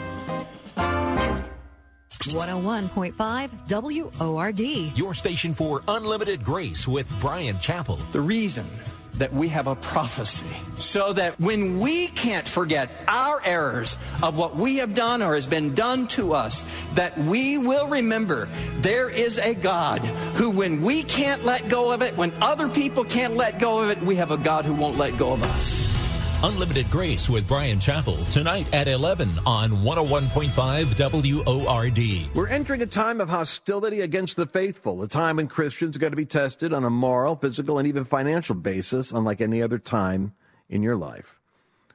Speaker 5: 101.5 WORD.
Speaker 36: Your station for unlimited grace with Bryan Chapell.
Speaker 41: The reason that we have a prophecy so that when we can't forget our errors of what we have done or has been done to us, that we will remember there is a God who, when we can't let go of it, when other people can't let go of it, we have a God who won't let go of us.
Speaker 36: Unlimited Grace with Bryan Chapell tonight at 11 on 101.5 WORD.
Speaker 7: We're entering a time of hostility against the faithful, a time when Christians are going to be tested on a moral, physical, and even financial basis, unlike any other time in your life.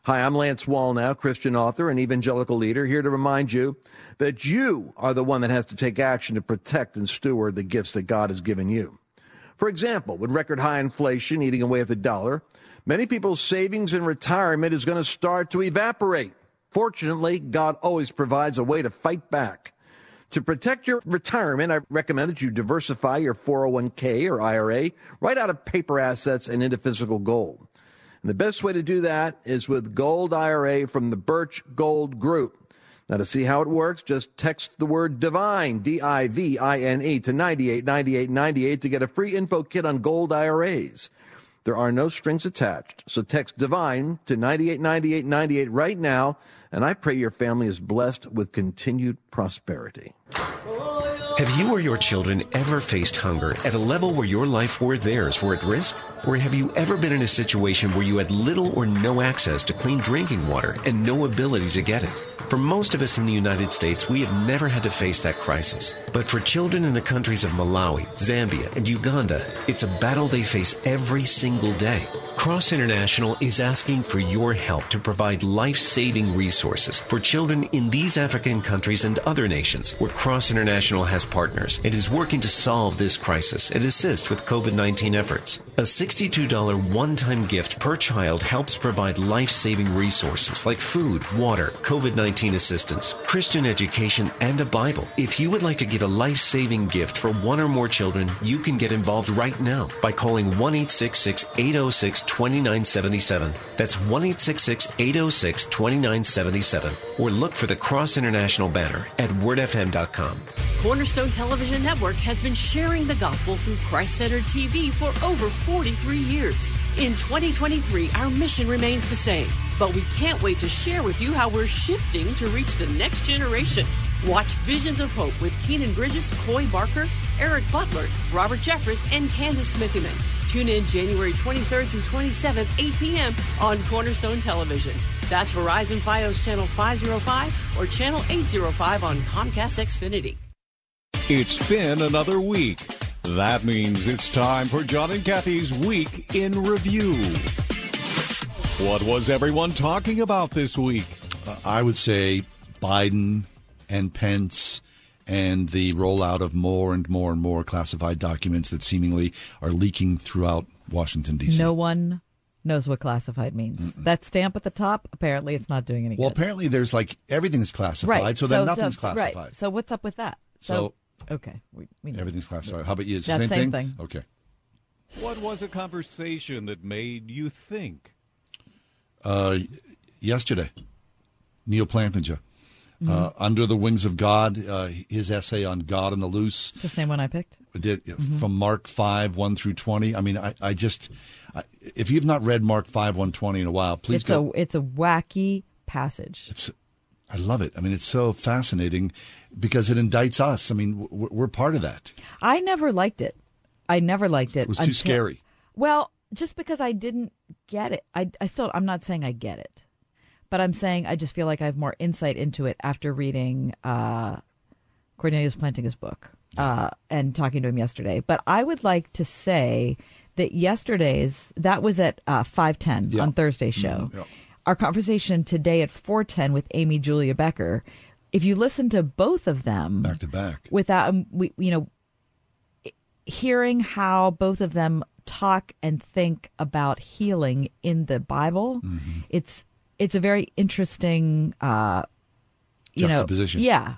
Speaker 7: Hi, I'm Lance Wallnau, Christian author and evangelical leader, here to remind you that you are the one that has to take action to protect and steward the gifts that God has given you. For example, with record high inflation eating away at the dollar, many people's savings and retirement is going to start to evaporate. Fortunately, God always provides a way to fight back. To protect your retirement, I recommend that you diversify your 401k or IRA right out of paper assets and into physical gold. And the best way to do that is with Gold IRA from the Birch Gold Group. Now, to see how it works, just text the word divine, D I V I N E, to 989898 to get a free info kit on gold IRAs. There are no strings attached. So text divine to 989898 right now, and I pray your family is blessed with continued prosperity.
Speaker 8: Have you or your children ever faced hunger at a level where your life or theirs were at risk? Or have you ever been in a situation where you had little or no access to clean drinking water and no ability to get it? For most of us in the United States, we have never had to face that crisis. But for children in the countries of Malawi, Zambia, and Uganda, it's a battle they face every single day. Cross International is asking for your help to provide life saving resources for children in these African countries and other nations where Cross International has partners It is working to solve this crisis and assist with COVID 19 efforts. A $62 one time gift per child helps provide life saving resources like food, water, COVID 19 assistance, Christian education, and a Bible. If you would like to give a life saving gift for one or more children, you can get involved right now by calling 1 806 2977. That's 1 806 2977. Or look for the Cross International banner at wordfm.com.
Speaker 22: Cornerstone Television Network has been sharing the gospel through Christ Centered TV for over 43 years. In 2023, our mission remains the same, but we can't wait to share with you how we're shifting to reach the next generation. Watch Visions of Hope with Keenan Bridges, Coy Barker, Eric Butler, Robert Jeffress, and Candace Smithyman. Tune in January 23rd through 27th, 8 p.m. on Cornerstone Television. That's Verizon Fios Channel 505 or Channel 805 on Comcast Xfinity.
Speaker 30: It's been another week. That means it's time for John and Kathy's Week in Review. What was everyone talking about this week?
Speaker 2: Uh, I would say Biden and Pence and the rollout of more and more and more classified documents that seemingly are leaking throughout Washington, D.C.
Speaker 3: No one knows what classified means. Mm-mm. That stamp at the top, apparently it's not doing any
Speaker 2: well,
Speaker 3: good.
Speaker 2: apparently there's like everything's classified,
Speaker 3: right.
Speaker 2: so, then nothing's
Speaker 3: so,
Speaker 2: classified.
Speaker 3: Right. So what's up with that?
Speaker 2: So,
Speaker 3: so okay. We, we
Speaker 2: everything's classified. How about you? It's
Speaker 3: the
Speaker 2: same,
Speaker 3: same
Speaker 2: thing?
Speaker 3: thing?
Speaker 2: Okay.
Speaker 30: What was a conversation that made you think?
Speaker 2: Uh, yesterday, Neal Plantinga. Uh, Under the Wings of God, uh, his essay on God and the Loose.
Speaker 3: It's the same one I picked.
Speaker 2: Did, From Mark 5, 1 through 20. I mean, I, I just, I, if you've not read Mark 5, 120 in a while, please
Speaker 3: it's
Speaker 2: go.
Speaker 3: a it's a wacky passage.
Speaker 2: It's, I love it. I mean, it's so fascinating because it indicts us. I mean, we're, we're part of that.
Speaker 3: I never liked it. I never liked it.
Speaker 2: It was too scary.
Speaker 3: Well, just because I didn't get it. I I still I'm not saying I get it. But I'm saying I just feel like I have more insight into it after reading uh, Cornelius Plantinga's book uh, and talking to him yesterday. But I would like to say that yesterday's that was at uh, 5:10
Speaker 2: Yeah.
Speaker 3: on Thursday show.
Speaker 2: Mhm, yeah.
Speaker 3: Our conversation today at 4:10 with Amy Julia Becker. If you listen to both of them
Speaker 2: Back to back.
Speaker 3: without um, we you know hearing how both of them talk and think about healing in the Bible,
Speaker 2: Mm-hmm.
Speaker 3: it's it's a very interesting uh, you know yeah.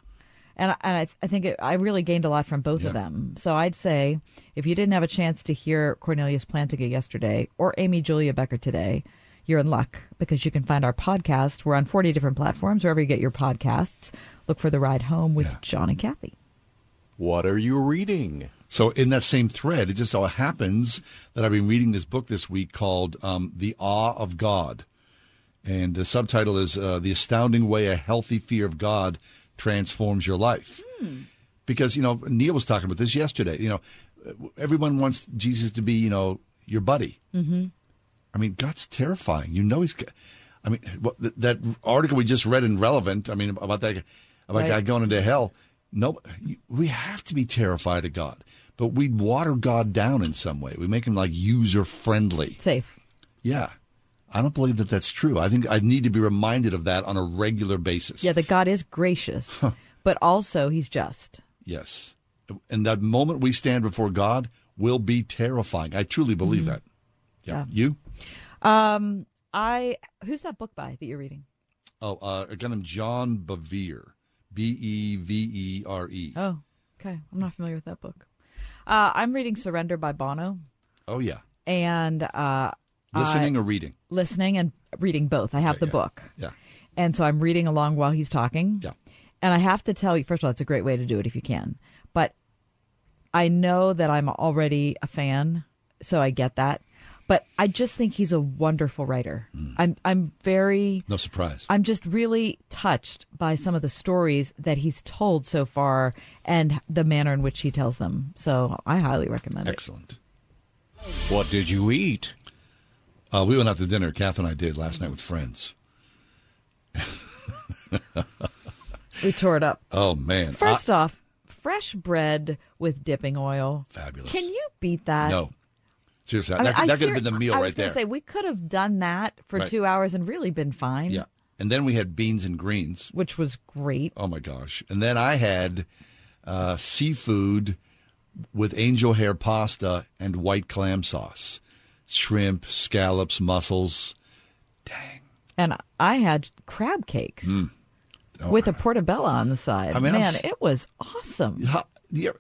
Speaker 3: And, I- and I, I think it, I really gained a lot from both of them. So I'd say if you didn't have a chance to hear Cornelius Plantinga yesterday or Amy Julia Becker today, you're in luck because you can find our podcast. We're on 40 different platforms, wherever you get your podcasts. Look for The Ride Home with John and Kathy.
Speaker 30: What are you reading?
Speaker 2: So, in that same thread, it just so happens that I've been reading this book this week called um, The Awe of God. And the subtitle is uh, The Astounding Way a Healthy Fear of God Transforms Your Life. Because, you know, Neil was talking about this yesterday. You know, everyone wants Jesus to be, you know, your buddy.
Speaker 3: Mm-hmm.
Speaker 2: I mean, God's terrifying. You know, he's. I mean, that article we just read in Relevant. I mean, about that about
Speaker 3: Right.
Speaker 2: guy going into hell. No, we have to be terrified of God, but we water God down in some way. We make him like user friendly.
Speaker 3: Safe.
Speaker 2: Yeah, I don't believe that that's true. I think I need to be reminded of that on a regular basis.
Speaker 3: Yeah, that God is gracious, but also he's just.
Speaker 2: Yes, and that moment we stand before God will be terrifying. I truly believe that. Yeah.
Speaker 3: Mm-hmm. Yeah.
Speaker 2: You?
Speaker 3: Um, I who's that book by that you're reading?
Speaker 2: Oh, uh, a guy named John Bevere. B E V E R E.
Speaker 3: Oh, okay. I'm not familiar with that book. Uh, I'm reading Surrender by Bono,
Speaker 2: Oh, yeah.
Speaker 3: and uh,
Speaker 2: Listening
Speaker 3: I-
Speaker 2: or reading?
Speaker 3: Listening and reading both. I have
Speaker 2: Okay,
Speaker 3: the
Speaker 2: yeah.
Speaker 3: book,
Speaker 2: Yeah.
Speaker 3: and so I'm reading along while he's talking.
Speaker 2: Yeah.
Speaker 3: And I have to tell you, first of all, it's a great way to do it if you can. But I know that I'm already a fan, so I get that. But I just think he's a wonderful writer. Mm. I'm I'm very
Speaker 2: No surprise.
Speaker 3: I'm just really touched by some of the stories that he's told so far and the manner in which he tells them. So I highly recommend it.
Speaker 2: Excellent.
Speaker 30: What did you eat?
Speaker 2: Uh, we went out to dinner. Kath and I did last night with friends.
Speaker 3: We tore it up.
Speaker 2: Oh man!
Speaker 3: First
Speaker 2: I-
Speaker 3: off, fresh bread with dipping oil.
Speaker 2: Fabulous.
Speaker 3: Can you beat that?
Speaker 2: no, seriously,
Speaker 3: I mean,
Speaker 2: that,
Speaker 3: I
Speaker 2: that could have been the meal
Speaker 3: I
Speaker 2: right
Speaker 3: was gonna
Speaker 2: there.
Speaker 3: say we could have done that for
Speaker 2: Right.
Speaker 3: two hours and really been fine.
Speaker 2: yeah, and then we had beans and greens.
Speaker 3: which was great.
Speaker 2: Oh my gosh! And then I had uh, seafood with angel hair pasta and white clam sauce, shrimp, scallops, mussels. Dang.
Speaker 3: And I had crab cakes with a portobello on the side.
Speaker 2: Mm. Oh, I mean,
Speaker 3: man,
Speaker 2: s-
Speaker 3: it was awesome.
Speaker 2: You're,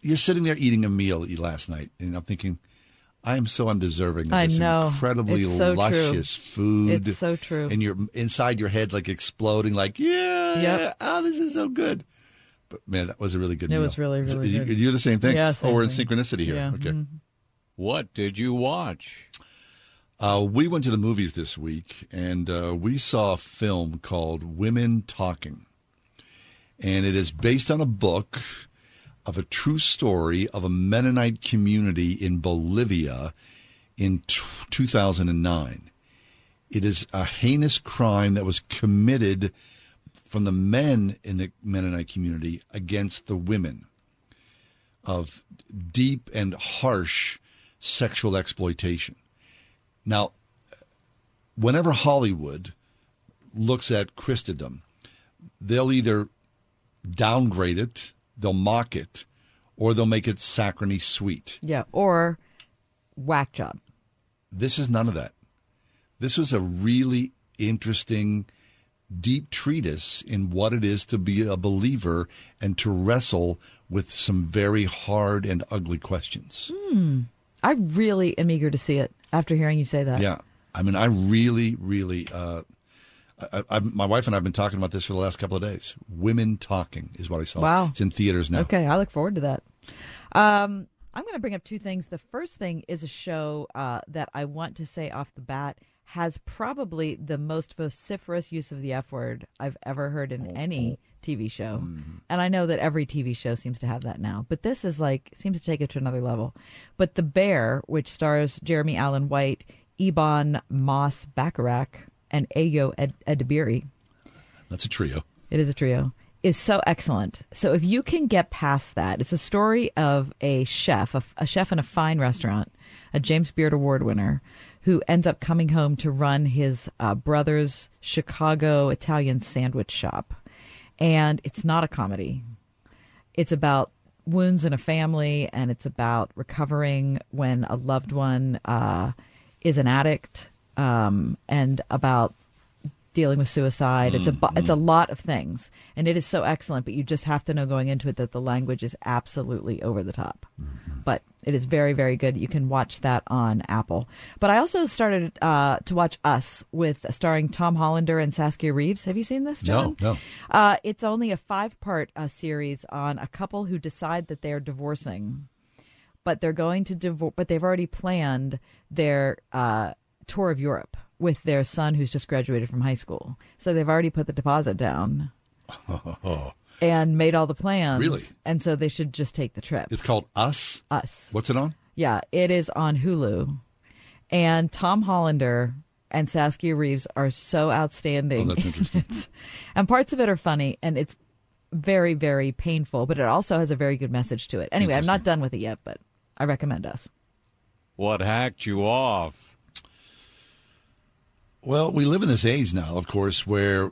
Speaker 2: you're sitting there eating a meal last night, and I'm thinking, I am so undeserving of
Speaker 3: I
Speaker 2: this
Speaker 3: know.
Speaker 2: incredibly
Speaker 3: so true.
Speaker 2: luscious food.
Speaker 3: It's so true.
Speaker 2: And you're inside your head's like exploding, like, yeah,
Speaker 3: Yep.
Speaker 2: oh, this is so good. But man, that was a really good
Speaker 3: It
Speaker 2: meal.
Speaker 3: was really, really good.
Speaker 2: You're the same thing?
Speaker 3: Yeah,
Speaker 2: oh, we're in
Speaker 3: thing.
Speaker 2: synchronicity here.
Speaker 3: Yeah,
Speaker 2: Okay.
Speaker 3: mhm.
Speaker 30: What did you watch?
Speaker 2: Uh, we went to the movies this week, and uh, we saw a film called Women Talking. And it is based on a book of a true story of a Mennonite community in Bolivia in t- 2009. It is a heinous crime that was committed from the men in the Mennonite community against the women of deep and harsh sexual exploitation. Now, whenever Hollywood looks at Christendom, they'll either downgrade it, they'll mock it, or they'll make it saccharine sweet.
Speaker 3: Yeah, or whack job.
Speaker 2: This is none of that. This was a really interesting, deep treatise in what it is to be a believer and to wrestle with some very hard and ugly questions.
Speaker 3: Hmm. I really am eager to see it after hearing you say that.
Speaker 2: Yeah, I mean, I really, really. Uh, I, I, my wife and I have been talking about this for the last couple of days. Women talking is what I saw.
Speaker 3: Wow.
Speaker 2: It's in theaters now.
Speaker 3: Okay, I look forward to that. Um, I'm going to bring up two things. The first thing is a show uh, that I want to say off the bat has probably the most vociferous use of the F word I've ever heard in any TV show. And I know that every TV show seems to have that now, but this is like, seems to take it to another level. But The Bear, which stars Jeremy Allen White, Ebon Moss Bachrach, and Ayo Ed- Edebiri,
Speaker 2: That's a trio.
Speaker 3: it is a trio, is so excellent. So if you can get past that, it's a story of a chef, a, a chef in a fine restaurant, a James Beard Award winner, who ends up coming home to run his uh, brother's Chicago Italian sandwich shop. And it's not a comedy. It's about wounds in a family, and it's about recovering when a loved one uh, is an addict, um, and about dealing with suicide. It's a bu- it's a lot of things, and it is so excellent. But you just have to know going into it that the language is absolutely over the top. But it is very very good. You can watch that on Apple. But I also started uh, to watch Us with starring Tom Hollander and Saskia Reeves. Have you seen this? John?
Speaker 2: No, no.
Speaker 3: Uh, it's only a five part uh, series on a couple who decide that they're divorcing, but they're going to divorce. But they've already planned their uh, tour of Europe with their son who's just graduated from high school. So they've already put the deposit down and made all the plans.
Speaker 2: Really?
Speaker 3: And so they should just take the trip.
Speaker 2: It's called Us.
Speaker 3: Us.
Speaker 2: What's it on?
Speaker 3: Yeah, it is on Hulu. And Tom Hollander and Saskia Reeves are so outstanding.
Speaker 2: Oh, that's interesting.
Speaker 3: and parts of it are funny and it's very, very painful, but it also has a very good message to it. Anyway, I'm not done with it yet, but I recommend us.
Speaker 30: What hacked you off?
Speaker 2: Well, we live in this age now, of course, where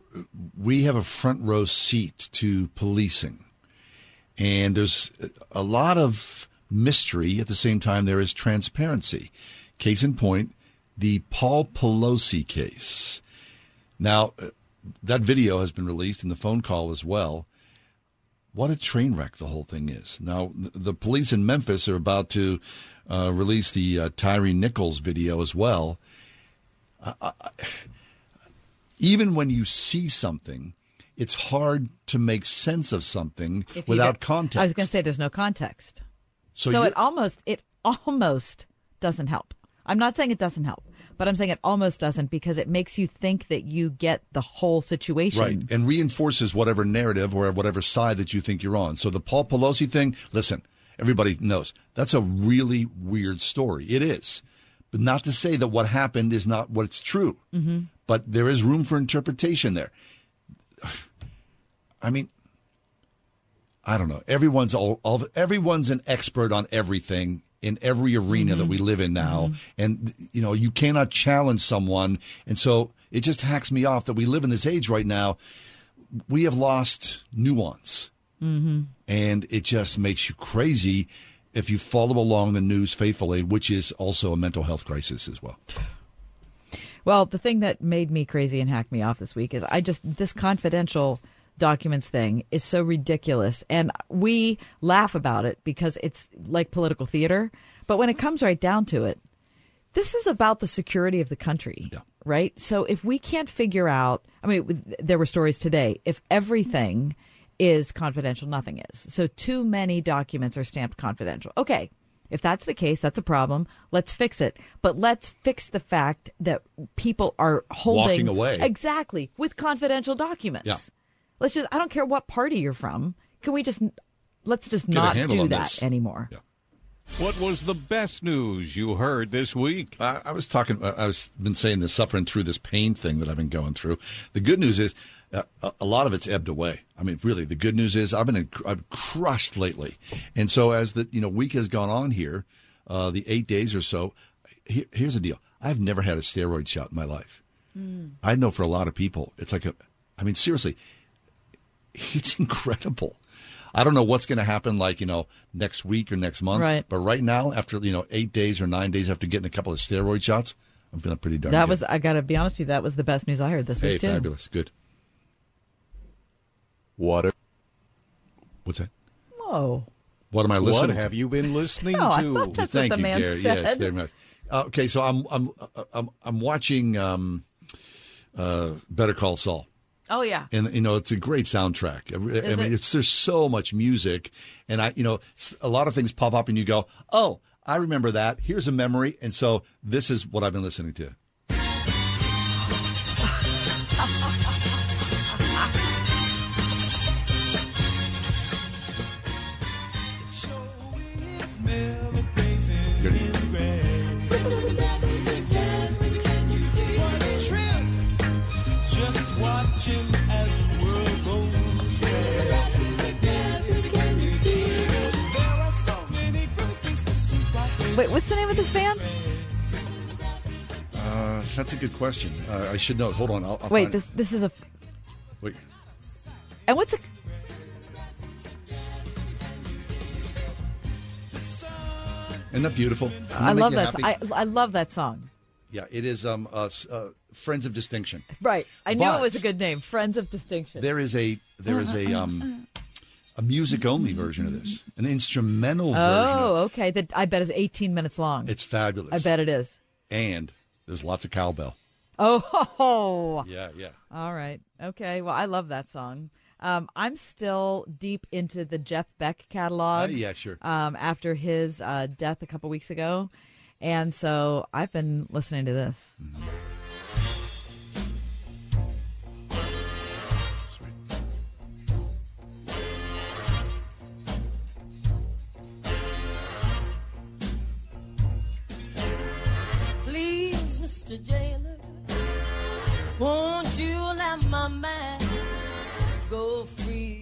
Speaker 2: we have a front row seat to policing. And there's a lot of mystery. At the same time, there is transparency. Case in point, the Paul Pelosi case. Now, uh, that video has been released and the phone call as well. What a train wreck the whole thing is. Now, the police in Memphis are about to uh, release the uh, Tyre Nichols video as well. Even when you see something, it's hard to make sense of something
Speaker 3: If
Speaker 2: without context.
Speaker 3: I was going to say there's no context.
Speaker 2: So
Speaker 3: So, it almost it almost doesn't help. I'm not saying it doesn't help, but I'm saying it almost doesn't because it makes you think that you get the whole situation.
Speaker 2: Right, and reinforces whatever narrative or whatever side that you think you're on. So the Paul Pelosi thing, listen, everybody knows that's a really weird story. It is, but not to say that what happened is not what's true.
Speaker 3: Mhm.
Speaker 2: But there is room for interpretation there. I mean, I don't know. Everyone's all, all everyone's an expert on everything in every arena that we live in now, and you know you cannot challenge someone, and so it just hacks me off that we live in this age right now. We have lost nuance,
Speaker 3: Mm-hmm.
Speaker 2: and it just makes you crazy if you follow along the news faithfully, which is also a mental health crisis as well.
Speaker 3: Well, the thing that made me crazy and hacked me off this week is I just this confidential documents thing is so ridiculous and we laugh about it because it's like political theater, but when it comes right down to it, this is about the security of the country, right? So if we can't figure out, I mean, there were stories today. If everything is confidential, nothing is. So too many documents are stamped confidential. Okay. If that's the case, that's a problem. Let's fix it. But let's fix the fact that people are holding
Speaker 2: Walking away.
Speaker 3: exactly with confidential documents.
Speaker 2: Yeah.
Speaker 3: Let's just I don't care what party you're from. Can we just let's just
Speaker 30: Get
Speaker 3: not do that
Speaker 30: this.
Speaker 3: anymore.
Speaker 30: What was the best news you heard this week?
Speaker 2: I, I was talking. I was been saying this, suffering through this pain thing that I've been going through. The good news is, a, a lot of it's ebbed away. I mean, really, the good news is I've been I've crushed lately, and so as the you know week has gone on here, uh, the eight days or so. Here, here's the deal: I've never had a steroid shot in my life. I know for a lot of people, it's like a. I mean, seriously, it's incredible. I don't know what's going to happen, like you know, next week or next month.
Speaker 3: Right.
Speaker 2: But right now, after you know, eight days or nine days after getting a couple of steroid shots, I'm feeling pretty darn.
Speaker 3: That
Speaker 2: good.
Speaker 3: was I got to be honest with you. That was the best news I heard this
Speaker 2: hey,
Speaker 3: week too.
Speaker 2: fabulous, good.
Speaker 30: What?
Speaker 2: What's that?
Speaker 3: Whoa.
Speaker 42: What am I listening
Speaker 1: What
Speaker 42: to?
Speaker 1: have you been listening
Speaker 3: No, I
Speaker 1: to?
Speaker 3: thought that's
Speaker 42: Thank
Speaker 3: what the
Speaker 42: you,
Speaker 3: man
Speaker 42: Gary.
Speaker 3: said.
Speaker 42: Yes, very much. Uh, okay, so I'm I'm uh, I'm I'm watching um, uh, Better Call Saul.
Speaker 3: Oh yeah.
Speaker 42: and you know it's a great soundtrack. I, I
Speaker 3: Is
Speaker 42: mean,
Speaker 3: it?
Speaker 42: it's there's so much music, and I you know a lot of things pop up, and you go, oh, I remember that. Here's a memory, and so this is what I've been listening to.
Speaker 3: Wait, what's the name of this band?
Speaker 42: Uh, that's a good question. Uh, I should know. Hold on. I'll, I'll
Speaker 3: Wait,
Speaker 42: find-
Speaker 3: this this is a.
Speaker 42: Wait.
Speaker 3: And what's a?
Speaker 42: Isn't that beautiful?
Speaker 3: I love that. I I love that song.
Speaker 42: yeah, it is. Um, uh, uh, Friends of Distinction.
Speaker 3: Right. I knew it was a good name. Friends of Distinction.
Speaker 42: There is a there is a um a music only version of this, an instrumental version.
Speaker 3: Oh, okay. That I bet is 18 minutes long.
Speaker 42: It's fabulous.
Speaker 3: I bet it is.
Speaker 42: And there's lots of cowbell.
Speaker 3: Oh.
Speaker 42: Yeah, yeah.
Speaker 3: All right. Okay. Well, I love that song. Um, I'm still deep into the Jeff Beck catalog.
Speaker 42: Uh, yeah, sure.
Speaker 3: Um, after his uh, death a couple weeks ago, and so I've been listening to this.
Speaker 43: Please, Mr. Jailer, won't you let my man go free?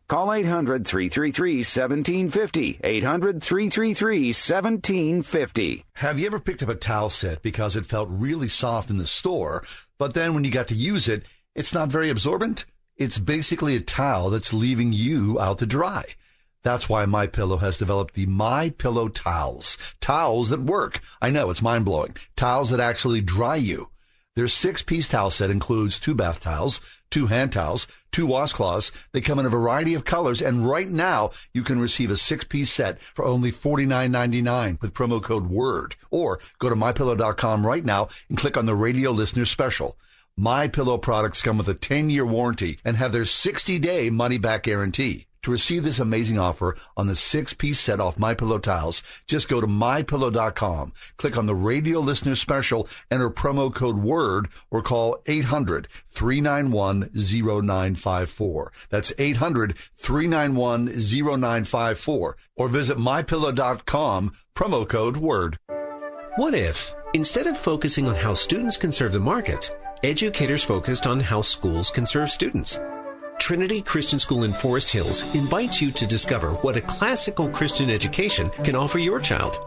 Speaker 44: Call 800 333 1750. 800 333 1750.
Speaker 2: Have you ever picked up a towel set because it felt really soft in the store, but then when you got to use it, it's not very absorbent? It's basically a towel that's leaving you out to dry. That's why My Pillow has developed the My Pillow towels. Towels that work. I know it's mind blowing. Towels that actually dry you. Their six piece towel set includes two bath towels, two hand towels, two washcloths. They come in a variety of colors, and right now you can receive a six piece set for only $49.99 with promo code WORD. Or go to mypillow.com right now and click on the radio listener special. My Pillow products come with a 10 year warranty and have their 60 day money back guarantee. To receive this amazing offer on the six piece set off My Pillow tiles, just go to mypillow.com, click on the radio listener special, enter promo code WORD, or call 800 391 0954. That's 800 391 0954. Or visit mypillow.com, promo code WORD.
Speaker 8: What if, instead of focusing on how students can serve the market, educators focused on how schools can serve students? Trinity Christian School in Forest Hills invites you to discover what a classical Christian education can offer your child.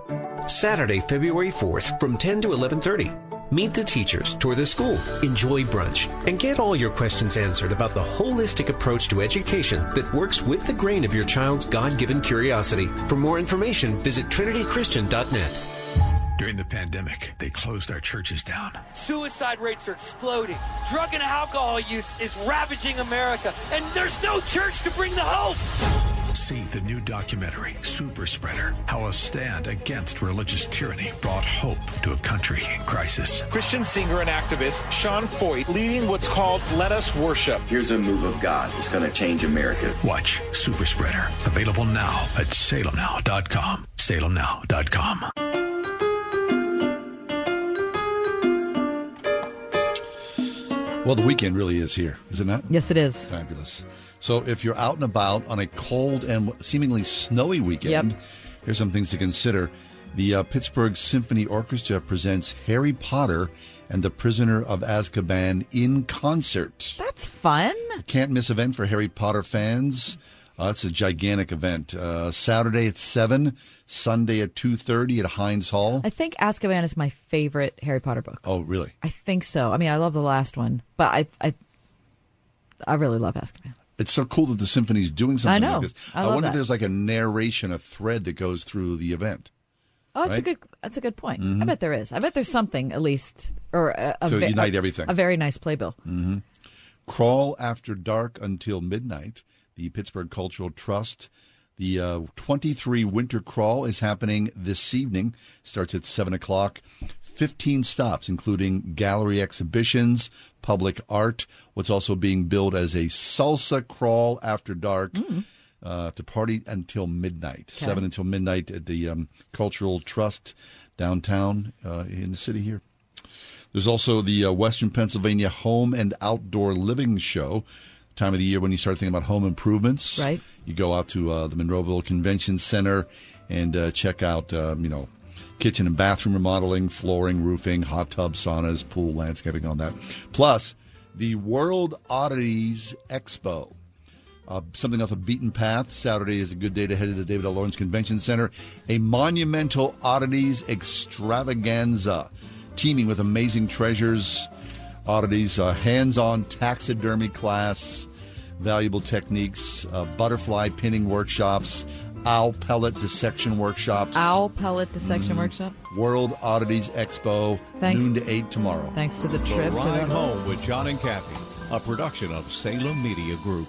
Speaker 8: Saturday, February 4th from 10 to 11:30. Meet the teachers, tour the school, enjoy brunch, and get all your questions answered about the holistic approach to education that works with the grain of your child's God-given curiosity. For more information, visit trinitychristian.net.
Speaker 11: During the pandemic, they closed our churches down.
Speaker 45: Suicide rates are exploding. Drug and alcohol use is ravaging America, and there's no church to bring the hope.
Speaker 11: See the new documentary, Super Spreader How a Stand Against Religious Tyranny Brought Hope to a Country in Crisis.
Speaker 38: Christian singer and activist Sean Feucht leading what's called Let Us Worship.
Speaker 14: Here's a move of God. It's going to change America.
Speaker 11: Watch Super Spreader. Available now at salemnow.com. Salemnow.com.
Speaker 2: Well, the weekend really is here, is it not?
Speaker 3: Yes, it is.
Speaker 2: Fabulous. So if you're out and about on a cold and seemingly snowy weekend,
Speaker 3: Yep.
Speaker 2: here's some things to consider. The uh, Pittsburgh Symphony Orchestra presents Harry Potter and the Prisoner of Azkaban in concert.
Speaker 3: That's fun.
Speaker 2: Can't miss event for Harry Potter fans. Uh, it's a gigantic event. Uh, Saturday at seven, Sunday at two thirty at Heinz Hall.
Speaker 3: I think Azkaban is my favorite Harry Potter book.
Speaker 2: Oh, really?
Speaker 3: I think so. I mean, I love the last one, but I I, I really love Azkaban.
Speaker 2: It's so cool that the symphony's doing something
Speaker 3: I know.
Speaker 2: like this.
Speaker 3: I love
Speaker 2: wonder if there's like a narration, a thread that goes through the event.
Speaker 3: Oh, that's a good. That's a good point. I
Speaker 2: Mhm.
Speaker 3: bet there is. I bet there's something at least, or a, a
Speaker 2: To unite
Speaker 3: a-
Speaker 2: everything.
Speaker 3: A very nice playbill.
Speaker 2: hmm Crawl after dark until midnight. The Pittsburgh Cultural Trust. The uh, 23 Winter Crawl is happening this evening. Starts at 7 o'clock. 15 stops, including gallery exhibitions, public art. What's also being billed as a salsa crawl after dark. Uh, to party until midnight,
Speaker 46: Okay.
Speaker 2: seven until midnight at the um, Cultural Trust downtown uh, in the city here. There's also the uh, Western Pennsylvania Home and Outdoor Living Show. Time of the year when you start thinking about home improvements.
Speaker 3: Right.
Speaker 2: You go out to uh, the Monroeville Convention Center and uh, check out, um, you know, kitchen and bathroom remodeling, flooring, roofing, hot tub, saunas, pool, landscaping, all that. Plus, the World Oddities Expo. Uh, something off the beaten path. Saturday is a good day to head to the David L. Lawrence Convention Center. A monumental oddities extravaganza, teeming with amazing treasures, oddities, uh, hands-on taxidermy class, valuable techniques, uh, butterfly pinning workshops, owl pellet dissection workshops.
Speaker 3: Owl pellet dissection
Speaker 2: Mhm.
Speaker 3: workshop.
Speaker 2: World Oddities Expo,
Speaker 3: Thanks.
Speaker 2: noon to eight tomorrow.
Speaker 3: Thanks to the trip.
Speaker 1: The
Speaker 3: trip.
Speaker 1: Ride Home with John and Kathy, a production of Salem Media Group.